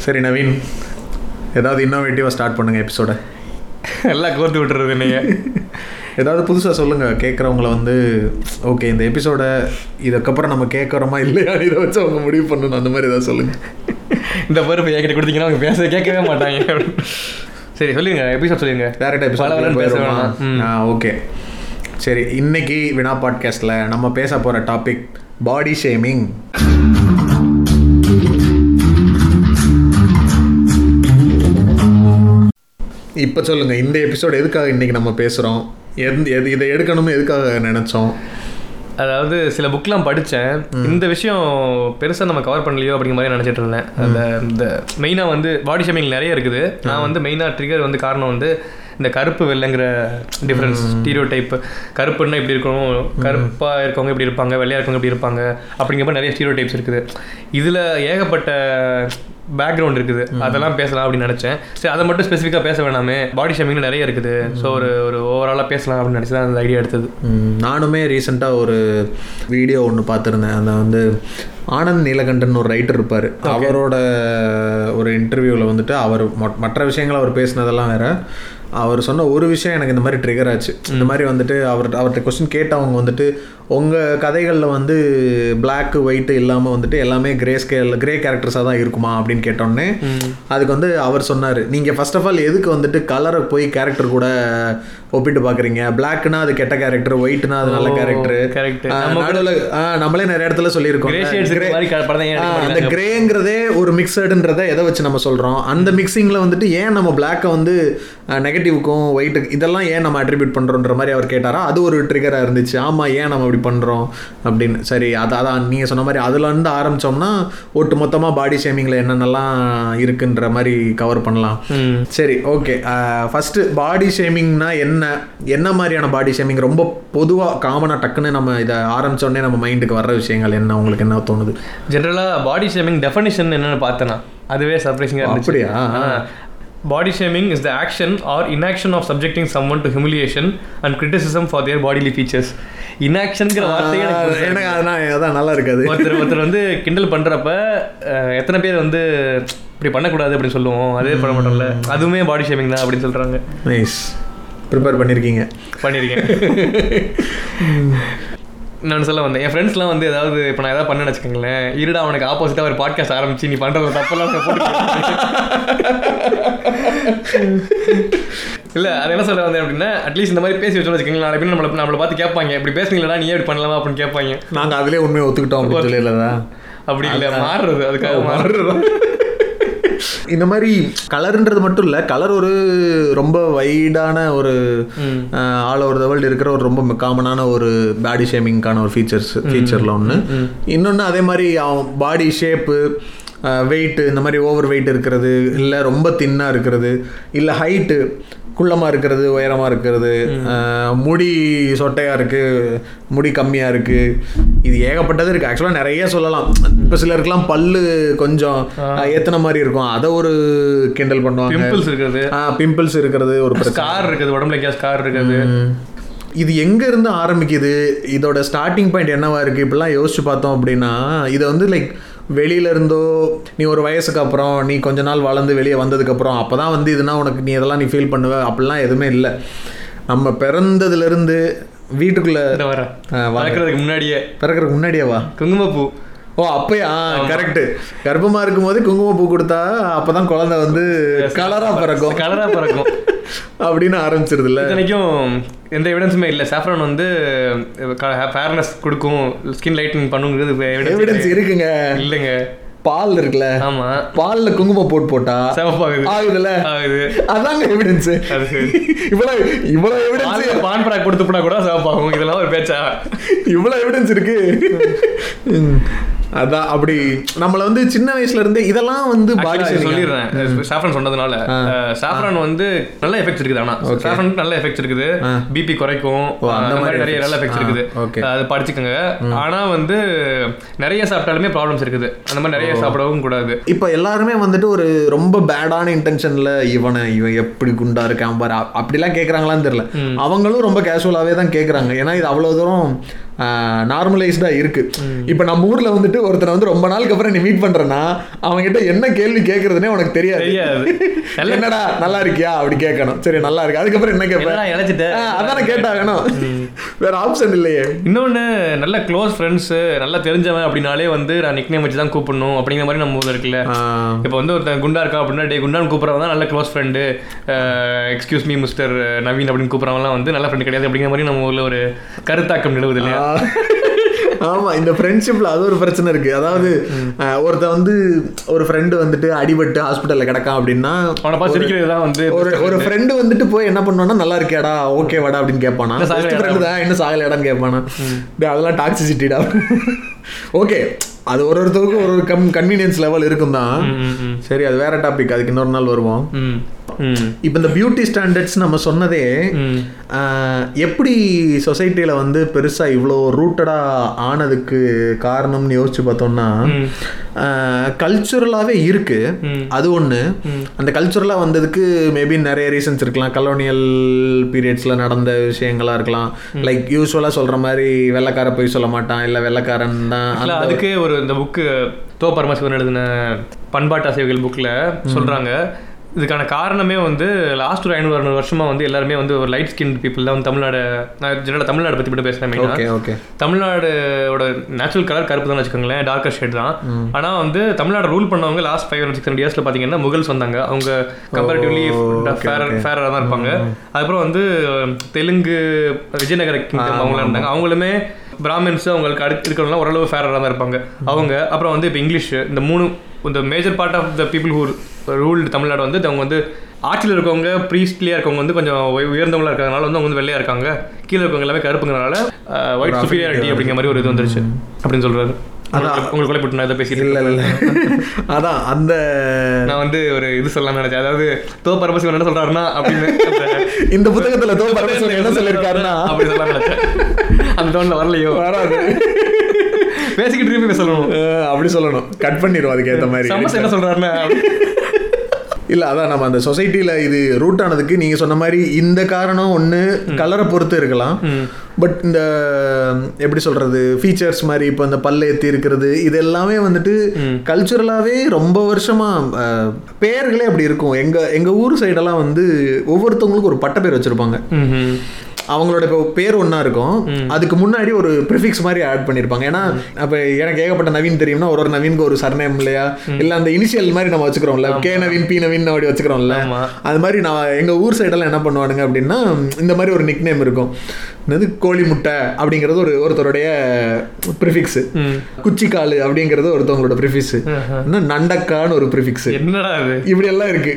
சரி நவீன் ஏதாவது இன்னோவேட்டிவாக ஸ்டார்ட் பண்ணுங்கள் எபிசோட எல்லாம் கோர்த்து விட்டுறது என்னைய. ஏதாவது புதுசாக சொல்லுங்கள் கேட்குறவங்கள வந்து ஓகே இந்த எபிசோட இதுக்கப்புறம் நம்ம கேட்குறோமா இல்லையா இதை வச்சு அவங்க முடிவு பண்ணணும் அந்த மாதிரி ஏதாவது சொல்லுங்கள் இந்த பொறுப்பு என்கிட்ட கொடுத்தீங்கன்னா அவங்க பேச கேட்கவே மாட்டாங்க. சரி சொல்லுங்க எபிசோட் சொல்லுங்க டேரக்ட் எபிசோட் வேணாம். ம். ஆ ஓகே சரி இன்னைக்கு வினா பாட்காஸ்ட்டில் நம்ம பேச போகிற டாபிக் பாடி ஷேமிங் இப்போ சொல்லுங்கள் இந்த எபிசோட் எதுக்காக இன்னைக்கு நம்ம பேசுகிறோம் எந்த எது இதை எடுக்கணும்னு எதுக்காக நினச்சோம்? அதாவது சில புக்லாம் படித்தேன் இந்த விஷயம் பெருசாக நம்ம கவர் பண்ணலையோ அப்படிங்கிற மாதிரி நினச்சிட்டு இருந்தேன். அந்த இந்த மெயினாக வந்து பாடி ஷேமிங் நிறைய இருக்குது. நான் வந்து மெயினாக ட்ரிகர் வந்து காரணம் வந்து இந்த கருப்பு வெள்ளைங்கிற டிஃப்ரென்ஸ் ஸ்டீரியோ டைப் கருப்புன்னா இப்படி இருக்கணும் கருப்பாக இருக்கவங்க இப்படி இருப்பாங்க வெள்ளையாக இருக்கவங்க இப்படி இருப்பாங்க அப்படிங்கிற மாதிரி நிறைய ஸ்டீரியோ டைப்ஸ் இருக்குது. இதில் ஏகப்பட்ட பேக்ரவுண்ட் இருக்குது. அதெல்லாம் பேசலாம் அப்படின்னு நினச்சேன். சரி அதை மட்டும் ஸ்பெசிஃபிக்காக பேச வேணாமே. பாடி ஷேமிங்னு நிறைய இருக்குது. ஸோ ஒரு ஒரு ஓவராலாக பேசலாம் அப்படின்னு நினச்சி தான் அந்த ஐடியா எடுத்தது. நானுமே ரீசெண்டாக ஒரு வீடியோ ஒன்று பார்த்துருந்தேன். அந்த வந்து ஆனந்த் நீலகண்டன் ஒரு ரைட்டர் இருப்பார். அவரோட ஒரு இன்டர்வியூவில் வந்துட்டு அவர் மற்ற விஷயங்கள் அவர் பேசினதெல்லாம் வேற. அவர் சொன்ன ஒரு விஷயம் எனக்கு இந்த மாதிரி ட்ரிகர் ஆச்சு. இந்த மாதிரி வந்துட்டு அவர் அவர்கிட்ட கொஸ்டின் கேட்டவங்க வந்துட்டு உங்கள் கதைகளில் வந்து பிளாக் ஒயிட் இல்லாமல் வந்துட்டு எல்லாமே கிரே ஸ்கேல் கிரே கேரக்டர்ஸாக தான் இருக்குமா அப்படின்னு கேட்டோன்னே அதுக்கு வந்து அவர் சொன்னார் நீங்கள் ஃபர்ஸ்ட் ஆஃப் ஆல் எதுக்கு வந்துட்டு கலரை போய் கேரக்டர் கூட ஒப்பிட்டு பார்க்குறீங்க பிளாக்னா அது கெட்ட கேரக்டர் ஒயிட்னா அது நல்ல கேரக்டர். நடுவில் நம்மளே நிறைய இடத்துல சொல்லியிருக்கோம். அந்த? கிரேங்கிறதே ஒரு மிக்சடுன்றதை எதை வச்சு நம்ம சொல்கிறோம் அந்த மிக்சிங்கில் வந்துட்டு ஏன் நம்ம பிளாக்கை வந்து நெகட்டிவ்க்கும் ஒயிட்டுக்கு இதெல்லாம் ஏன் நம்ம அட்ரிபியூட் பண்ணுறோன்ற மாதிரி அவர் கேட்டாரா? அது ஒரு ட்ரிகராக இருந்துச்சு. ஆமாம் ஏன் நம்ம இப்படி பண்ணுறோம் அப்படின்னு. சரி அது அதான் நீங்கள் சொன்ன மாதிரி அதுலேருந்து ஆரம்பித்தோம்னா ஒட்டு மொத்தமாக பாடி ஷேமிங்கில் என்னென்னலாம் இருக்குன்ற மாதிரி கவர் பண்ணலாம். சரி ஓகே ஃபஸ்ட்டு பாடி ஷேமிங்னா என்ன? என்ன மாதிரியான பாடி ஷேமிங் ரொம்ப பொதுவாக காமனாக டக்குன்னு நம்ம இதை ஆரம்பிச்சோடனே நம்ம மைண்டுக்கு வர்ற விஷயங்கள் என்ன? உங்களுக்கு என்ன தோணுது? ஜென்ரலாக பாடி ஷேமிங் டெஃபனிஷன் என்னன்னு பார்த்தேனா அதுவே சர்ப்ரைசிங்காக இருந்துச்சு. அப்படியா? Body shaming is the action or inaction of subjecting someone to humiliation and criticism for bodily features இன்ஆக்ஷன்ங்கிற வார்த்தையே எனக்கு. எனக்கு அதான் அதான் நல்லா இருக்காது. ஒருத்தர் ஒருத்தர் வந்து கிண்டல் பண்ணுறப்ப எத்தனை பேர் வந்து இப்படி பண்ணக்கூடாது அப்படின்னு சொல்லுவோம். அதே பண்ண மாட்டோம்ல. அதுவுமே பாடி ஷேமிங் தான் அப்படின்னு சொல்கிறாங்க நைஸ் ப்ரிப்பேர் பண்ணியிருக்கீங்க பண்ணியிருக்கேன் நான் சொல்ல வந்தேன். என் ஃப்ரெண்ட்ஸ்லாம் வந்து ஏதாவது இப்போ நான் ஏதாவது பண்ணேன்னு வச்சுக்கோங்களேன். இருடா அவனுக்கு ஆப்போசிட்டாக ஒரு பாட்காஸ்ட் ஆரம்பிச்சு நீ பண்ணுறது தப்பெல்லாம் இல்லை அது என்ன சொல்ல வந்தேன் அப்படின்னா அட்லீஸ்ட் இந்த மாதிரி பேசி வச்சோம்னு வச்சுக்கோங்களேன். நாளை பின்ன நம்மளை நம்மளை பார்த்து கேட்பாங்க. இப்படி பேசுனீங்களா நீ ஏன் இப்படி பண்ணலாமா அப்படின்னு கேட்பாங்க. நாங்கள் அதிலே உண்மையை ஒத்துக்கிட்டோம் அப்படின்னு சொல்லிடலதா அப்படி இல்லை மாறுறது. அதுக்காக மாறுறது. இந்த மாதிரி கலருன்றது மட்டும் இல்லை கலர் ஒரு ரொம்ப வைடான ஒரு ஆல் ஓவர் த வேர்ல்டு இருக்கிற ஒரு ரொம்ப காமனான ஒரு பாடி ஷேமிங்கான ஒரு ஃபீச்சர்ஸ் ஃபீச்சரில் ஒன்று இன்னொன்று அதே மாதிரி அவன் பாடி ஷேப்பு வெயிட்டு இந்த மாதிரி ஓவர் வெயிட் இருக்கிறது இல்லை ரொம்ப தின்னாக இருக்கிறது இல்லை ஹைட்டு குள்ளமாக இருக்கிறது உயரமாக இருக்கிறது முடி சொட்டையாக இருக்குது முடி கம்மியாக இருக்குது இது ஏகப்பட்டது இருக்குது ஆக்சுவலாக நிறைய சொல்லலாம். இப்போ சிலருக்குலாம் பல்லு கொஞ்சம் ஏத்தன மாதிரி இருக்கும். அதை ஒரு கிண்டல் பண்ணுவாங்க. பிம்பிள்ஸ் இருக்கிறது. பிம்பிள்ஸ் இருக்கிறது ஒரு ஸ்கார் இருக்குது. உடம்புல எங்கேயா ஸ்கார் இருக்குது. இது எங்க இருந்து ஆரம்பிக்குது? இதோட ஸ்டார்டிங் பாயிண்ட் என்னவா இருக்கு? இப்படிலாம் யோசிச்சு பார்த்தோம் அப்படின்னா இதை வந்து லைக் வெளியில இருந்தோ நீ ஒரு வயசுக்கு அப்புறம் நீ கொஞ்ச நாள் வளர்ந்து வெளியே வந்ததுக்கு அப்புறம் அப்பதான் வந்து இதுனா உனக்கு நீ இதெல்லாம் நீ ஃபீல் பண்ணுவ அப்படிலாம் எதுவுமே இல்லை. நம்ம பிறந்ததுல இருந்து வீட்டுக்குள்ள வர. வளர்க்குறதுக்கு முன்னாடியே. பிறக்கிறதுக்கு முன்னாடியேவா குங்குமப்பூ. ஓ அப்பயா? கரெக்ட் கர்ப்பமா இருக்கும்போது குங்குமப்பூ கொடுத்தா அப்பதான் குழந்தை வந்து கலரா பிறக்கும். கலரா பறக்கும். அப்படின்னு ஆரம்பிச்சிருதுல்ல. இத்தனைக்கும் எந்த எவிடன்ஸுமே இல்லை. சாஃப்ரான் வந்து ஃபேர்னஸ் கொடுக்கும் ஸ்கின் லைட்டிங் பண்ணுங்கிறது எவிடன்ஸ் இருக்குங்க. இல்லைங்க. பால் இருக்குல்ல. ஆமா. பால்ல குங்குமம் போட்டு போட்டா சிவப்பாகுது. ஆகுதுல்ல? ஆகுது. அதாங்க எவிடன்ஸ் இவ்வளவு இவ்வளவு எவிடன்ஸ் பான் பராக் கொடுத்து போனா கூட சிவப்பாகும். இதெல்லாம் ஒரு பேச்சா? இவ்வளவு எவிடன்ஸ் இருக்கு. அதான் அப்படி நம்மள வந்து சின்ன வயசுல இருந்து இதெல்லாம் வந்து பாடி சொல்லிடுறேன். சாஃப்ரான் சொன்னதுனால. சாஃப்ரான் வந்து நல்ல எஃபெக்ட்ஸ் இருக்குது ஆனா. சாஃப்ரான் நல்ல எஃபெக்ட்ஸ் இருக்குது. பிபி குறைக்கும். அந்த மாதிரி நிறைய நல்ல எஃபெக்ட்ஸ் இருக்குது. அது படிச்சுக்கோங்க. ஆனா வந்து நிறைய சாப்பிட்டாலுமே ப்ராப்ளம்ஸ் இருக்குது. அந்த மாதிரி நிறைய சாப்பிடவும் கூடாது. இப்போ எல்லாருமே வந்துட்டு ஒரு ரொம்ப பேடான இன்டென்ஷன்ல இவனை இவன் எப்படி குண்டா இருக்கான் பாரு அப்படிலாம் கேட்குறாங்களான்னு தெரியல. அவங்களும் ரொம்ப கேஷுவலாகவே தான் கேட்குறாங்க ஏன்னா இது அவ்வளோ தூரம் நார்மலைஸ்டா இருக்கு. இப்போ நம்ம ஊர்ல வந்துட்டு ஒருத்தனை வந்து ரொம்ப நாளுக்கு அப்புறம் நீ மீட் பண்றேன்னா அவன்கிட்ட என்ன கேள்வி கேட்கறதுனே உனக்கு தெரியாது. என்னடா நல்லா இருக்கியா? அப்படி கேட்கணும். சரி நல்லா இருக்கு. அதுக்கப்புறம் என்ன கேட்பேன் என்னடா இழைச்சிட்ட? ஆ, அதானே கேட்டாகணும் வேற ஆப்ஷன் இல்லையே. இன்னொன்னு நல்ல க்ளோஸ் ஃப்ரெண்ட்ஸ் நல்லா தெரிஞ்சவன் அப்படின்னாலே வந்து நான் நிக்னேம் வச்சு தான் கூப்பிடணும் அப்படிங்கிற மாதிரி நம்ம ஊர்ல இருக்குல்ல. இப்போ வந்து ஒருத்தன் குண்டா இருக்கா அப்படின்னா டே குண்டான் கூப்பிட்றவன் தான் நல்ல close friend excuse me mister Naveen அப்படின்னு கூப்பிட்றவங்களாம் வந்து நல்ல ஃப்ரெண்டு கிடையாது அப்படிங்கிற மாதிரி நம்ம ஊர்ல ஒரு கருத்தாக்கம் நிலவுது இல்லையா? ஆமா இந்த ஃப்ரெண்ட்ஷிப்ல அது ஒரு பிரச்சனை இருக்கு. அதாவது அஹ், ஒருத்தன் வந்து ஒரு ஃப்ரெண்டு வந்துட்டு அடிபட்டு ஹாஸ்பிட்டல்ல கிடக்கான் அப்படின்னா வந்து ஒரு ஒரு ஃப்ரெண்டு வந்துட்டு போய் என்ன பண்ணுவானா நல்லா இருக்கியாடா ஓகே வாடா அப்படின்னு கேட்பானா? ஃப்ரெண்டு தான் இன்னும் சாகலையாடான்னு கேட்பானா. அதெல்லாம் டாக்ஸிசிட்டிடா ஓகே அது ஒரு ஒருத்தருக்கும் ஒரு ஒரு கம் கன்வீனியன்ஸ் லெவல் இருக்கும் தான் சரி அது வேற டாபிக் அதுக்கு இன்னொரு நாள் வருவோம். இப்போ இந்த பியூட்டி ஸ்டாண்டர்ட்ஸ் நம்ம சொன்னதே எப்படி சொசைட்டியில் வந்து பெருசாக இவ்வளோ ரூட்டடாக ஆனதுக்கு காரணம்னு யோசிச்சு பார்த்தோம்னா கல்ச்சுரலாகவே இருக்கு. அது ஒன்று அந்த கல்ச்சுரலாக வந்ததுக்கு மேபி நிறைய ரீசன்ஸ் இருக்கலாம். கலோனியல் பீரியட்ஸில் நடந்த விஷயங்களா இருக்கலாம். லைக் யூஸ்வலாக சொல்கிற மாதிரி வெள்ளைக்கார போய் சொல்ல மாட்டான். இல்லை வெள்ளைக்காரன் தான் அதுக்கு ஒரு இந்த புக்கு தோ பரமசிவன் எழுதின பண்பாட்டு அசைவுகள் புக்கில் சொல்றாங்க. இதுக்கான காரணமே வந்து லாஸ்ட் ஒரு ஐநூறு அறுநூறு வருஷமா வந்து எல்லாருமே வந்து ஒரு லைட் ஸ்கின் பீப்புள் தான் வந்து தமிழ்நாடு நான் ஜெனரல் தமிழ்நாடு பற்றி மட்டும் பேசுகிறேன் ஓகே ஓகே தமிழ்நாடோட நேச்சுரல் கலர் கருப்பு தான் வச்சுக்கோங்களேன் டார்க்கர் ஷேட் தான். ஆனா வந்து தமிழ்நாடு ரூல் பண்ணவங்க last five hundred six hundred இயர்ஸ்ல பாத்தீங்கன்னா முகல்ஸ் வந்தாங்க அவங்க கம்பேரிட்டிவ்லி ஃபேர் ஃபேராக தான் இருப்பாங்க. அதுக்கப்புறம் வந்து தெலுங்கு விஜயநகர கிங்டம் அவங்களாம் இருந்தாங்க. அவங்களுமே பிராமின்ஸ் அவங்களுக்கு அடுத்து இருக்கிறவங்களாம் ஓரளவு ஃபேராக தான் இருப்பாங்க. அவங்க அப்புறம் வந்து இப்போ இங்கிலீஷ் இந்த மூணு இந்த major part of the people who ruled Tamil Nadu வந்து அவங்க வந்து ஆட்சியில் இருக்கவங்க ப்ரீஸ்ட்லியாக இருக்கவங்க வந்து கொஞ்சம் உய- உயர்ந்தவங்களா இருக்கிறதுனால வந்து அவங்க வந்து வெள்ளையா இருக்காங்க. கீழே இருக்கவங்க எல்லாமே கருப்புங்கிறனால ஒயிட் சுப்பீரியாரிட்டி அப்படிங்கிற மாதிரி ஒரு இது வந்துருச்சு. அப்படின்னு சொல்றாரு. உங்களுக்கு உங்களுக்கு கொலை போட்டு நான் இதை பேசிட்டு இல்லை இல்லை அதான் அந்த நான் வந்து ஒரு இது சொல்லலாம்னு நினைச்சேன். அதாவது தோ பரமசிவன் என்ன சொல்றாருன்னா அப்படின்னு இந்த புத்தகத்துல தோ பரமேஸ்வரன் என்ன சொல்லியிருக்காருன்னா அப்படி சொல்லலாம் நினைச்சேன். அந்த டோன்ல வரலையோ. வராது. பேசிக்கிட்டு திருப்பி சொல்லணும். அப்படி சொல்லணும். கட் பண்ணிடுவோம் அதுக்கு ஏத்த மாதிரி என்ன சொல்றாருன்னா. இல்ல அதான் நம்ம அந்த சொசைட்டில இது ரூட் ஆனதுக்கு நீங்க சொன்ன மாதிரி இந்த காரணம் ஒண்ணு கலரை பொறுத்து இருக்கலாம். பட் இந்த எப்படி சொல்றது ஃபீச்சர்ஸ் மாதிரி இப்போ இந்த பல்ல ஏத்தி இருக்கிறது இது எல்லாமே வந்துட்டு கல்ச்சுரலாவே ரொம்ப வருஷமா பெயர்களே அப்படி இருக்கும். எங்க எங்க ஊர் சைடெல்லாம் வந்து ஒவ்வொருத்தவங்களுக்கும் ஒரு பட்ட பேர் வச்சிருப்பாங்க. அவங்களோட இப்போ பேர் ஒன்றா இருக்கும். அதுக்கு முன்னாடி ஒரு ப்ரிஃபிக்ஸ் மாதிரி ஆட் பண்ணியிருப்பாங்க ஏன்னா அப்போ எனக்கு ஏகப்பட்ட நவீன் தெரியும்னா ஒரு ஒரு நவீனுக்கு ஒரு சர்நேம் இல்லையா? இல்லை அந்த இனிஷியல் மாதிரி நம்ம வச்சுக்கிறோம்ல. கே நவீன் பி நவீன் அப்படி வச்சுக்கிறோம்ல. அது மாதிரி நான் எங்கள் ஊர் சைடெல்லாம் என்ன பண்ணுவானுங்க அப்படின்னா இந்த மாதிரி ஒரு நிக் நேம் இருக்கும். என்னது கோழி முட்டை அப்படிங்கிறது ஒரு ஒருத்தருடைய ப்ரிஃபிக்ஸு. குச்சிக்காலு அப்படிங்கிறது ஒருத்தவங்களோட ப்ரிஃபிக்ஸு இன்னும் நண்டக்கான்னு ஒரு ப்ரிஃபிக்ஸு என்னடா அது இப்படி எல்லாம் இருக்கு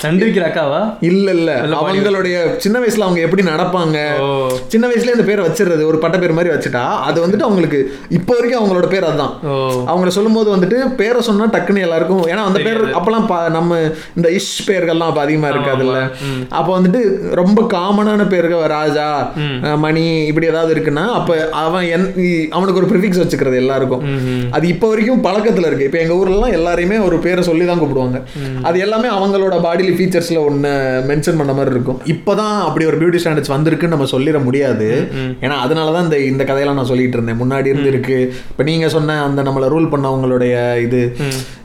சண்டிருக்கிற அக்காவா? இல்ல இல்ல அவங்களுடைய சின்ன வயசுல அவங்க எப்படி நடப்பாங்க? சின்ன வயசுல இந்த பேரை வச்சிடுறது ஒரு பட்ட பேர் மாதிரி வச்சுட்டா அது வந்துட்டு அவங்களுக்கு இப்போ வரைக்கும் அவங்களோட பேர் அதுதான். அவங்கள சொல்லும்போது வந்துட்டு பேரை சொன்னா டக்குன்னு எல்லாருக்கும் ஏன்னா அந்த பேர் அப்பெல்லாம் பா- நம்ம இந்த இஷ் பேர்கள்லாம் அப்ப அதிகமா இருக்காதுல்ல. அப்போ வந்துட்டு ரொம்ப காமனான பேர்கள் ராஜா மணி இப்படி ஏதாவது இருக்குன்னா அப்ப அவன் என் அவனுக்கு ஒரு ப்ரிஃபிக்ஸ் வச்சுக்கிறது எல்லாருக்கும். அது இப்போ வரைக்கும் பழக்கத்துல இருக்கு. இப்போ எங்க ஊர்லலாம் எல்லாரையுமே ஒரு பேரை சொல்லி தான் கூப்பிடுவாங்க அது எல்லாமே அவங்களோட பாடிலி ஃபீச்சர்ஸ்ல ஒன்று மென்ஷன் பண்ண மாதிரி இருக்கும். இப்போதான் அப்படி ஒரு பியூட்டி ஸ்டாண்டர்ட்ஸ் வந்திருக்குன்னு நம்ம சொல்லிட முடியாது. ஏன்னா அதனால தான் இந்த இந்த கதையெல்லாம் நான் சொல்லிட்டு இருந்தேன். முன்னாடி இருந்து இருக்கு. இப்போ நீங்க சொன்ன அந்த நம்மளை ரூல் பண்ணவங்களுடைய இது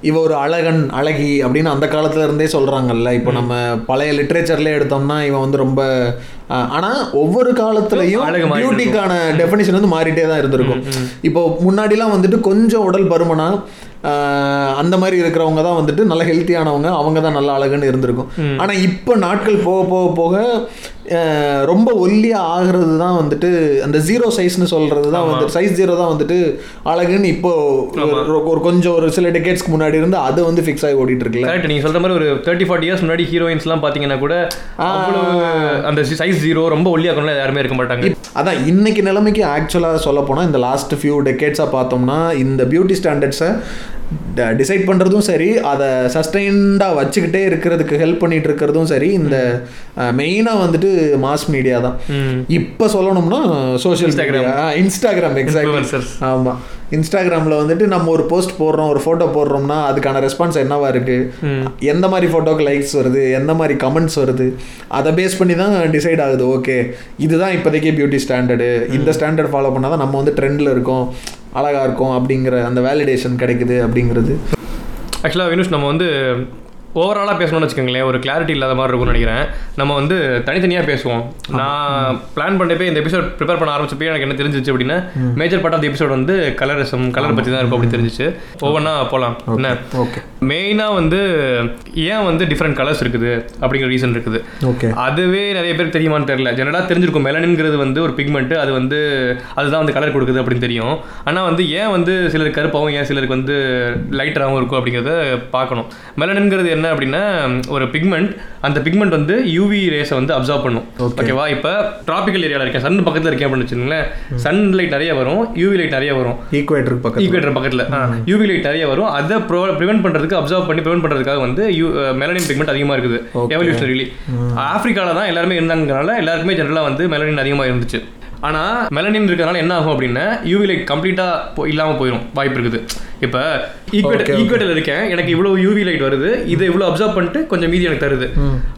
இவ ஒரு அழகன் அழகி அப்படின்னு அந்த காலத்துல இருந்தே சொல்றாங்கல்ல. இப்போ நம்ம பழைய லிட்ரேச்சர்ல எடுத்தோம்னா இவன் வந்து ரொம்ப அஹ், ஆனா ஒவ்வொரு காலத்துலயும் பியூட்டிக்கான டெஃபினிஷன் வந்து மாறிட்டே தான் இருந்திருக்கும். இப்போ முன்னாடிலாம் வந்துட்டு கொஞ்சம் உடல் பருமனா அந்த மாதிரி இருக்கிறவங்க தான் வந்துட்டு நல்ல ஹெல்த்தியானவங்க அவங்க தான் நல்ல அழகுன்னு இருந்திருக்கும். ஆனா இப்போ நாட்கள் போக போக போக ரொம்ப ஒல்லியா ஆகிறது தான் வந்துட்டு அந்த ஜீரோ சைஸ்னு சொல்றது தான் வந்து சைஸ் ஜீரோ தான் வந்துட்டு அழகுன்னு இப்போ ஒரு- கொஞ்சம் ஒரு சில டெக்கேட்ஸ்க்கு முன்னாடி இருந்து அது வந்து ஃபிக்ஸ் ஆகி ஓடிட்டு இருக்குல்ல. கரெக்ட் நீங்க சொல்ற மாதிரி ஒரு தேர்ட்டி ஃபார்ட்டி இயர்ஸ் முன்னாடி ஹீரோயின்ஸ்லாம் பாத்தீங்கன்னா கூட அந்த சைஸ் ஜீரோ ரொம்ப ஒல்லியா இருக்கணும் யாருமே இருக்க மாட்டாங்க. அதான் இன்னைக்கு நிலைமைக்கு ஆக்சுவலாக சொல்ல போனால் இந்த லாஸ்ட் ஃபியூ டெக்கேட்ஸாக பார்த்தோம்னா இந்த பியூட்டி ஸ்டாண்டர்ட்ஸை டிசைட் பண்ணுறதும் சரி அதை சஸ்டைன்டாக வச்சுக்கிட்டே இருக்கிறதுக்கு ஹெல்ப் பண்ணிட்டு இருக்கிறதும் சரி இந்த மெயினாக வந்துட்டு மாஸ் மீடியா தான். இப்போ சொல்லணும்னா சோஷியல் இன்ஸ்டாகிராம் எக்ஸாக்ட்லி Influencers. ஆமாம் இன்ஸ்டாகிராமில் வந்துட்டு நம்ம ஒரு போஸ்ட் போடுறோம் ஒரு ஃபோட்டோ போடுறோம்னா அதுக்கான ரெஸ்பான்ஸ் என்னவா இருக்குது எந்த மாதிரி ஃபோட்டோக்கு லைக்ஸ் வருது? எந்த மாதிரி கமெண்ட்ஸ் வருது? அதை பேஸ் பண்ணி தான் டிசைட் ஆகுது ஓகே இதுதான் இப்போதைக்கு பியூட்டி ஸ்டாண்டர்டு இந்த ஸ்டாண்டர்ட் ஃபாலோ பண்ணால் தான் நம்ம வந்து ட்ரெண்டில் இருக்கோம் அழகாக இருக்கும் அப்படிங்கிற அந்த வேலிடேஷன் கிடைக்குது அப்படிங்கிறது. ஆக்சுவலாக வினுஷ் நம்ம வந்து ஓவராலாக பேசணும்னு வச்சுக்கோங்களேன் ஒரு கிளாரிட்டி இல்லாத மாதிரி இருக்கும்னு நினைக்கிறேன். நம்ம வந்து தனித்தனியாக பேசுவோம். நான் பிளான் பண்ணப்பே இந்த எபிசோட் ப்ரிப்பேர் பண்ண ஆரம்பிச்சப்போ எனக்கு என்ன தெரிஞ்சிச்சு அப்படின்னா மேஜர் பார்ட் ஆஃப் எபிசோட் வந்து கலரிசம் கலர் பற்றி தான் இருக்கும் அப்படி தெரிஞ்சிச்சு. ஒவ்வொன்றா போகலாம் என்ன? ஓகே. மெயினாக வந்து ஏன் வந்து டிஃப்ரெண்ட் கலர்ஸ் இருக்குது அப்படிங்கிற ரீசன் இருக்குது. ஓகே. அதுவே நிறைய பேருக்கு தெரியுமான்னு தெரியல. ஜெனரலாக தெரிஞ்சிருக்கும். மெலனின்ங்கிறது வந்து ஒரு பிக்மெண்ட் அது வந்து அதுதான் வந்து கலர் கொடுக்குது அப்படின்னு தெரியும். ஆனால் வந்து ஏன் வந்து சிலருக்கு கருப்பாகவும் ஏன் சிலருக்கு வந்து லைட்டராகவும் இருக்கும் அப்படிங்கிறத பார்க்கணும். மெலனின்ங்கிறது என்ன அப்படின்னா ஒரு பிக்மெண்ட் அந்த பிக்மெண்ட் வந்து யூவி ரேஸை வந்து அப்சர்வ் பண்ணும். ஓகேவா இப்போ ட்ராபிக்கல் ஏரியாவில் இருக்கேன். சன் பக்கத்தில் இருக்கேன் அப்படின்னு வச்சுக்கோங்களேன். சன் லைட் நிறைய வரும் யூவி லைட் நிறைய வரும். ஈக்குவேட்டருக்கு பக்கத்தில். ஈக்குவேட்டர் பக்கத்தில். யூவி லைட் நிறைய வரும். அதை ப்ரோ ப்ரிவென்ட் பண்ணுறதுக்கு அப்சர்வ் பண்ணி ப்ரிவென்ட் பண்ணுறதுக்காக வந்து யூ மெலனின் பிக்மெண்ட் அதிகமாக இருக்குது. எவல்யூஷனரிலி ஆஃப்ரிக்காவில் தான் எல்லாருமே இருந்தாங்கனால எல்லாருக்குமே ஜென்ரலாக வந்து மெலனின் அதிகமாக இருந்துச்சு. ஆனால் மெலனின் இருக்கிறதுனால என்ன ஆகும் அப்படின்னா யூவி லைட் கம்ப்ளீட்டாக இல்லாமல் போயிடும் வாய்ப்பு இருக்குது. இப்போ ஈக்குவேட்டர் ஈக்குவேட்டரில் இருக்கேன். எனக்கு இவ்வளோ யூவி லைட் வருது. இதை இவ்வளோ அப்சர்வ் பண்ணிட்டு கொஞ்சம் மீதி எனக்கு தருது.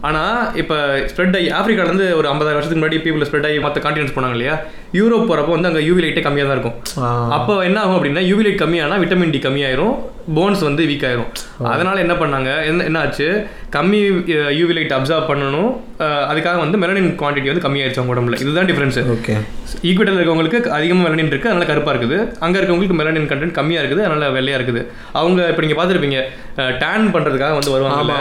ஆனால் இப்போ ஸ்ப்ரெட் ஆகி ஆஃப்ரிக்காலேருந்து ஒரு ஐம்பதாயிரம் வருஷத்துக்கு முன்னாடி பீப்புள் ஸ்ப்ரெட் ஆகி மற்ற கான்டினென்ட்ஸ் போனாங்க இல்லையா? யூரோப் போகிறப்போ வந்து அங்கே யூவி லைட்டே கம்மியாக தான் இருக்கும். அப்போ என்ன ஆகும் அப்படின்னா யூவி லைட் கம்மியானா விட்டமின் டி கம்மியாயிரும் போன்ஸ் வந்து வீக் ஆயிரும். அதனால என்ன பண்ணாங்க? என்ன என்ன ஆச்சு? கம்மி யூவி லைட் அப்சர்வ் பண்ணணும். அதுக்காக வந்து மெலனின் குவான்டிட்டி வந்து கம்மியாயிருச்சு அவங்க உடம்புல. இதுதான் டிஃபரன்ஸ் ஓகே. ஈக்குவேட்டரில் இருக்கவங்களுக்கு அதிகமாக மெலனின் இருக்குது அதனால கருப்பாக இருக்குது. அங்கே இருக்கவங்களுக்கு மெலனின் கண்டென்ட் கம்மியாக இருக்குது அதனால வெள்ளையாக இருக்குது. அவங்க இப்போ நீங்கள் பார்த்துருப்பீங்க டேன் பண்ணுறதுக்காக வந்து வருவாங்க.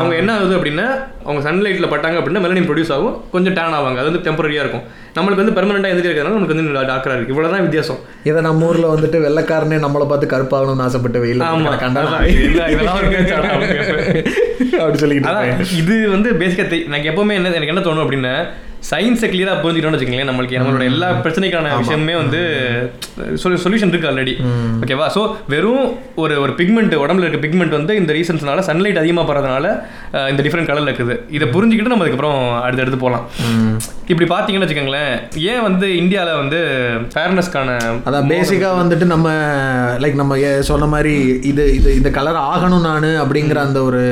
அவங்க என்ன ஆகுது அப்படின்னா அவங்க சன்லைட்டில் பட்டாங்க அப்படின்னா மெலனின் ப்ரொடியூஸ் ஆகும் கொஞ்சம் டேன் ஆவாங்க. அது வந்து டெம்பரரியாக இருக்கும். நம்மளுக்கு வந்து பெர்மனெண்ட்டாக எதுக்கு இருக்கிறதுனால நமக்கு வந்து டார்க்கராக இருக்குது இவ்வளோ தான் வித்தியாசம் இதை நம்ம ஊர்ல வந்துட்டு வெள்ளைக்காரனே நம்மளை பார்த்து கருப்பாகணும்னு ஆசைப்பட்டு வெயில் ஆமா கண்டா அதான், இது- இதெல்லாம் ஒரு பேச்சாடா, அவங்க. அப்படி சொல்லிக்கிட்டு. இது வந்து பேசிக்காக எனக்கு எப்பவுமே என்ன எனக்கு என்ன தோணும் அப்படின்னா சயின்ஸை கிளியராக புரிஞ்சுக்கணும்னு வச்சுக்கோங்களேன் நம்மளுக்கு நம்மளோட எல்லா பிரச்சனைக்கான விஷயமே வந்து சொல்யூஷன் இருக்கு ஆல்ரெடி ஓகேவா ஸோ வெறும் ஒரு ஒரு பிக்மெண்ட் உடம்புல இருக்க பிக்மெண்ட் வந்து இந்த ரீசன்ஸ்னால சன்லைட் அதிகமாக படுறதுனால அஹ், இந்த டிஃப்ரெண்ட் கலரில் இருக்குது. இதை புரிஞ்சுக்கிட்டு நம்ம அதுக்கப்புறம் அடுத்தடுத்து போகலாம் இப்படி பார்த்தீங்கன்னு வச்சுக்கோங்களேன் ஏன் வந்து இந்தியாவில் வந்து ஃபேர்னஸ்க்கான அதான் பேசிக்கா வந்துட்டு நம்ம லைக் நம்ம சொன்ன மாதிரி இது இது இந்த கலர் ஆகணும் நான் அப்படிங்கிற அந்த ஒரு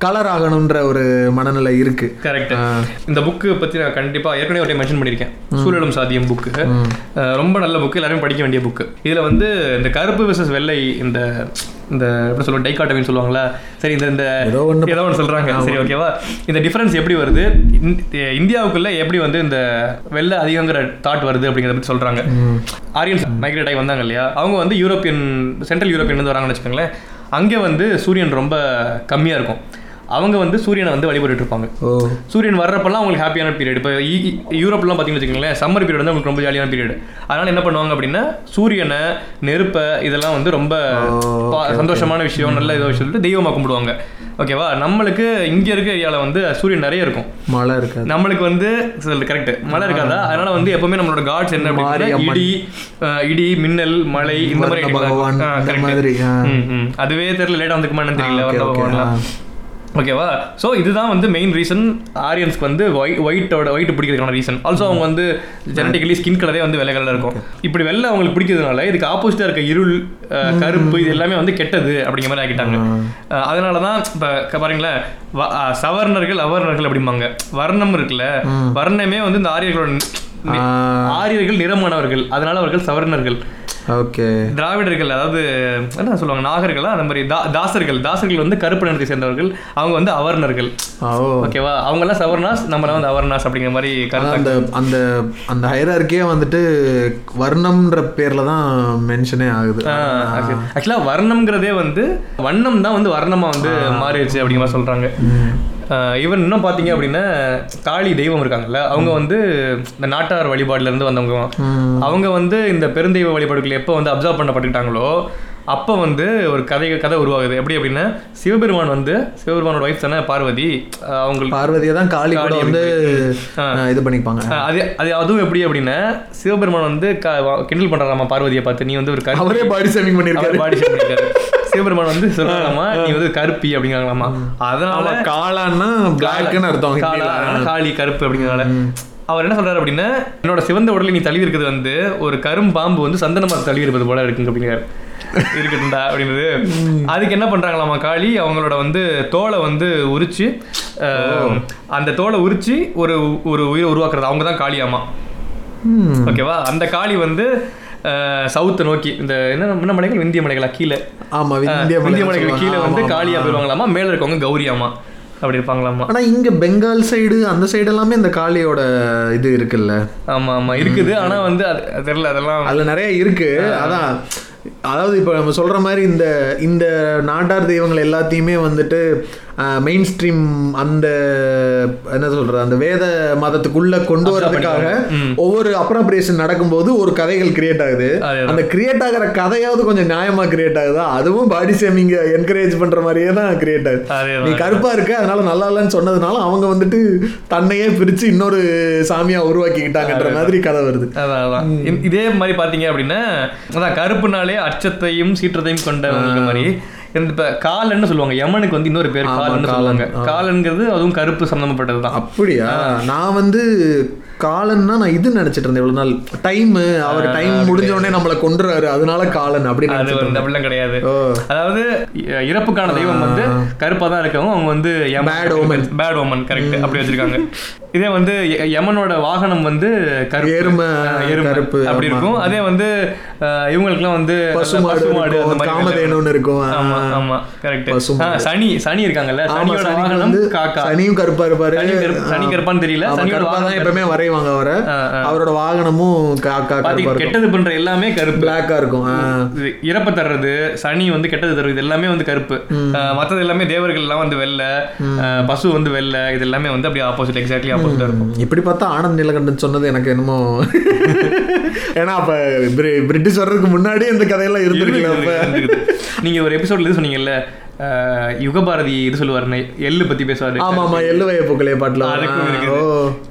கலர் ஆகணுன்ற ஒரு மனநிலை இருக்கு. கரெக்ட் இந்த புக்கு பத்தி நான் கண்டிப்பா ஏற்கனவே ஒரு மென்ஷன் பண்ணியிருக்கேன். சூழலும் சாத்தியம் புக்கு ரொம்ப நல்ல புக்கு எல்லாருமே படிக்க வேண்டிய புக்கு இதுல வந்து இந்த கருப்பு விசஸ் வெள்ளை இந்த இந்த எப்படி சொல்லுவோம் டைகாட்டமின்னு சொல்லுவாங்களா சரி இந்த இந்த ஏதோ ஒண்ணு ஏதோ ஒன்று சொல்றாங்க. சரி ஓகேவா இந்த டிஃபரன்ஸ் எப்படி வருது? இந்- இந்தியாவுக்குள்ள எப்படி வந்து இந்த வெள்ளை அதிகங்கிற தாட் வருது அப்படிங்கிறத பத்தி சொல்றாங்க. ஆரியன்ஸ் மைக்ரேட் ஆகி வந்தாங்க இல்லையா? அவங்க வந்து யூரோப்பியன் சென்ட்ரல் யூரோப்பியன் வந்து வராங்கன்னு வச்சுக்கோங்களேன். அங்கே வந்து சூரியன் ரொம்ப கம்மியா இருக்கும். அவங்க வந்து சூரியனை வந்து வழிபட்டுட்டு இருப்பாங்க சூரியன் வர்றப்பெல்லாம் அவங்களுக்கு ஹாப்பியான பீரியட் இப்போ யூரோப்லாம் பார்த்தீங்கன்னு வச்சுக்கோங்களேன் சம்மர் பீரியட் வந்து அவங்களுக்கு ரொம்ப ஜாலியான பீரியட் அதனால என்ன பண்ணுவாங்க அப்படின்னா சூரியனை நெருப்பை இதெல்லாம் வந்து ரொம்ப சந்தோஷமான விஷயம் நல்ல இதோ சொல்லிட்டு தெய்வமாக கும்பிடுவாங்க. ஓகேவா நம்மளுக்கு இங்கே இருக்க ஏரியாவில் வந்து சூரியன் நிறைய இருக்கும். மழை இருக்காது. நம்மளுக்கு வந்து கரெக்ட் மழை இருக்காதா? அதனால வந்து எப்பவுமே நம்மளோட காட்ஸ் என்ன அப்படின்னா. இடி இடி மின்னல் மழை இந்த மாதிரி. அதுவே தெரியல லேட்டாக வந்துக்குமா என்னன்னு தெரியல ஓகேவா? ஸோ இதுதான் வந்து மெயின் ரீசன் ஆரியன்ஸ்க்கு வந்து ஒயிட் ஒயிட்டோட ஒயிட் பிடிக்கிறதுக்கான ரீசன் ஆல்சோ அவங்க வந்து ஜெனட்டிக்கலி ஸ்கின் கலரே வந்து வெள்ளை கலரில் இருக்கும். இப்படி வெள்ளை அவங்களுக்கு பிடிக்கிறதுனால இதுக்கு ஆப்போசிட்டாக இருக்க இருள் கருப்பு இது எல்லாமே வந்து கெட்டது அப்படிங்கிற மாதிரி ஆக்கிட்டாங்க. அஹ், அதனால தான் இப்போ பாருங்களேன் சவர்ணர்கள் அவர்ணர்கள் அப்படிம்பாங்க. வர்ணம் இருக்குல்ல வர்ணமே வந்து இந்த ஆரியர்களோட ஆரியர்கள் நிறமானவர்கள். அதனால அவர்கள் சவர்ணர்கள். ஓகே. திராவிடர்கள் அதாவது என்ன சொல்லுவாங்க நாகர்களா அந்த மாதிரி தா- தாசர்கள் தாசர்கள் வந்து கருப்பு நிறத்தை சேர்ந்தவர்கள் அவங்க வந்து அவர்ணர்கள். ஓகேவா? அவங்கெல்லாம் சவர்ணாஸ் நம்மளாம் வந்து அவர்ணாஸ் அப்படிங்கிற மாதிரி அந்த அந்த அந்த ஹைரார்க்கியே வந்துட்டு வர்ணம்ன்ற பேர்ல தான் மென்ஷனே ஆகுது. ஆக்சுவலாக வர்ணம்ங்கிறதே வந்து வண்ணம் தான் வந்து வர்ணமா வந்து மாறிடுச்சு அப்படிங்கிற மாதிரி சொல்றாங்க. ஈவன் இன்னும் பார்த்தீங்க அப்படின்னா காளி தெய்வம் இருக்காங்கல்ல அவங்க வந்து இந்த நாட்டார் வழிபாடுல இருந்து வந்தவங்க. அவங்க வந்து இந்த பெருந்தெய்வ வழிபாடுகள் எப்போ வந்து அப்சர்வ் பண்ணப்பட்டுட்டாங்களோ அப்போ வந்து ஒரு கதை கதை உருவாகுது. எப்படி அப்படின்னா சிவபெருமான் வந்து சிவபெருமானோட ஒய்ஃப் தானே பார்வதி. அவங்களுக்கு பார்வதியை தான் காளி கூட வந்து இது பண்ணிப்பாங்க. அது அது அதுவும் எப்படி அப்படின்னா சிவபெருமான் வந்து கிண்டல் பண்றாராமா பார்வதியை பார்த்து நீ வந்து ஒரு அவரே பாடி சேவிங் பண்ணிருக்காரு. அவர் பாடி ஷேப் பண்ணிருக்காரு. சிவபெருமான் வந்து சொல்றாங்களாமா நீ வந்து கருப்பி அப்படிங்கிறாங்களாமா? அதனால காளான்னா பிளாக்னு அர்த்தம் காளா, கருப்பு அப்படிங்கிறனால அவர் என்ன சொல்றாரு அப்படின்னா என்னோட சிவந்த உடலை நீ தழுவி இருக்கிறது வந்து ஒரு கரும் பாம்பு வந்து சந்தன மரம் தழுவி இருப்பது போல இருக்குங்க அப்படிங்கிறாரு இருக்கட்டும்டா அப்படின்றது. அதுக்கு என்ன பண்றாங்களாமா காளி? அவங்களோட வந்து தோலை வந்து உரிச்சு அந்த தோலை உரிச்சு ஒரு ஒரு உயிரை உருவாக்குறது. அவங்க தான் காளியாமா. ஓகேவா? அந்த காளி வந்து சவுத்தை நோக்கி இந்த என்ன என்ன மலைகள்? விந்திய மலைகளா? கீழே. ஆமா அஹ், இந்திய விந்திய மலைகள் கீழே. வந்து காளியா ஆமா. போயிருவாங்களாமா? மேல இருக்கவங்க கௌரியாமா? அப்படி இருப்பாங்களாமா? ஆனா இங்க பெங்கால் சைடு அந்த சைடு எல்லாமே இந்த காளியோட இது இருக்குல்ல. ஆமா ஆமா இருக்குது. ஆனா வந்து அது தெரியல அதெல்லாம் அதுல நிறைய இருக்கு. அதான் அதாவது இப்போ நம்ம சொல்ற மாதிரி இந்த இந்த நாட்டார் தெய்வங்கள் எல்லாத்தையுமே வந்துட்டு மெயின் ஸ்ட்ரீம் அந்த என்ன சொல்றது அந்த வேத மதத்துக்குள்ள கொண்டு வரதுக்காக ஒவ்வொரு அப்ராப்ரியேஷன் நடக்கும்போது ஒரு கதைகள் கிரியேட் ஆகுது. அந்த கிரியேட் ஆகிற கதையாவது கொஞ்சம் நியாயமா கிரியேட் ஆகுதா? அதுவும் பாடி ஷேமிங்க என்கரேஜ் பண்ற மாதிரியே தான் கிரியேட் ஆகுது. நீ கருப்பா இருக்க அதனால நல்லா இல்லைன்னு சொன்னதுனால அவங்க வந்துட்டு தன்னையே பிரிச்சு இன்னொரு சாமியா உருவாக்கிக்கிட்டாங்கன்ற மாதிரி கதை வருது. இதே மாதிரி பாத்தீங்க அப்படின்னா அதான் கருப்புனாலே அச்சத்தையும் சீற்றத்தையும் கொண்ட மாதிரி. இப்ப காலன்னு சொல்லுவாங்க. யமனுக்கு வந்து இன்னொரு பேர் காலன்னு காலன். சொல்லுவாங்க. காலன்கிறது அதுவும் கருப்பு சம்பந்தப்பட்டது தான். அப்படியா? நான் வந்து காலன்னா நான் இது நினைச்சிட்டு இருந்தேன் இவ்வளவு நாள். டைம் அவர் டைம் முடிஞ்ச உடனே நம்மளை கொண்டுறாரு அதனால காலன் அப்படின்னு அப்படிலாம் கிடையாது. அதாவது இறப்புக்கான தெய்வம் வந்து கருப்பா தான் இருக்கவங்க அவங்க வந்து Bad omen. Bad omen correct அப்படி வச்சிருக்காங்க. இதே வந்து யமனோட வாகனம் வந்து கருப்பு. எருமை, கருப்பு, அப்படி. இருக்கும். அதே வந்து இவங்களுக்குலாம் வந்து பசுமாடு அந்த மாதிரி காமதேனுன்னு இருக்கும். ஆமா ஆமா. கரெக்ட். சனி சனி இருக்காங்கல்ல? சனியோட வாகனம் காக்கா. சனியும் கருப்பா இருப்பாரு. சனி கருப்பு- சனி கருப்பான்னு தெரியல. சனியோட வாகனம் எப்பவுமே வரைவாங்க அவரை. அவரோட வாகனமும் காக்கா கருப்பா கெட்டது பண்ற எல்லாமே கருப்பு. பிளாக்கா இருக்கும் இறப்ப தர்றது சனி வந்து கெட்டது தர்றது எல்லாமே வந்து கருப்பு. மத்தது எல்லாமே தேவர்கள் எல்லாம் வந்து வெள்ளை பசு வந்து வெள்ளை இது எல்லாமே வந்து அப்படியே ஆப்போசிட் எக்ஸாக்ட்லி இருக்கும். இப்படி பார்த்தா ஆனந்த் நீலகண்டன் சொன்னது எனக்கு என்னமோ ஏன்னா அப்ப பிரி- பிரிட்டிஷ் வர்றதுக்கு முன்னாடியே இந்த கதையெல்லாம் இருக்குது. நீங்க ஒரு எபிசோட்ல இது சொன்னீங்கல்ல யுகபாரதி இது சொல்லுவாரு எள்ளு பத்தி பேசுவாரு. ஆமா ஆமா எள்ளுவைய பூக்களைய பாட்டுல.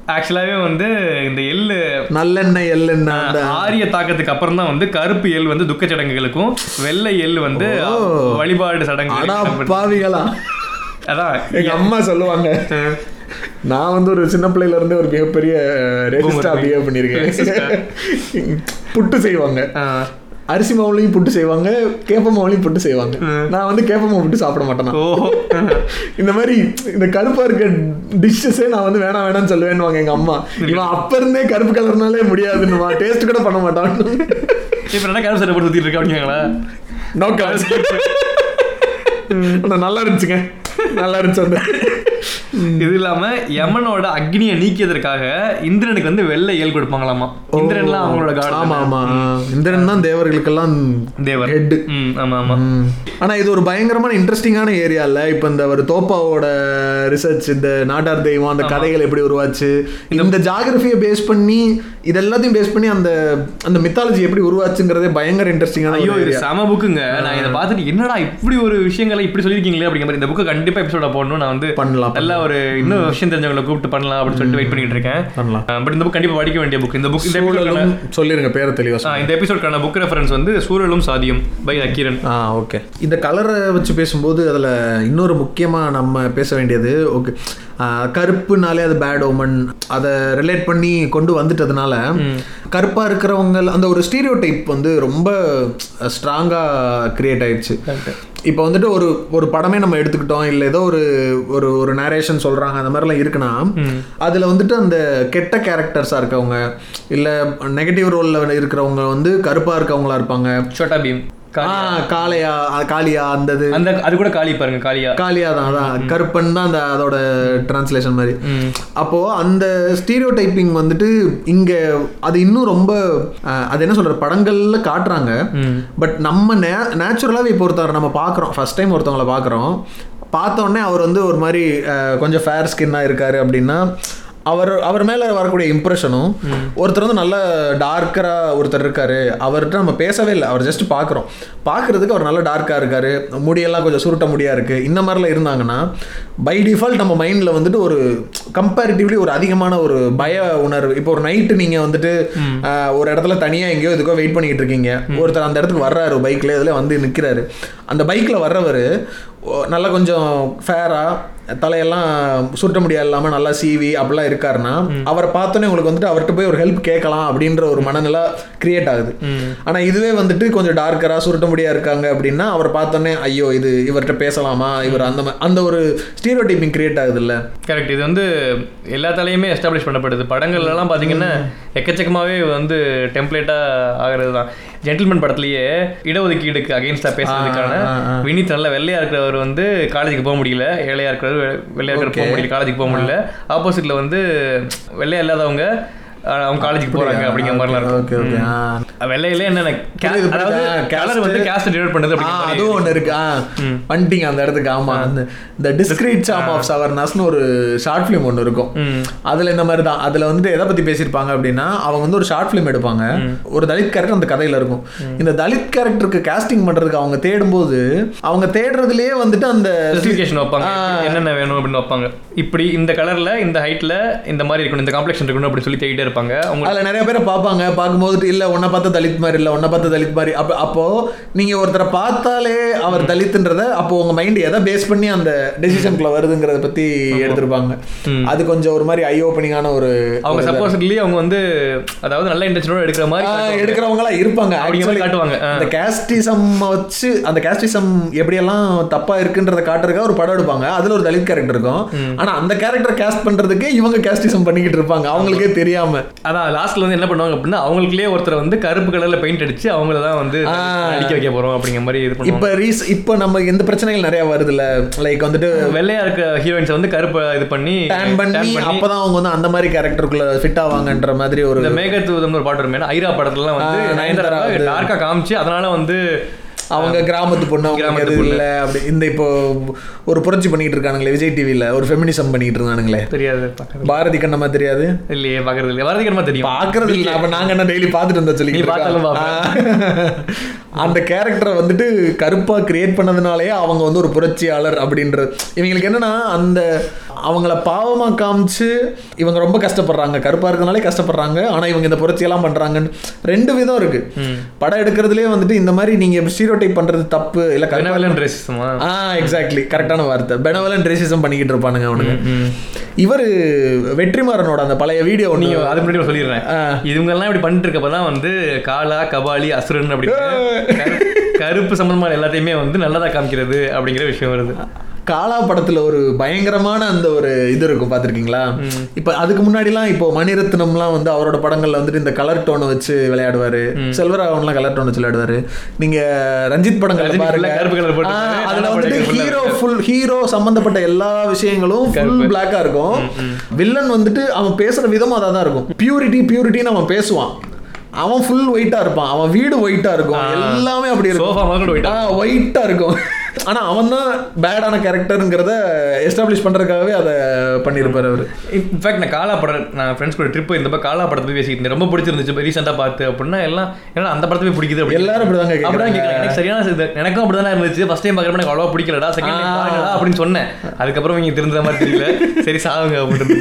ஆக்சுவலாவே வந்து இந்த எள்ளு நல்லெண்ணெய் எள்ளெண்ணெய் அந்த. ஆரிய தாக்கத்துக்கு அப்புறம் தான் வந்து கருப்பு எள் வந்து துக்க சடங்குகளுக்கும் வெள்ளை எள் வந்து வழிபாடு சடங்கு பாவிகளா. அதான். எங்க அம்மா சொல்லுவாங்க. நான் வந்து ஒரு சின்ன பிள்ளையில இருந்து ஒரு மிகப்பெரிய ரெசிஸ்டா பிஹேவ் பண்ணிருக்கேன் புட்டு செய்வாங்க. அரிசி மாவுலையும் புட்டு செய்வாங்க கேப்ப மாவுலையும் புட்டு செய்வாங்க. நான் வந்து கேப்ப மாவு புட்டு சாப்பிட மாட்டேன் இந்த மாதிரி இந்த கருப்பா இருக்க டிஷ்ஷஸே நான் வந்து வேணாம் வேணாம்னு சொல்லுவேன்னு எங்க அம்மா. இவன் அப்ப இருந்தே கருப்பு கலர்னாலே முடியாதுன்னு டேஸ்ட் கூட பண்ண மாட்டான். இப்ப என்ன கருப்பு சட்டை போட்டு சுத்திட்டு இருக்க அப்படிங்களா நோ கலர் நல்லா இருந்துச்சுங்க. நல்லா இருந்துச்சு அந்த இது இல்லாம யமனோட அக்னியை நீக்கியதற்காக இந்திரனுக்கு வந்து வெள்ளை ஏல் கொடுப்பாங்களாமா? இந்திரன்லாம் அவங்களோட காட் ஆமா ஆமா இந்திரன் தான் தேவர்களுக்கெல்லாம் தேவர். ஹெட் ஆமா ஆமா ஆனா இது ஒரு பயங்கரமான இன்ட்ரெஸ்டிங்கான ஏரியா இல்ல? இப்ப இந்த ஒரு தோப்பாவோட ரிசர்ச் இந்த நாட்டார் தெய்வம் அந்த கதைகள் எப்படி உருவாச்சு? இந்த ஜாகிரபியை பேஸ் பண்ணி இது எல்லாத்தையும் பேஸ் பண்ணி அந்த அந்த மித்தாலஜி எப்படி உருவாச்சுங்கிறதே பயங்கர இன்ட்ரெஸ்டிங்கான ஐயோ இது செம புக்குங்க நான் இதை பார்த்துட்டு என்னடா இப்படி ஒரு விஷயங்களை இப்படி சொல்லியிருக்கீங்களே அப்படிங்கிற மாதிரி இந்த புக்கை கண்டிப்பா எபிசோட போடணும் நான் வந்து பண்ணலாம். நல்லா ஒரு இன்னும் விஷயம் தெரிஞ்சவங்களை கூப்பிட்டு பண்ணலாம் அப்படின்னு சொல்லிட்டு வெயிட் பண்ணிட்டு இருக்கேன். பண்ணலாம். பட் இந்த புக் கண்டிப்பா படிக்க வேண்டிய புக் இந்த புக் இந்த சூழலும் சொல்லிருங்க பேரை தெளிவா ஆ, இந்த எபிசோட்கான புக் ரெஃபரன்ஸ் வந்து சூழலும் சாதியும் பை அக்கிரன். ஆ ஓகே இந்த கலரை வச்சு பேசும்போது அதில் இன்னொரு முக்கியமாக நம்ம பேச வேண்டியது ஓகே கருப்புனாலே அது பேட் ஓமன் அதை ரிலேட் பண்ணி கொண்டு வந்துட்டதுனால கருப்பாக இருக்கிறவங்க அந்த ஒரு ஸ்டீரியோ டைப் வந்து ரொம்ப ஸ்ட்ராங்காக கிரியேட் ஆயிடுச்சு. இப்போ வந்துட்டு ஒரு ஒரு படமே நம்ம எடுத்துக்கிட்டோம் இல்லை ஏதோ ஒரு ஒரு ஒரு நேரேஷன் சொல்கிறாங்க அந்த மாதிரிலாம் இருக்குன்னா அதில் வந்துட்டு அந்த கெட்ட கேரக்டர்ஸாக இருக்கவங்க இல்லை நெகட்டிவ் ரோலில் இருக்கிறவங்க வந்து கருப்பாக இருக்கவங்களா இருப்பாங்க. சோட்டா பீம். காளையா காளியா அந்த இது அந்த அது கூட காளி பாருங்க காளியா காளியா தான் அதான். கருப்பன் தான் அந்த அதோட டிரான்ஸ்லேஷன் மாதிரி. அப்போ அந்த ஸ்டீரியோ டைப்பிங் வந்துட்டு இங்க அது இன்னும் ரொம்ப அது என்ன சொல்ற படங்கள்ல காட்டுறாங்க. பட் நம்ம நே நேச்சுரலாகவே இப்போ ஒருத்தர் நம்ம பார்க்குறோம் ஃபர்ஸ்ட் டைம் ஒருத்தவங்கள பார்க்குறோம் பார்த்த உடனே அவர் வந்து ஒரு மாதிரி கொஞ்சம் ஃபேர் ஸ்கின்னாக இருக்காரு அப்படின்னா அவர் அவர் மேலே வரக்கூடிய இம்ப்ரெஷனும் ஒருத்தர் வந்து நல்ல டார்க்கராக ஒருத்தர் இருக்காரு. அவர்கிட்ட நம்ம பேசவே இல்லை. அவர் ஜஸ்ட் பார்க்குறோம். பார்க்குறதுக்கு அவர் நல்ல டார்க்காக இருக்காரு. முடியெல்லாம் கொஞ்சம் சுருட்ட முடியா இருக்கு. இந்த மாதிரிலாம் இருந்தாங்கன்னா பை டிஃபால்ட் நம்ம மைண்டில் வந்துட்டு ஒரு கம்பேரிட்டிவ்லி ஒரு அதிகமான ஒரு பய உணர்வு. இப்போ ஒரு நைட்டு நீங்கள் வந்துட்டு ஒரு இடத்துல தனியாக எங்கேயோ இதுக்கோ வெயிட் பண்ணிட்டு இருக்கீங்க. ஒருத்தர் அந்த இடத்துக்கு வர்றாரு பைக்கில் இதில் வந்து நிற்கிறாரு அந்த பைக்கில் வர்றவர் நல்லா கொஞ்சம் ஃபேராக தலையெல்லாம் சுருட்ட முடியாது இல்லாமல் நல்லா சீவி அப்படிலாம் இருக்காருன்னா அவரை பார்த்தோன்னே உங்களுக்கு வந்துட்டு அவர்கிட்ட போய் ஒரு ஹெல்ப் கேட்கலாம் அப்படின்ற ஒரு மனநிலை கிரியேட் ஆகுது. ஆனால் இதுவே வந்துட்டு கொஞ்சம் டார்க்கராக சுருட்ட முடியா இருக்காங்க அப்படின்னா அவரை பார்த்தோன்னே ஐயோ இது இவர்கிட்ட பேசலாமா? இவர் அந்த அந்த ஒரு ஸ்டீரியோ டைப்பிங் கிரியேட் ஆகுது இல்ல கரெக்ட் இது வந்து எல்லாத்தாலையுமே எஸ்டாப்ளிஷ் பண்ணப்படுது. படங்கள்லாம் பார்த்தீங்கன்னா எக்கச்சக்கமாகவே வந்து டெம்ப்ளேட்டாக ஆகிறது தான். ஜென்டில்மேன் படத்துலயே இடஒதுக்கீடுக்கு அகைன்ஸ்டாக பேசுறதுக்கான. வினித் நல்ல வெள்ளையா இருக்கிறவர் வந்து காலேஜுக்கு போக முடியல. ஏழையா இருக்கிறவர் வெள்ளையா இருக்கிற போக முடியல. காலேஜுக்கு போக முடியல. ஆப்போசிட்ல வந்து வெள்ளையா இல்லாதவங்க அவங்க காலேஜுக்கு போறாங்க அப்படிங்கிற மாதிரிலாம் இருக்கும். Okay okay. வெள்ளையிலே என்னென்ன அதாவது புரியுது. கலர் வந்து கேஸ்ட் டிவைட் பண்ணுது அதுவும் ஒன்று இருக்கு. ஆ வந்துட்டீங்க அந்த இடத்துக்கு ஆமா. அந்த இந்த டிஸ்கிரீட் சாம் ஆஃப் சவர்னஸ்னு ஒரு ஷார்ட் ஃபிலிம் ஒன்று இருக்கும். அதுல இந்த மாதிரி தான் அதுல வந்துட்டு எதை பத்தி பேசியிருப்பாங்க அப்படின்னா அவங்க வந்து ஒரு ஷார்ட் ஃபிலிம் எடுப்பாங்க. ஒரு தலித் கேரக்டர் அந்த கதையில இருக்கும். இந்த தலித் கேரக்டருக்கு காஸ்டிங் பண்றதுக்கு அவங்க தேடும்போது அவங்க தேடுறதுலயே வந்துட்டு அந்த ஸ்பெசிஃபிகேஷன் வைப்பாங்க. என்னென்ன வேணும் அப்படின்னு வைப்பாங்க. இப்படி இந்த கலர்ல இந்த ஹைட்ல இந்த மாதிரி இருக்கணும் இந்த காம்ப்ளெக்ஷன் இருக்கணும் அப்படின்னு சொல்லி தேடிட்டே இருப்பாங்க. அதுல நிறைய பேரை பார்ப்பாங்க. பார்க்கும்போது இல்ல உன்னை பார்த்த தலித் மாதிரி இல்ல உன்னை பார்த்த தலித் மாதிரி. அப்ப அப்போ நீங்க ஒருத்தரை பார்த்தாலே அவர் தலித்ன்றத அப்போ உங்க மைண்ட் எதை பேஸ் பண்ணி அந்த டெசிஷனுக்குள்ள வருதுங்கிறத பத்தி எடுத்திருப்பாங்க. அது கொஞ்சம் ஒரு மாதிரி ஐ ஓப்பனிங்கான ஒரு அவங்க சப்போஸ்லி அவங்க வந்து அதாவது நல்ல இன்டென்ஷனோட எடுக்கிற மாதிரி எடுக்கிறவங்களா இருப்பாங்க. அப்படிங்கிற காட்டுவாங்க. அந்த கேஸ்டிசம் வச்சு அந்த கேஸ்டிசம் எப்படியெல்லாம் தப்பா இருக்குன்றத காட்டுறதுக்காக ஒரு படம் எடுப்பாங்க. அதுல ஒரு தலித் கேரக்டர் இருக்கும். ஆனா அந்த கேரக்டர் கேஸ்ட் பண்றதுக்கு இவங்க கேஸ்டிசம் பண்ணிக்கிட்டு இருப்பாங்க. அவங்களுக்கே தெரியாம. அதான் லாஸ்ட்ல வந்து என்ன பண்ணுவாங்க அப்படின்னா அவங்களுக்குள்ளே ஒருத்தர் வந்து கருப்பு கலர்ல பெயிண்ட் அடிச்சு அவங்கள தான் வந்து. அடிக்க வைக்க போறோம் அப்படிங்கிற மாதிரி இது இப்ப ரீஸ் இப்ப நம்ம இந்த பிரச்சனைகள் நிறைய வருதுல்ல? லைக் வந்துட்டு வெள்ளையா இருக்க ஹீரோயின்ஸ் வந்து கருப்பை இது பண்ணி டேன் பண்ணி அப்பதான் அவங்க வந்து அந்த மாதிரி கேரக்டருக்குள்ள ஃபிட் ஆவாங்கன்ற மாதிரி ஒரு இந்த மேகத்தூதம்னு ஒரு பாட்டு வருமே ஐரா படத்துலலாம் வந்து நயன்தாரா டார்க்கா காமிச்சு அதனால வந்து அவங்க கிராமத்து பொண்ணு அவங்களுக்கு கிராமத்து எது பொண்ணு. இல்ல அப்படி இந்த இப்போ ஒரு புரட்சி பண்ணிட்டு இருக்கானுங்களே விஜய் டிவில ஒரு ஃபெமினிசம் பண்ணிட்டு இருந்தானுங்களே. தெரியாது பாரதி கண்ணம்மா தெரியாது? இல்லையே பார்க்கறது இல்லையா. வரதுக்கு தெரியும்? பாக்குறது இல்ல. அப்ப நாங்க என்ன டெய்லி பாத்துட்டு இருந்தா சொல்லி அந்த கேரக்டரை வந்துட்டு கருப்பா கிரியேட் பண்ணதுனாலயே அவங்க வந்து ஒரு புரட்சியாளர் அப்படின்றது இவங்களுக்கு என்னன்னா அந்த அவங்கள பாவமா காமிச்சு இவங்க ரொம்ப கஷ்டப்படுறாங்க. கருப்பா இருக்கனாலே கஷ்டப்படுறாங்க. ஆனா இவங்க இந்த புரட்சியெல்லாம் பண்றாங்கன்னு ரெண்டு விதம் இருக்கு. படம் எடுக்கிறதுலயே வந்துட்டு இந்த மாதிரி நீங்க ஸ்டீரியோ டைப் பண்றது தப்பு. இல்ல பெனவலன் ரேசிசமா ஆ எக்ஸாக்ட்லி கரெக்டான வார்த்தை. பெனவலன் ரேசிசம் பண்ணிக்கிட்டு இருப்பானுங்க அவனுங்க. இவர் வெற்றிமாறனோட அந்த பழைய வீடியோ நீங்க ஒன்று அதுக்கு முன்னாடி சொல்லிடுறேன். ஆ. இவங்க எல்லாம் இப்படி பண்ணிட்டு இருக்கப்ப தான் வந்து காலா கபாலி அசுரன் அப்படி கருப்பு சம்பந்தமான எல்லாத்தையுமே வந்து நல்லதா காமிக்கிறது அப்படிங்கிற விஷயம் வருது. காலா படத்துல ஒரு பயங்கரமான அந்த ஒரு இது இருக்கும் பார்த்திருக்கீங்களா? இப்ப அதுக்கு முன்னாடிலாம் இப்போ மணிரத்னம்லாம் வந்து அவரோட படங்கள்ல வந்துட்டு இந்த கலர் டோனை வச்சு விளையாடுவாரு. செல்வராகவன்லாம் கலர் டோன் வச்சு விளையாடுவாரு. நீங்க ரஞ்சித் படங்கள் பாருங்க. அதுல வந்துட்டு ஹீரோ ஃபுல் ஹீரோ சம்பந்தப்பட்ட எல்லா விஷயங்களும் ஃபுல் பிளாக்கா இருக்கும். வில்லன் வந்துட்டு அவன் பேசுற விதம் அதான் தான் இருக்கும். பியூரிட்டி பியூரிட்டின்னு அவன் பேசுவான். அவன் ஃபுல் ஒயிட்டா இருப்பான். அவன் வீடு ஒயிட்டா இருக்கும். எல்லாமே அப்படி இருக்கும். ஒயிட்டா இருக்கும். ஆனா அவன் தான் பேடான கேரக்டருங்கிறத எஸ்டாப்ளிஷ் பண்றதுக்காகவே அதை பண்ணியிருப்பாரு அவரு. இன்ஃபேக்ட் நான் காலா படம் நான் ஃப்ரெண்ட்ஸ் கூட ட்ரிப் இந்த காலா படத்தை போய் பேசிக்கிட்டு இருந்தேன். ரொம்ப பிடிச்சிருந்துச்சு. ரீசெண்டாக பார்த்து அப்படின்னா எல்லாம் ஏன்னா அந்த படத்தை பிடிக்குது அப்படி எல்லாரும் அப்படிதாங்க அப்படிதான் கேக்குறாங்க. கேட்குறாங்க எனக்கு சரியான இது எனக்கும் அப்படிதான் இருந்துச்சு. ஃபர்ஸ்ட் டைம் பார்க்குறப்ப எனக்கு அவ்வளோவா பிடிக்கலடா. செகண்ட் டைம் அப்படின்னு சொன்னேன். அதுக்கப்புறம் இங்கே திருந்த மாதிரி தெரியல. சரி சாவுங்க அப்படின்னு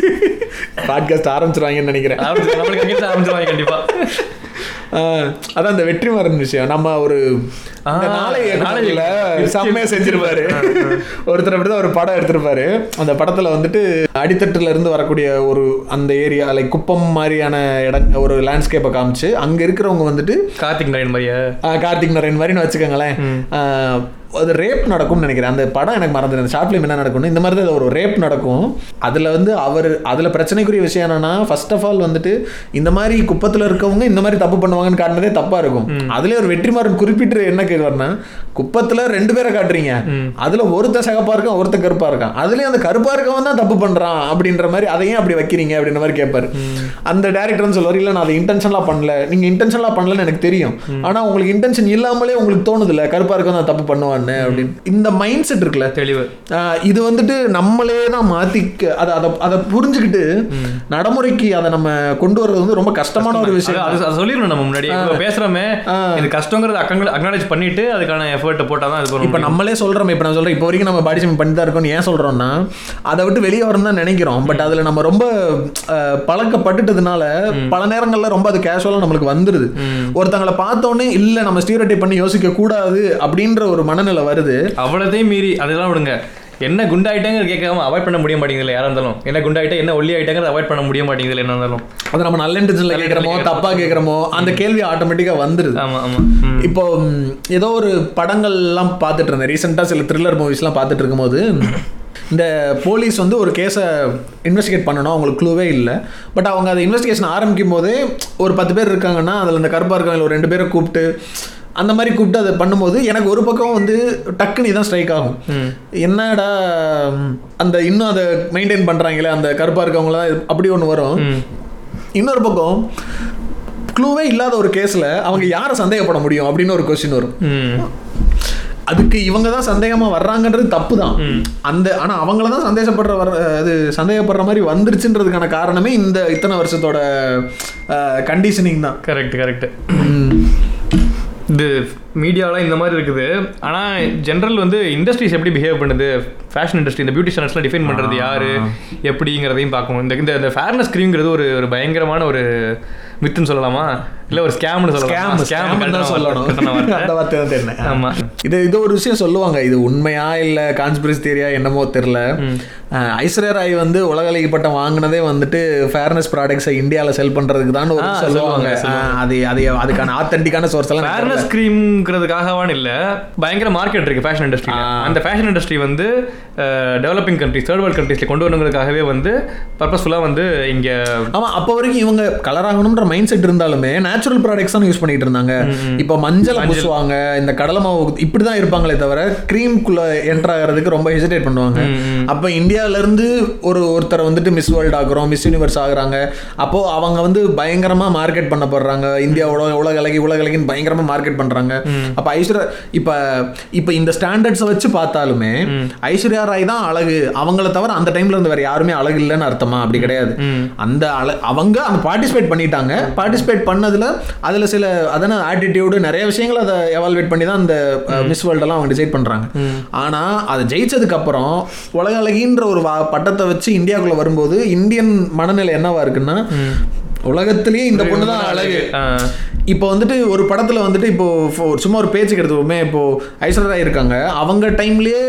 பாட்காஸ்ட் ஆரம்பிச்சிருவாங்கன்னு நினைக்கிறேன். ஆரம்பிச்சிருவாங்க. கண்டிப்பா ஆஹ், அதான் அந்த வெற்றிமாறன் விஷயம். நம்ம ஒரு இந்த ஆ, நாளை நாளை இயக்கத்துல செம்மையா செஞ்சிருப்பாரு. ஒருத்தர் அப்படிதான் ஒரு படம் எடுத்திருப்பாரு. அந்த படத்துல வந்துட்டு அடித்தட்டுல இருந்து வரக்கூடிய ஒரு அந்த ஏரியா லைக் குப்பம் மாதிரியான இடம் ஒரு லேண்ட்ஸ்கேப்பை காமிச்சு அங்க இருக்கிறவங்க வந்துட்டு கார்த்திக் நாராயண் மாதிரியா? கார்த்திக் நரேன் மாதிரின்னு வச்சுக்கோங்களேன். ஆஹ் அது ரேப் நடக்கும்னு நினைக்கிறேன். அந்த படம் எனக்கு மறந்துடும் அந்த ஷார்ட் ஃபிலிம் என்ன நடக்கும்னு இந்த மாதிரி தான் ஒரு ரேப் நடக்கும். அதில் வந்து அவர் அதில் பிரச்சனைக்குரிய விஷயம் என்னன்னா ஃபர்ஸ்ட் ஆஃப் ஆல் வந்துட்டு இந்த மாதிரி குப்பத்தில் இருக்கவங்க இந்த மாதிரி தப்பு பண்ணுவாங்கன்னு காட்டினதே தப்பாக இருக்கும். அதுலேயே ஒரு வெற்றிமாறன் குறிப்பிட்டு என்ன கேட்குறேன்னா குப்பத்தில் ரெண்டு பேரை காட்டுறீங்க. அதில் ஒருத்தன் சகப்பா இருக்கான் ஒருத்தன் கருப்பா இருக்கான். அதுலேயும் அந்த கருப்பா இருக்கவன் தான் தப்பு பண்ணுறான் அப்படின்ற மாதிரி அதையும் அப்படி வைக்கிறீங்க அப்படின்ற மாதிரி கேட்பாரு அந்த டேரக்டர்னு சொல்லுவார் இல்லை நான் அதை இன்டென்ஷனலாக பண்ணல. நீங்கள் இன்டென்ஷனலாக பண்ணலன்னு எனக்கு தெரியும். ஆனால் உங்களுக்கு இன்டென்ஷன் இல்லாமலே உங்களுக்கு தோணுதுல்ல கருப்பா இருக்கவன் தான் தப்பு பண்ணுவான்னு அப்படின்னு. இந்த மைண்ட் செட் இருக்குல்ல? தெளிவு. இது வந்துட்டு நம்மளே தான் மாத்திக்க அதை அதை அதை புரிஞ்சுக்கிட்டு நடைமுறைக்கு அதை நம்ம கொண்டு வர்றது வந்து ரொம்ப கஷ்டமான ஒரு விஷயம். அது அது சொல்லிடணும் நம்ம முன்னாடி. பேசுறோமே இது கஷ்டங்கிறது அக்னாலேஜ் பண்ணிட்டு அதுக்கான எஃபர்ட் போட்டால் தான் பண்ண இப்போ நம்மளே சொல்கிறோம் இப்போ நான் சொல்கிறேன் இப்போ வரைக்கும் நம்ம பாடி ஷேமிங் பண்ணி தான் இருக்கோம்னு ஏன் சொல்கிறோம்னா அதை விட்டு வெளியே வரணும் தான் நினைக்கிறோம். பட் அதில் நம்ம ரொம்ப பழக்கப்பட்டுட்டதுனால பல நேரங்களில் ரொம்ப அது கேஷுவலாக நம்மளுக்கு வந்துடுது ஒருத்தங்களை பார்த்தோன்னே இல்லை நம்ம ஸ்டீரியோடைப் பண்ணி யோசிக்க கூடாது அப்படின்ற ஒரு மனநிலை வருது. அவ்வளோதையும் மீறி அதெல்லாம் விடுங்க. என்ன குண்டாயிட்டேங்கிற கேட்காம அவாய்ட் பண்ண முடிய மாட்டேங்குதுல யாரா இருந்தாலும். என்ன குண்டாயிட்டே என்ன ஒல்லி ஆயிட்டேங்கிறத அவாய்ட் பண்ண முடிய மாட்டேங்குதுல என்ன இருந்தாலும். அதை நம்ம நல்ல இன்டென்ஷனில் கேட்குறோமோ தப்பாக கேட்குறோமோ. அந்த கேள்வி ஆட்டோமேட்டிக்காக வந்துடுது ஆமா ஆமா. ம். இப்போ ஏதோ ஒரு படங்கள்லாம் பார்த்துட்டு இருந்தேன். ரீசெண்டாக சில த்ரில்லர் மூவிஸ்லாம் பார்த்துட்டு இருக்கும்போது இந்த போலீஸ் வந்து ஒரு கேஸை இன்வெஸ்டிகேட் பண்ணணும் அவங்களுக்கு க்ளூவே இல்லை. பட் அவங்க அதை இன்வெஸ்டிகேஷன் ஆரம்பிக்கும் போதே ஒரு பத்து பேர் இருக்காங்கன்னா அதில் இந்த கருப்பாக இருக்காங்க ஒரு ரெண்டு பேரை கூப்பிட்டு அந்த மாதிரி கூப்பிட்டு அதை பண்ணும்போது எனக்கு ஒரு பக்கம் வந்து டக்குன்னு இதான் ஸ்ட்ரைக் ஆகும். என்னடா அந்த இன்னும் அதை மெயின்டைன் பண்ணுறாங்களே அந்த கருப்பாக இருக்கவங்களாம் அப்படி ஒன்று வரும். இன்னொரு பக்கம் க்ளூவே இல்லாத ஒரு கேஸில் அவங்க யாரை சந்தேகப்பட முடியும் அப்படின்னு ஒரு கொஸ்டின் வரும். அதுக்கு இவங்க தான் சந்தேகமாக வர்றாங்கன்றது தப்பு தான் அந்த ஆனால் அவங்கள தான் சந்தேகப்படுற வர அது சந்தேகப்படுற மாதிரி வந்துருச்சுன்றதுக்கான காரணமே இந்த இத்தனை வருஷத்தோட கண்டிஷனிங் தான். கரெக்ட் கரெக்ட் இது மீடியாலாம் இந்த மாதிரி இருக்குது. ஆனால் ஜென்ரல் வந்து இண்டஸ்ட்ரீஸ் எப்படி பிஹேவ் பண்ணுது? ஃபேஷன் இண்டஸ்ட்ரி இந்த பியூட்டி ஸ்டாண்டர்ட்ஸ்லாம் டிஃபைன் பண்ணுறது யாரு? எப்படிங்கிறதையும் பார்க்கணும். இந்த இந்த இந்த ஃபேர்னஸ் க்ரீம்ங்கிறது ஒரு ஒரு பயங்கரமான ஒரு மித்துன்னு சொல்லலாமா? இல்லை ஒரு ஸ்கேம்னு சொல்லலாம்? ஸ்கேம் தான் சொல்லணும். அந்த வார்த்தை தான் தெரியல ஆமா. இது இது ஒரு விஷயம் சொல்லுவாங்க. இது உண்மையா இல்ல கான்ஸ்பிரசி தேரியா என்னமோ தெரியல. ஐஸ்வர்யா ராய் வந்து உலகளி பட்டம் வாங்கினதே வந்துட்டு ஃபேர்னஸ் ப்ராடக்ட்ஸை இந்தியாவில் செல் பண்றதுக்கு தான் ஒரு சொல்லுவாங்க. அது அது அதுக்கான ஆத்தென்டிக்கான சோர்ஸ் எல்லாம் ஃபேர்னஸ் க்ரீம்ங்கிறதுக்காகவான் இல்லை பயங்கர மார்க்கெட் இருக்கு ஃபேஷன் இண்டஸ்ட்ரியில் அந்த ஃபேஷன் இண்டஸ்ட்ரி வந்து டெவலப்பிங் கண்ட்ரிஸ் தேர்ட் வேர்ல்ட் கண்ட்ரீஸ்ல கொண்டு வரணுங்கிறதுக்காகவே வந்து பர்பஸ்ஃபுல்லாக வந்து இங்கே ஆமா அப்போ வரைக்கும் இவங்க கலர் ஆகணும்ன்ற மைண்ட் செட் இருந்தாலுமே நேச்சுரல் ப்ராடக்ட்ஸ் தான் யூஸ் பண்ணிட்டு இருந்தாங்க. இப்போ மஞ்சள் பூசுவாங்க இந்த கடலை மாவு இப்படி தான் இருப்பாங்களே தவிர க்ரீம்குள்ள என்டர் ஆகிறதுக்கு ரொம்ப ஹெசிடேட் பண்ணுவாங்க. அப்போ இந்தியால இருந்து ஒரு ஒருத்தர் வந்துட்டு மிஸ் வேர்ல்ட் ஆகுறோம் மிஸ் யூனிவர்ஸ் ஆகுறாங்க. அப்போ அவங்க வந்து பயங்கரமா மார்க்கெட் பண்ணப்படுறாங்க. இந்தியாவோட உலக அழகி உலக அழகின்னு பயங்கரமா மார்க்கெட் பண்றாங்க. அப்போ ஐஸ்வர்யா இப்போ இப்போ இந்த ஸ்டாண்டர்ட்ஸை வச்சு பார்த்தாலுமே ஐஸ்வர்யா ராய் தான் அழகு. அவங்கள தவிர அந்த டைம்ல இருந்து வேற யாருமே அழகு இல்லைன்னு அர்த்தமா? அப்படி கிடையாது. அந்த அவங்க அந்த பார்ட்டிசிபேட் பண்ணிட்டாங்க. பார்ட்டிசிபேட் பண்ணதுல அதுல சில அதான ஆட்டிடியூடு நிறைய விஷயங்கள் அதை எவால்வேட் பண்ணி தான் அந்த மிஸ் வேர்ல்டெல்லாம் அவங்க டிசைட் பண்றாங்க. ஆனா அதை ஜெயிச்சதுக்கு அப்புறம் உலக அழகின்ற ஒரு பட்டத்தை வச்சு இந்தியாவுக்குள்ள வரும்போது இந்தியன் மனநிலை என்னவா இருக்குன்னா உலகத்திலேயே இந்த பொண்ணு தான் அழகு. இப்போ வந்துட்டு ஒரு படத்துல வந்துட்டு இப்போ ஃபோ- சும்மா ஒரு பேச்சுக்கு எடுத்துவோமே இப்போ ஐஸ்வர்யா ராய் இருக்காங்க. அவங்க டைம்லயே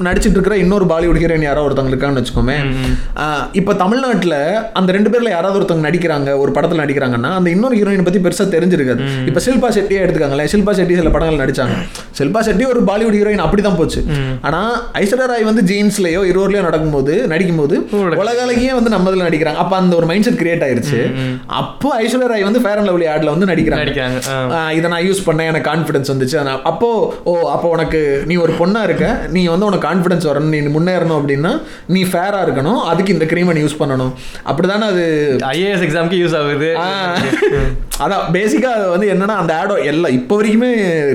நடிச்சிட்டு இருக்கிற இன்னொரு பாலிவுட் ஹீரோயின் யாரோ ஒருத்தவங்க இருக்காங்கன்னு வச்சுக்கோமே. இப்போ தமிழ்நாட்டுல அந்த ரெண்டு பேர்ல யாராவது ஒருத்தவங்க நடிக்கிறாங்க ஒரு படத்துல நடிக்கிறாங்கன்னா அந்த இன்னொரு ஹீரோயின் பத்தி பெருசா தெரிஞ்சிருக்காது. இப்போ ஷில்பா ஷெட்டியே எடுத்துக்காங்களேன் ஷில்பா ஷெட்டி சில படங்கள் நடிச்சாங்க. ஷில்பா ஷெட்டி ஒரு பாலிவுட் ஹீரோயின் அப்படிதான் போச்சு. ஆனா ஐஸ்வர்யா ராய் வந்து ஜீன்ஸ்லயோ இருவர்லயோ நடக்கும்போது நடிக்கும்போது உலக அழகியே வந்து நம்ம இதுல நடிக்கிறாங்க. அப்ப அந்த ஒரு மைண்ட் செட் கிரியேட் ஆயிருச்சு அப்போ ஐஸ்வர்யா ராய் வந்து ஃபேர் அண்ட் லவ்லி ஆட்ல வந்து நடிக்கிறாங்க. ஆஹ் இதை நான் யூஸ் பண்ணேன் எனக்கு கான்ஃபிடன்ஸ் வந்துச்சு. அதனால- அப்போ ஓ அப்போ உனக்கு நீ ஒரு பொண்ணா இருக்க நீ வந்து உனக்கு கான்ஃபிடன்ஸ் வரணும் நீ முன்னேறணும் அப்படின்னா நீ ஃபேரா இருக்கணும் அதுக்கு இந்த க்ரீமை யூஸ் பண்ணணும். அப்படிதானே அது? ஐஏஎஸ் எக்ஸாம்க்கு யூஸ் ஆகுது. அதான் பேசிக்கா அது வந்து என்னன்னா அந்த ஆடோ எல்லாம் இப்போ வரைக்குமே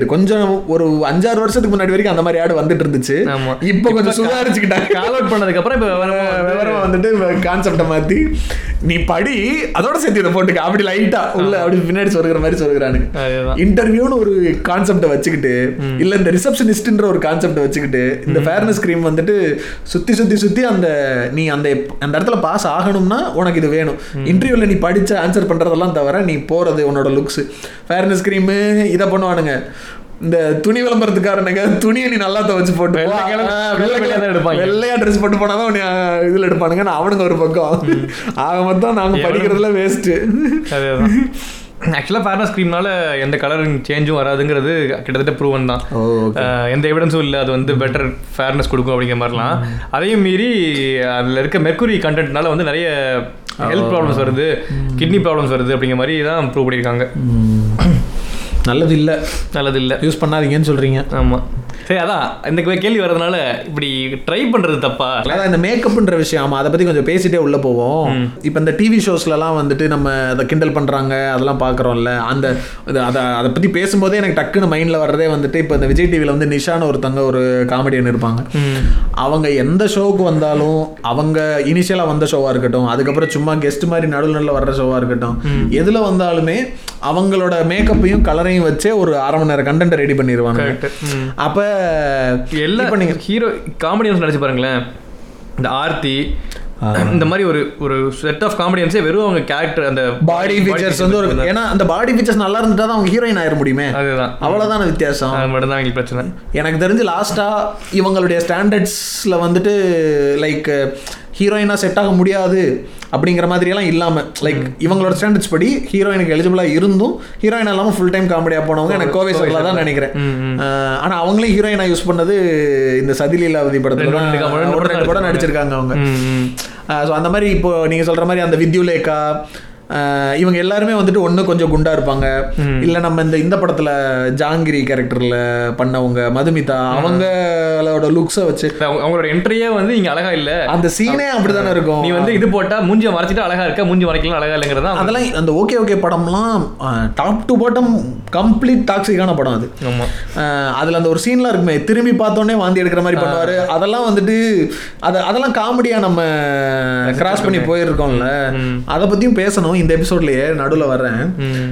கொஞ்சம் ஒரு அஞ்சாறு வருஷத்துக்கு முன்னாடி வரைக்கும் அந்த மாதிரி ஆடு வந்துட்டு இருந்துச்சு. இப்போ கொஞ்சம் சுதாரிச்சுக்கிட்டாங்க. கால் அவுட் பண்ணதுக்கு அப்புறம் இப்போ விவரமா வந்துட்டு கான்செப்டை மாத்தி நீ படி அதோட சேர்த்து இதை போட்டுக்க. அப்படி லைட்டா உள்ள அப்படி பின்னாடி சொல்கிற மாதிரி சொல்கிறானுங்க அதேதான். இன்டர்வியூன்னு ஒரு கான்செப்டை வச்சுக்கிட்டு இல்ல இந்த ரிசப்ஷனிஸ்ட்ன்ற ஒரு கான்செப்டை வச்சுக்கிட்டு இந்த ஃபேர்னஸ் கிரீம் வந்துட்டு சுத்தி சுத்தி சுத்தி அந்த நீ அந்த அந்த இடத்துல பாஸ் ஆகணும்னா உனக்கு இது வேணும். இன்டர்வியூல நீ படிச்ச ஆன்சர் பண்றதெல்லாம் தவிர நீ போறது உன்னோட லுக்ஸ் ஃபேர்னஸ் கிரீம் இதை பண்ணுவானுங்க. இந்த துணி விளம்பரத்துக்காரனுங்க துணியை நீ நல்லா துவச்சு போட்டு தான். வெள்ளையா ட்ரெஸ் போட்டு போனாதான் உன்னை இதுல எடுப்பானுங்க. நான் அவனுங்க ஒரு பக்கம். ஆக மொத்தம் நாங்க படிக்கிறதுல வேஸ்ட் அதேதான். ஆக்சுவலாக ஃபேர்னஸ் க்ரீம்னால எந்த கலர் சேஞ்சும் வராதுங்கிறது கிட்டத்தட்ட ப்ரூவன் தான். எந்த எவிடன்ஸும் இல்லை அது வந்து பெட்டர் ஃபேர்னஸ் கொடுக்கும் அப்படிங்கிற மாதிரிலாம். அதையும் மீறி அதில் இருக்க மெர்க்குரி கண்டென்ட்னால வந்து நிறைய ஹெல்த் ப்ராப்ளம்ஸ் வருது கிட்னி ப்ராப்ளம்ஸ் வருது அப்படிங்கிற மாதிரி தான் ப்ரூவ் பண்ணியிருக்காங்க. நல்லது இல்ல நல்லது இல்லை யூஸ் பண்ணாதீங்கன்னு சொல்றீங்க. ஆமாம் சரி அதான். இந்த கேள்வி வர்றதுனால இப்படி ட்ரை பண்றது தப்பா? அதான் இந்த மேக்கப்ன்ற விஷயம் ஆமா அதை பத்தி கொஞ்சம் பேசிட்டே உள்ள போவோம். இப்போ இந்த டிவி ஷோஸ்லலாம் வந்துட்டு நம்ம அதை கிண்டல் பண்றாங்க அதெல்லாம் பார்க்குறோம்ல அந்த அதை அதை பத்தி பேசும்போதே எனக்கு டக்குன்னு மைண்ட்ல வர்றதே வந்துட்டு இப்போ இந்த விஜய் டிவியில் வந்து நிஷான்னு ஒருத்தங்க ஒரு காமெடியன் இருப்பாங்க. அவங்க எந்த ஷோவுக்கு வந்தாலும் அவங்க இனிஷியலாக வந்த ஷோவாக இருக்கட்டும் அதுக்கப்புறம் சும்மா கெஸ்ட் மாதிரி நடுவில் நடுவில் வர்ற ஷோவாக இருக்கட்டும் எதில் வந்தாலுமே அவங்களோட மேக்கப்பையும் கலரையும் வச்சே ஒரு அரை மணி நேரம் கண்டென்ட் ரெடி பண்ணிடுவாங்க அப்போ எல்லா இப்போ நீங்க ஹீரோ காமெடியன்ஸ் நினைச்சு பாருங்களேன். இந்த ஆர்த்தி இந்த மாதிரி ஒரு ஒரு செட் ஆஃப் காமெடியன்ஸே வெறும் அவங்க கேரக்டர் அந்த பாடி ஃபீச்சர்ஸ் வந்து ஒரு ஏன்னா அந்த பாடி ஃபீச்சர்ஸ் நல்லா இருந்துட்டா தான் அவங்க ஹீரோயின் ஆயிட முடியுமே. அதுதான். அவ்வளவுதான வித்தியாசம். அது மட்டும் தான் எங்களுக்கு பிரச்சனை. எனக்கு தெரிஞ்சு லாஸ்டா இவங்களுடைய ஸ்டாண்டர்ட்ஸ்ல வந்துட்டு லைக் ஹீரோயினா செட் ஆக முடியாது அப்படிங்கிற மாதிரி எல்லாம் இல்லாம லைக் இவங்களோட ஸ்டாண்டர்ட்ஸ் படி ஹீரோயினுக்கு எலிஜிபிளா இருந்தும் ஹீரோயின் இல்லாம ஃபுல் டைம் காமெடியா போனவங்க எனக்கு கோவை சொல்லா தான் நினைக்கிறேன். அஹ் ஆனா அவங்களே ஹீரோயினா யூஸ் பண்ணது இந்த சதிலீலாவதி படத்துல படம் படம் நடிச்சிருக்காங்க அவங்க. ஸோ அந்த மாதிரி இப்போ நீங்க சொல்ற மாதிரி அந்த வித்யுலேகா இவங்க எல்லாருமே வந்துட்டு ஒண்ணு கொஞ்சம் குண்டா இருப்பாங்க. இல்ல நம்ம இந்த இந்த படத்துல ஜாங்கிரி கேரக்டர்ல பண்ணவங்க மதுமிதா அவங்களோட லுக்ஸை வச்சு அவங்க- அவங்களோட என்ட்ரியே வந்து இங்க அழகா இல்ல. அந்த சீனே அப்படிதானே இருக்கும். நீ வந்து இது போட்டா மூஞ்சிய மறைச்சிட்டு அழகா இருக்க மூஞ்சி மறைக்கலாம் அழகா இல்லைங்கிறதா அதெல்லாம் அந்த ஓகே ஓகே படம்லாம் டாப் டு பாட்டம் கம்ப்ளீட் டாக்ஸிக்கான படம் அது. அதுல அந்த ஒரு சீன்லாம் இருக்குமே திரும்பி பார்த்தோன்னே வாந்தி எடுக்கிற மாதிரி பண்ணுவாரு. அதெல்லாம் வந்துட்டு அத அதெல்லாம் காமெடியா நம்ம கிராஸ் பண்ணி போயிருக்கோம்ல. அதை பத்தியும் பேசணும். இந்த எபிசோட்லயே நடுவுல வர்றேன்.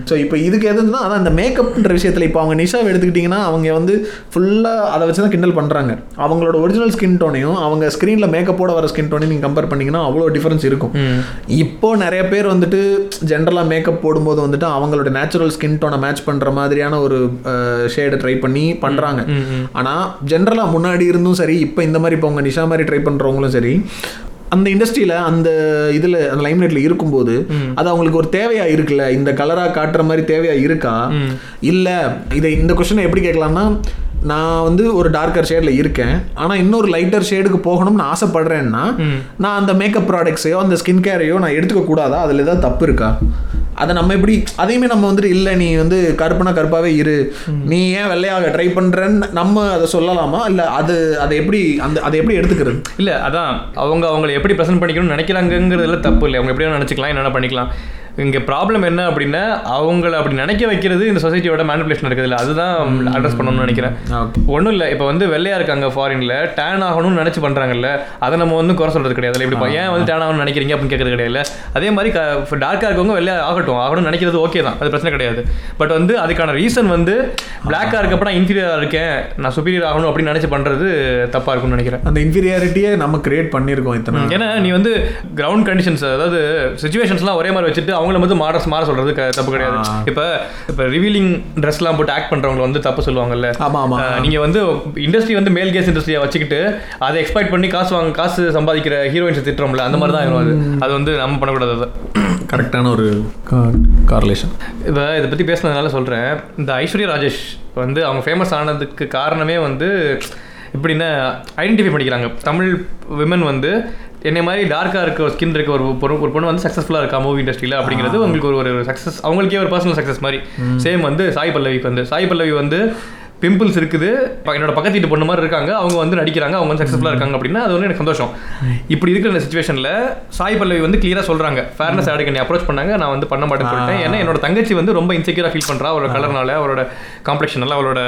ஸோ இப்போ இதுக்கு எதுன்னா அதான் இந்த மேக்கப்ன்ற விஷயத்துல இப்போ அவங்க நிஷாவை எடுத்துக்கிட்டிங்கன்னா அவங்க வந்து ஃபுல்லா அதை வச்சு தான் கிண்டல் பண்றாங்க. அவங்களோட ஒரிஜினல் ஸ்கின் டோனையும் அவங்க ஸ்க்ரீனில் மேக்கப்போட வர ஸ்கின் டோனையும் நீங்கள் கம்பேர் பண்ணீங்கன்னா அவ்வளோ டிஃபரன்ஸ் இருக்கும். இப்போ நிறைய பேர் வந்துட்டு ஜென்ரலாக மேக்கப் போடும்போது வந்துட்டு அவங்களோட நேச்சுரல் ஸ்கின் டோனை மேட்ச் பண்ற மாதிரியான ஒரு ஷேடை ட்ரை பண்ணி பண்றாங்க. ஆனா ஜென்ரலாக முன்னாடி இருந்தும் சரி இப்போ இந்த மாதிரி இப்போ உங்க நிஷா மாதிரி ட்ரை பண்றவங்களும் சரி அந்த இண்டஸ்ட்ரியில அந்த இதுல அந்த லைம்லைட்ல இருக்கும்போது அது அவங்களுக்கு ஒரு தேவையா இருக்குல்ல? இந்த கலரா காட்டுற மாதிரி தேவையா இருக்கா? இல்ல இதை இந்த கொஸ்டினை எப்படி கேட்கலாம்னா நான் வந்து ஒரு டார்க்கர் ஷேடில் இருக்கேன். ஆனால் இன்னொரு லைட்டர் ஷேடுக்கு போகணும்னு ஆசைப்படுறேன்னா நான் அந்த மேக்கப் ப்ராடக்ட்ஸையோ அந்த ஸ்கின் கேரையோ நான் எடுத்துக்க கூடாதா அதில் ஏதாவது தப்பு இருக்கா? அதை நம்ம எப்படி அதையுமே நம்ம வந்துட்டு இல்லை நீ வந்து கருப்புனா கருப்பாவே இரு. நீ ஏன் வெள்ளையாக ட்ரை பண்றேன்னு நம்ம அதை சொல்லலாமா? இல்லை அது அதை எப்படி அந்த அதை எப்படி எடுத்துக்கிறது? இல்ல அதான். அவங்க அவங்களை எப்படி ப்ரெசென்ட் பண்ணிக்கணும்னு நினைக்கிறாங்கிறதுல தப்பு இல்லை. அவங்க எப்படி வேணா நினைச்சுக்கலாம் என்னென்ன பண்ணிக்கலாம். இங்க ப்ராப்ளம் என்ன அப்படின்னா அவங்கள அப்படி நினைக்க வைக்கிறது இந்த சொசைட்டியோட மேனிபுலேஷன் இல்லை அதுதான் அட்ரஸ் பண்ணணும்னு நினைக்கிறேன். ஒன்றும் இல்லை. இப்போ வந்து வெள்ளையா இருக்காங்க ஃபாரின்ல டேன் ஆகணும்னு நினைச்சு பண்றாங்கல்ல அதை நம்ம வந்து குறை சொல்றது கிடையாது. இப்படி ஏன் வந்து டேன் ஆகணும்னு நினைக்கிறீங்க அப்படின்னு கேட்கறது கிடையாது. அதே மாதிரி டார்க்காக இருக்கவங்க வெள்ளையா ஆகட்டும். ஆகணும்னு நினைக்கிறது ஓகே தான். அது பிரச்சனை கிடையாது. பட் வந்து அதுக்கான ரீசன் வந்து பிளாக்காக இருக்கப்ப நான் இன்ஃபீரியராக இருக்கேன் நான் சுப்பீரியர் ஆகணும் அப்படின்னு நினைச்சு பண்றது தப்பா இருக்கும்னு நினைக்கிறேன். அந்த இன்ஃபீரியாரிட்டியை நம்ம கிரியேட் பண்ணியிருக்கோம் இத்தனை. ஏன்னா நீ வந்து கிரவுண்ட் கண்டிஷன்ஸ் அதாவது சுச்சுவேஷன்ஸ்லாம் ஒரே மாதிரி வச்சுட்டு அவங்கள வந்து மாற மாற சொல்றது க- தப்பு கிடையாது. இப்போ இப்போ ரிவீலிங் ட்ரெஸ்லாம் போட்டு ஆக்ட் பண்றவங்க வந்து தப்பு சொல்லுவாங்கல்ல. ஆமா ஆமா. அஹ் நீங்க வந்து இண்டஸ்ட்ரி வந்து மேல் கேஸ் இண்டஸ்ட்ரியை வச்சுக்கிட்டு அதை எக்ஸ்பெக்ட் பண்ணி காசு வாங்க காசு சம்பாதிக்கிற ஹீரோயின்ஸ் திட்டுறோம்ல அந்த மாதிரி தான் அது. அது வந்து நம்ம பண்ணக்கூடாது கரெக்டான ஒரு கார்லேஷன் இப்போ இதை பற்றி பேசுனதுனால சொல்கிறேன் இந்த ஐஸ்வர்யா ராஜேஷ் வந்து அவங்க ஃபேமஸ் ஆனதுக்கு காரணமே வந்து எப்படின்னா ஐடென்டிஃபை பண்ணிக்கிறாங்க. தமிழ் விமன் வந்து என்னை மாதிரி டார்க்காக இருக்க ஒரு ஸ்கின் இருக்க ஒரு பொண்ணு ஒரு பொண்ணு வந்து சக்ஸஸ்ஃபுல்லாக இருக்கா மூவி இண்டஸ்ட்ரியில் அப்படிங்கிறது உங்களுக்கு ஒரு ஒரு சக்ஸஸ் அவங்களுக்கே ஒரு பர்சனல் சக்ஸஸ் மாதிரி. சேம் வந்து சாய் பல்லவிக்கு வந்து. சாய் பல்லவி வந்து பிம்பிள்ஸ் இருக்குது. என்னோட பக்கத்து வீட்டு பொண்ணு மாதிரி இருக்காங்க. அவங்க வந்து நடிக்கிறாங்க. அவங்க வந்து சக்ஸஸ்ஃபுல்லாக இருக்காங்க அப்படின்னா அது வந்து எனக்கு சந்தோஷம். இப்படி இருக்கிற இந்த சுச்சுவேஷனில் சாய் பல்லவி வந்து கிளியராக சொல்கிறாங்க ஃபேர்னஸ் ஆடுக்கு நீ அப்ரோச் பண்ணாங்க. நான் வந்து பண்ண மாட்டேன்னு சொல்லிட்டேன். ஏன்னா என்னோட தங்கச்சி வந்து ரொம்ப இன்செக்யூராக ஃபீல் பண்ணுறா அவரோட கலர்னால அவரோட காம்ப்ளெக்ஷனால அவளோட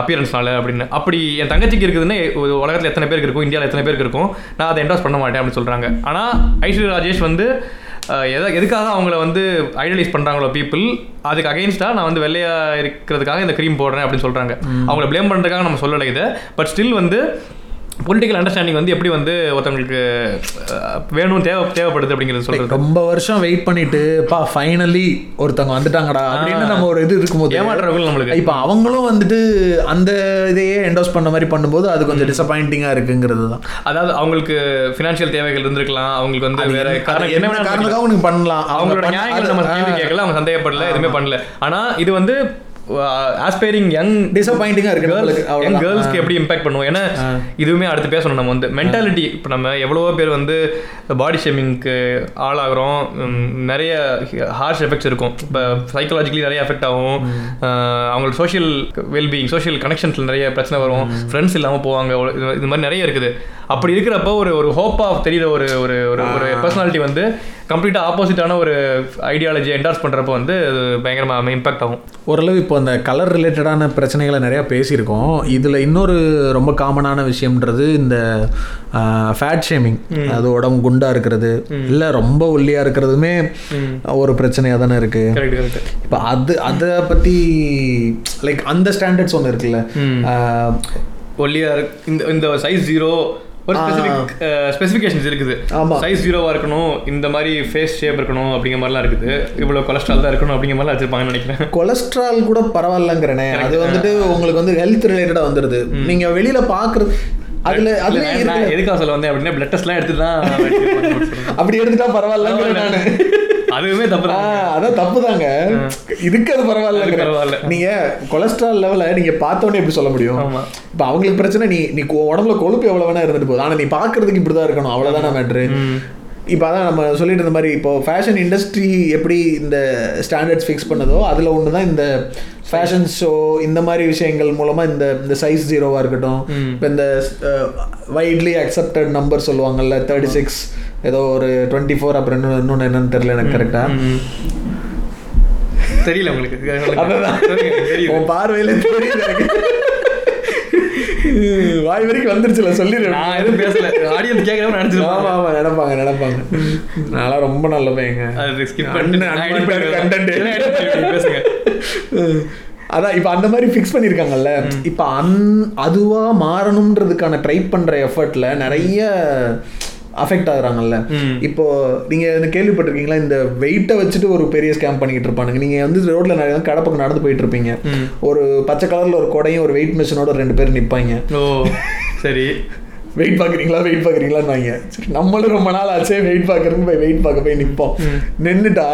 அப்பியரன்ஸ்னால அப்படின்னு. அப்படி என் தங்கச்சிக்கு இருக்குதுன்னு உலகத்தில் எத்தனை பேருக்கு இருக்கும்? இந்தியாவில் எத்தனை பேருக்கு இருக்கும்? நான் அதை என்டாஸ் பண்ண மாட்டேன் அப்படின்னு சொல்கிறாங்க ஆனால் ஐஸ்வர்யா ராஜேஷ் வந்து எதை எதுக்காக அவங்கள வந்து ஐடலைஸ் பண்ணுறாங்களோ பீப்புள் அதுக்கு அகைன்ஸ்டாக நான் வந்து வெள்ளையா இருக்கிறதுக்காக இந்த க்ரீம் போடுறேன் அப்படின்னு சொல்கிறாங்க அவங்கள ப்ளேம் பண்ணுறதுக்காக நம்ம சொல்லலை இதை. பட் ஸ்டில் வந்து பொலிட்டிக்கல் அண்டர்ஸ்டாண்டிங் வந்து எப்படி வந்து ஒருத்தவங்களுக்கு வேணும் தேவை தேவைப்படுது அப்படிங்கிறது சொல்கிறது ரொம்ப வருஷம் வெயிட் பண்ணிட்டு பா ஃபைனலி ஒருத்தவங்க வந்துட்டாங்கடா அப்படின்னு நம்ம ஒரு இது இருக்கும்போது ஏமாற்றுறவங்க நம்மளுக்கு. இப்போ அவங்களும் வந்துட்டு அந்த இதையே என்டோஸ் பண்ண மாதிரி பண்ணும்போது அது கொஞ்சம் டிசப்பாயிண்டிங்காக இருக்குங்கிறது தான். அதாவது அவங்களுக்கு ஃபினான்ஷியல் தேவைகள் இருந்திருக்கலாம் அவங்களுக்கு வந்து வேற காரணம்? என்ன காரணத்துக்காக உனக்கு பண்ணலாம். அவங்களோட நியாயங்களை நம்ம கேட்கல அவங்க சந்தேகப்படல எதுவுமே பண்ணல. ஆனா இது வந்து ஆஸ்பைரிங் யங் டிசப்பாயிண்டிங்கா இருக்கு நம்மளுக்கு. யங். கேர்ள்ஸ்க்கு எப்படி இம்பாக்ட் பண்ணுவோம்? ஏன்னா இதுவுமே அடுத்து பேசணும் நம்ம வந்து. மென்டாலிட்டி இப்போ நம்ம எவ்வளவோ பேர் வந்து பாடி ஷேமிங்க்கு ஆளாகிறோம். நிறைய ஹார்ஷ் எஃபெக்ட்ஸ் இருக்கும். இப்போ சைக்கலாஜிக்கலி நிறைய எஃபெக்ட் ஆகும். ஆஹ் அவங்களுக்கு சோஷியல் வெல்பீயிங் சோஷியல் கனெக்ஷன்ஸில் நிறைய பிரச்சனை வரும். ஃப்ரெண்ட்ஸ் இல்லாமல் போவாங்க. இது- மாதிரி நிறைய இருக்குது. அப்படி இருக்கிறப்போ ஒரு ஒரு ஹோப் ஆஃப் தெரியுற ஒரு ஒரு ஒரு பர்சனாலிட்டி வந்து கம்ப்ளீட்டாக ஆப்போசிட்டான ஒரு ஐடியாலஜி என்டார்ஸ் பண்ணுறப்போ வந்து பயங்கரமாக இம்பாக்ட் ஆகும். ஓரளவு இப்போ அந்த கலர் ரிலேட்டடான பிரச்சனைகளை நிறையா பேசியிருக்கோம். இதில் இன்னொரு ரொம்ப காமனான விஷயம்ன்றது இந்த ஃபேட் ஷேமிங் அது உடம்பு குண்டாக இருக்கிறது. இல்லை ரொம்ப ஒல்லியாக இருக்கிறதுமே ஒரு பிரச்சனையாக தானே இருக்குது கரெக்ட் கரெக்ட் இப்போ அது அதை பற்றி லைக் அந்த ஸ்டாண்டர்ட்ஸ் ஒன்று இருக்குல்ல. ஆஹ், ஒல்லியா இருக்கு இந்த இந்த சைஸ் ஜீரோ ஒரு ஸ்பெசிஃபிக் ஸ்பெசிஃபிகேஷன்ஸ் இருக்குது. ஆமா. சைஸ் ஜீரோவா இருக்கணும் இந்த மாதிரி ஃபேஸ் ஷேப் இருக்கணும் அப்படிங்கிற மாதிரிலாம் இருக்குது. இவ்வளவு கொலஸ்ட்ரால் தான் இருக்கணும் அப்படிங்கிற மாதிரிலாம் வச்சிருப்பாங்கன்னு நினைக்கிறேன். கொலஸ்ட்ரால் கூட பரவாயில்லங்கிறனே. அது வந்துட்டு உங்களுக்கு வந்து ஹெல்த் ரிலேட்டடாக வந்துடுது நீங்கள் வெளியில் பார்க்குறது அதில் அதுல எதுக்காக சொல்ல வந்தேன் அப்படின்னா பிளட் டெஸ்ட்லாம் எடுத்து தான் அப்படி எடுத்துட்டா பரவாயில்லங்கிற நான். அதுவுமே தப்பு அதான் தப்பு தாங்க இதுக்கு அது பரவாயில்ல பரவாயில்ல. நீங்க கொலஸ்ட்ரால் லெவல நீங்க பார்த்தோன்னே எப்படி சொல்ல முடியும். இப்ப அவங்களுக்கு பிரச்சனை நீ நீ உடம்புல கொழுப்பு எவ்வளவு வேணா இருந்துட்டு போகுது. ஆனா நீ பாக்குறதுக்கு இப்படிதான் இருக்கணும். அவ்வளவுதானே மேட்ரு இப்போ அதான் நம்ம சொல்லிட்டு இருந்த மாதிரி இப்போ ஃபேஷன் இண்டஸ்ட்ரி எப்படி இந்த ஸ்டாண்டர்ட்ஸ் ஃபிக்ஸ் பண்ணதோ அதில் ஒன்று தான் இந்த ஃபேஷன் ஷோ இந்த மாதிரி விஷயங்கள் மூலமாக இந்த இந்த சைஸ் ஜீரோவாக இருக்கட்டும். இப்போ இந்த வைட்லி அக்செப்டட் நம்பர் சொல்லுவாங்கல்ல தேர்ட்டி சிக்ஸ் ஏதோ ஒரு டுவெண்ட்டி ஃபோர் அப்புறம் இன்னொன்று இன்னொன்று என்னன்னு தெரியல எனக்கு கரெக்டாக தெரியல உங்களுக்கு. உன் பார்வையில எனக்கு. வாய் வரைக்கும் வந்துருச்சுல சொல்லிடுறேன் நான் எதுவும் பேசல. ஆடியன்ஸ் கேட்கறவங்க ஆமா நினைச்சிருப்பாங்க ஆமா நினைப்பாங்க நினைப்பாங்க. நான்லாம் ரொம்ப நல்ல பையங்க. அது ஸ்கிப் பண்ணி content. பேசுங்க. அதான் இப்போ அந்த மாதிரி ஃபிக்ஸ் பண்ணியிருக்காங்கல்ல இப்போ அந் அதுவா மாறணுன்றதுக்கான ட்ரை பண்ற எஃபர்ட்ல நிறைய அஃபெக்ட் ஆகுறாங்கல்ல. இப்போ நீங்க இந்த கேள்விப்பட்டிருக்கீங்களா? இந்த வெயிட்டை வச்சுட்டு ஒரு பெரிய ஸ்கேம் பண்ணிக்கிட்டு இருப்பானுங்க. நீங்க வந்து ரோட்ல நிறைய கடை பக்கம் நடந்து போயிட்டு இருப்பீங்க. ஒரு பச்சை கலர்ல ஒரு கொடையும் ஒரு வெயிட் மிஷினோட ரெண்டு பேர் நிப்பாங்க. ஓ சரி. வெயிட் பார்க்குறீங்களா? வெயிட் பார்க்குறீங்களான்னு சரி நம்மளும் ரொம்ப நாள் ஆச்சே. வெயிட் பார்க்குறதுக்கு போய் வெயிட் பார்க்க போய் நிற்போம் நின்றுட்டா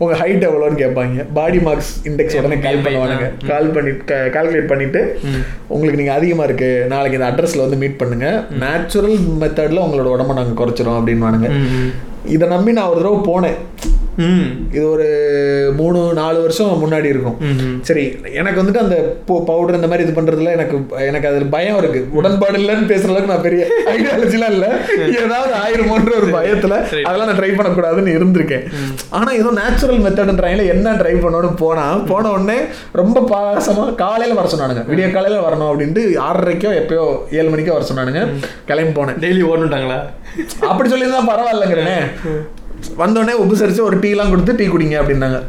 உங்கள் ஹைட் எவ்வளோன்னு கேட்பாங்க. பாடி மார்க்ஸ் இண்டெக்ஸ் உடனே கால் பண்ணுவானுங்க. கால் பண்ணி கால்குலேட் பண்ணிட்டு உங்களுக்கு நீங்கள் அதிகமாக இருக்கு. நாளைக்கு இந்த அட்ரஸில் வந்து மீட் பண்ணுங்க. நேச்சுரல் மெத்தடில் உங்களோட உடம்ப நாங்கள் குறைச்சிரும் அப்படின்வானுங்க இதை நம்பி நான் ஒரு தடவை போனேன். ம். இது ஒரு மூணு நாலு வருஷம் முன்னாடி இருக்கும். சரி எனக்கு வந்துட்டு அந்த பவுடர் இந்த மாதிரி இது பண்றதுல எனக்கு எனக்கு அதுல பயம் இருக்கு. உடன்பாடு இல்லைன்னு பேசுற அளவுக்கு நான் பெரிய ஐடியாலஜிலாம் இல்ல. ஏதாவது ஆயிருமோன்ற ஒரு பயத்துல அதெல்லாம் நான் ட்ரை பண்ணக்கூடாதுன்னு இருந்திருக்கேன். ஆனா ஏதோ நேச்சுரல் மெத்தட்ன்றாங்களே என்ன ட்ரை பண்ணணும்னு போனா போன உடனே ரொம்ப பாசமா காலையில வர சொன்னானுங்க. விடிய காலையில வரணும் அப்படின்ட்டு ஆறரைக்கோ எப்பயோ ஏழு மணிக்கோ வர சொன்னானுங்க. கிளம்பி போனேன். டெய்லி ஓடணுட்டாங்களா அப்படி சொல்லியிருந்தா பரவாயில்லைங்கிறனே. வந்தோடனே உபசரிச்சு ஒரு டீலாம் கொடுத்து டீ குடிங்க அப்படின்னாங்க.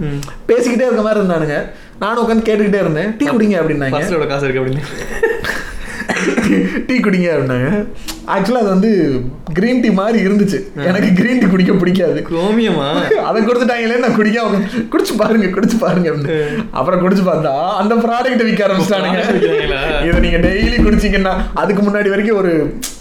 பேசிக்கிட்டே இருக்க மாதிரி இருந்தானுங்க. நானும் உட்காந்து கேட்டுக்கிட்டே இருந்தேன். டீ குடிங்க அப்படின்னாங்க. காசு இருக்கு அப்படின்னு. டீ குடிங்க அப்படின்னாங்க. ஆக்சுவலாக அது வந்து கிரீன் டீ மாதிரி இருந்துச்சு. எனக்கு கிரீன் டீ குடிக்க பிடிக்காது. குரோமியமா அதை கொடுத்துட்டாங்களே நான் குடிக்க குடிச்சு பாருங்க குடிச்சு பாருங்க அப்படின்னு. அப்புறம் குடிச்சு பார்த்தா அந்த ப்ராடக்ட் விற்க ஆரம்பிச்சிட்டானுங்க? இதை நீங்க டெய்லி குடிச்சீங்கன்னா அதுக்கு முன்னாடி வரைக்கும் ஒரு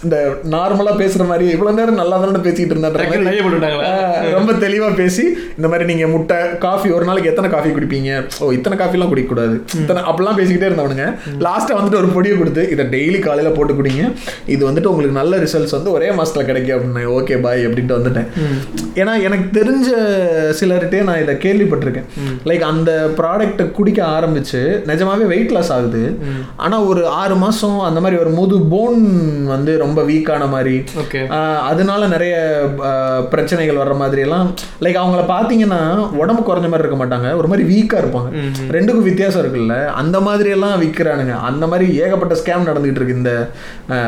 இந்த நார்மலா பேசுற மாதிரி இவ்வளவு நேரம் நல்லா தானே பேசிட்டு இருந்தா டக்குனு நிறைய போட்டுட்டாங்களா? ரொம்ப தெளிவா பேசி இந்த மாதிரி நீங்க முட்டை காஃபி ஒரு நாளைக்கு எத்தனை காஃபி குடிப்பீங்க? ஓ இத்தனை காஃபிலாம் குடிக்க கூடாது இத்தனை அப்படிலாம் பேசிக்கிட்டே இருந்தவனுங்க. லாஸ்ட்டாக வந்துட்டு ஒரு பொடியை கொடுத்து இதை டெய்லி காலையில போட்டு குடிங்க இது வந்துட்டு உங்களுக்கு நல்ல ரிசல்ட்ஸ் வந்து ஒரே மாசத்துல கிடைக்கும் அப்படின்னு ஓகே பாய் அப்படின்ட்டு வந்துட்டேன். ஏன்னா எனக்கு தெரிஞ்ச சிலர்கிட்டே நான் இதை கேள்விப்பட்டிருக்கேன். லைக் அந்த ப்ராடக்ட்டை குடிக்க ஆரம்பிச்சு நிஜமாவே வெயிட் லாஸ் ஆகுது. ஆனா ஒரு ஆறு மாசம் அந்த மாதிரி ஒரு முது போன் வந்து ரொம்ப வீக்கான மாதிரி அதனால நிறைய பிரச்சனைகள் வர்ற மாதிரி எல்லாம் லைக் அவங்கள பார்த்தீங்கன்னா உடம்பு குறைஞ்ச மாதிரி இருக்க மாட்டாங்க. ஒரு மாதிரி வீக்கா இருப்பாங்க. ரெண்டுக்கும் வித்தியாசம் இருக்குல்ல. அந்த மாதிரி எல்லாம் விற்கிறானுங்க அந்த மாதிரி ஏகப்பட்ட ஸ்கேம் நடந்துகிட்டு இருக்கு இந்த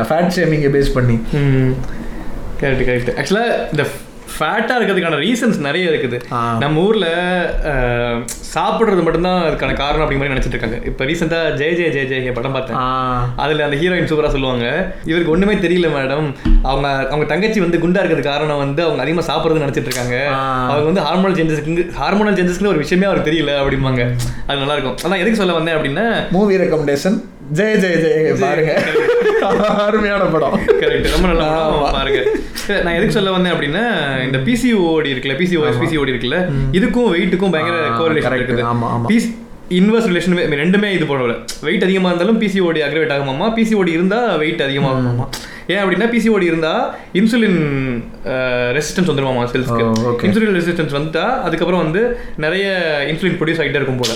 ஃபேட் ஷேமிங்கை பேஸ் பண்ணி. கரெக்ட் கரெக்ட் ஆக்சுவலாக இந்த ஃபேட்டாக இருக்கிறதுக்கான ரீசன்ஸ் நிறைய இருக்குது. நம்ம ஊரில் சாப்பிட்றது மட்டும்தான் அதுக்கான காரணம் அப்படிங்கிற மாதிரி நினச்சிட்டு இருக்காங்க. இப்போ ரீசெண்டாக ஜெய ஜெய ஜெய ஜெய படம் பார்த்தேன். அதில் அந்த ஹீரோயின் சூப்பராக சொல்லுவாங்க. இவருக்கு ஒன்றுமே தெரியல மேடம் அவங்க அவங்க தங்கச்சி வந்து குண்டா இருக்கிறது காரணம் வந்து அவங்க அதிகமாக சாப்பிட்றது நினச்சிட்டு இருக்காங்க. அவங்க வந்து ஹார்மோனல் சேஞ்சஸ்க்கு ஹார்மோனல் சேஞ்சஸ்க்கு ஒரு விஷயமே அவருக்கு தெரியல அப்படிம்பாங்க. அது நல்லா இருக்கும். அதான் எதுக்கு சொல்ல வந்தேன் அப்படின்னா மூவி ரெக்கமெண்டேஷன் ஜெய ஜெய ஜெய பாருங்க. அருமையான படம். கரெக்ட் ரொம்ப நல்லா. பாருங்க. நான் எதுக்கு சொல்ல வந்தேன் அப்படின்னா இந்த பிசிஓடி இருக்குல்ல பிசிஓஎஸ் பிசிஓடி இருக்குல்ல இதுக்கும் வெயிட்டுக்கும் பயங்கர கோரிலேஷன். இருக்குது. ஆமா, இன்வெர்ஸ் ரிலேஷன் ரெண்டுமே இது போடல வெயிட் அதிகமாக இருந்தாலும் பிசிஓடி அக்ரவேட் ஆகுமாமா பிசிஓடி இருந்தால் வெயிட் அதிகமாகுமாமா ஏன் அப்படின்னா பிசிஓடி இருந்தால் இன்சுலின் ரெசிஸ்டன்ஸ் வந்துருமாமா செல்ஸ்க்கு. இன்சுலின் ரெசிஸ்டன்ஸ் வந்துட்டா அதுக்கப்புறம் வந்து நிறைய இன்சுலின் ப்ரொடியூஸ் ஆகிட்டே இருக்கும் போல.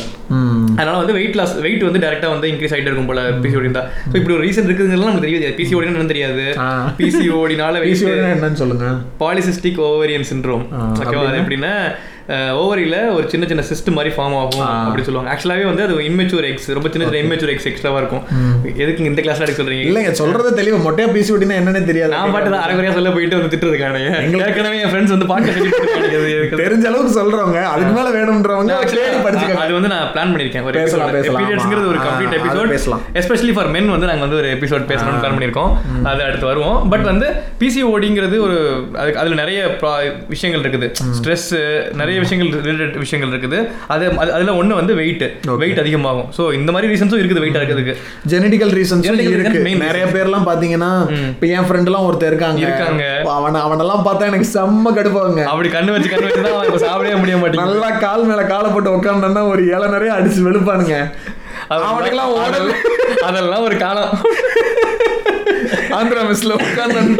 அதனால வந்து வெயிட் லாஸ் வெயிட் வந்து டேரக்டா வந்து இன்க்ரீஸ் ஆகிட்டே இருக்கும் போல பிசிஓடி இருந்தா ஸோ இப்படி ஒரு ரீசன் இருக்குதுங்கிறது நமக்கு தெரியாது. பிசிஓடி என்னன்னு தெரியாது. பிசிஓடினால பிசிஓடி என்னன்னு சொல்லுங்க. பாலிசிஸ்டிக் ஓவரியன் சிண்ட்ரோம் ஆ, ஓகேவா எப்படின்னா ஓவரியில ஒரு சின்ன சின்ன சிஸ்ட் மாதிரி ஃபார்ம் ஆகும் அப்படி சொல்லுவாங்க. ஆக்சுவலாவே வந்து அது இம்மெச்சூர் எக்ஸ் ரொம்ப சின்ன சின்ன இம்மெச்சூர் எக்ஸ் எக்ஸ்ட்ராவா இருக்கும். எதுக்கு இந்த கிளாஸ்ல எடுக்க சொல்றீங்க? இல்லைங்க சொல்றது தெளிவு. மொட்டையா பிசிஓடினா என்னன்னே தெரியாது. நான் பாட்டு தான் அரைகுறையா சொல்ல போயிட்டு வந்து திட்டுறதுக்கான. ஏற்கனவே என் ஃப்ரெண்ட்ஸ் வந்து பாட்டு. தெரிஞ்ச அளவுக்கு சொல்றவங்க அதுக்கு மேல வேணும்ன்றவங்க அது வந்து நான் பிளான் பண்ணிருக்கேன் ஒரு பேசலாம், ஒரு. கம்ப்ளீட் எபிசோட் பேசலாம். எஸ்பெஷலி ஃபார் மென் வந்து நாங்க வந்து ஒரு எபிசோட் பேசணும்னு பிளான் பண்ணிருக்கோம் அது அடுத்து வருவோம். பட் வந்து பிசிஓடிங்கிறது ஒரு அதுக்கு அதுல நிறைய விஷயங்கள் இருக்குது. ஸ்ட்ரெஸ் நிறைய விஷயங்கள் ரிலேட்டட் விஷயங்கள் இருக்குது. அது அது- அதுல ஒண்ணு வந்து வெயிட் வெயிட் அதிகமாகும். சோ இந்த மாதிரி ரீசன்ஸும் இருக்குது வெயிட் இருக்கிறதுக்கு. ஜெனடிக்கல் ரீசன்ஸ் இருக்கு. நிறைய பேர்லாம் பாத்தீங்கன்னா இப்ப என் ஃப்ரெண்ட் எல்லாம் ஒருத்தர் இருக்காங்க. இருக்காங்க. அவன அவனெல்லாம் பார்த்தா எனக்கு செம்ம கடுப்பாங்க. அப்படி கண்ணு வச்சு கண்ணு வச்சு தான் சாப்பிடவே முடிய மாட்டேங்குது. நல்லா கால் மேல காலை போட்டு உட்காந்தா ஒரு இலை நிறைய அடிச்சு வெளுப்பானுங்க. அவனுக்கெல்லாம் அதெல்லாம் ஒரு காலம். ஆந்திரா மிஸ்ல உட்காந்து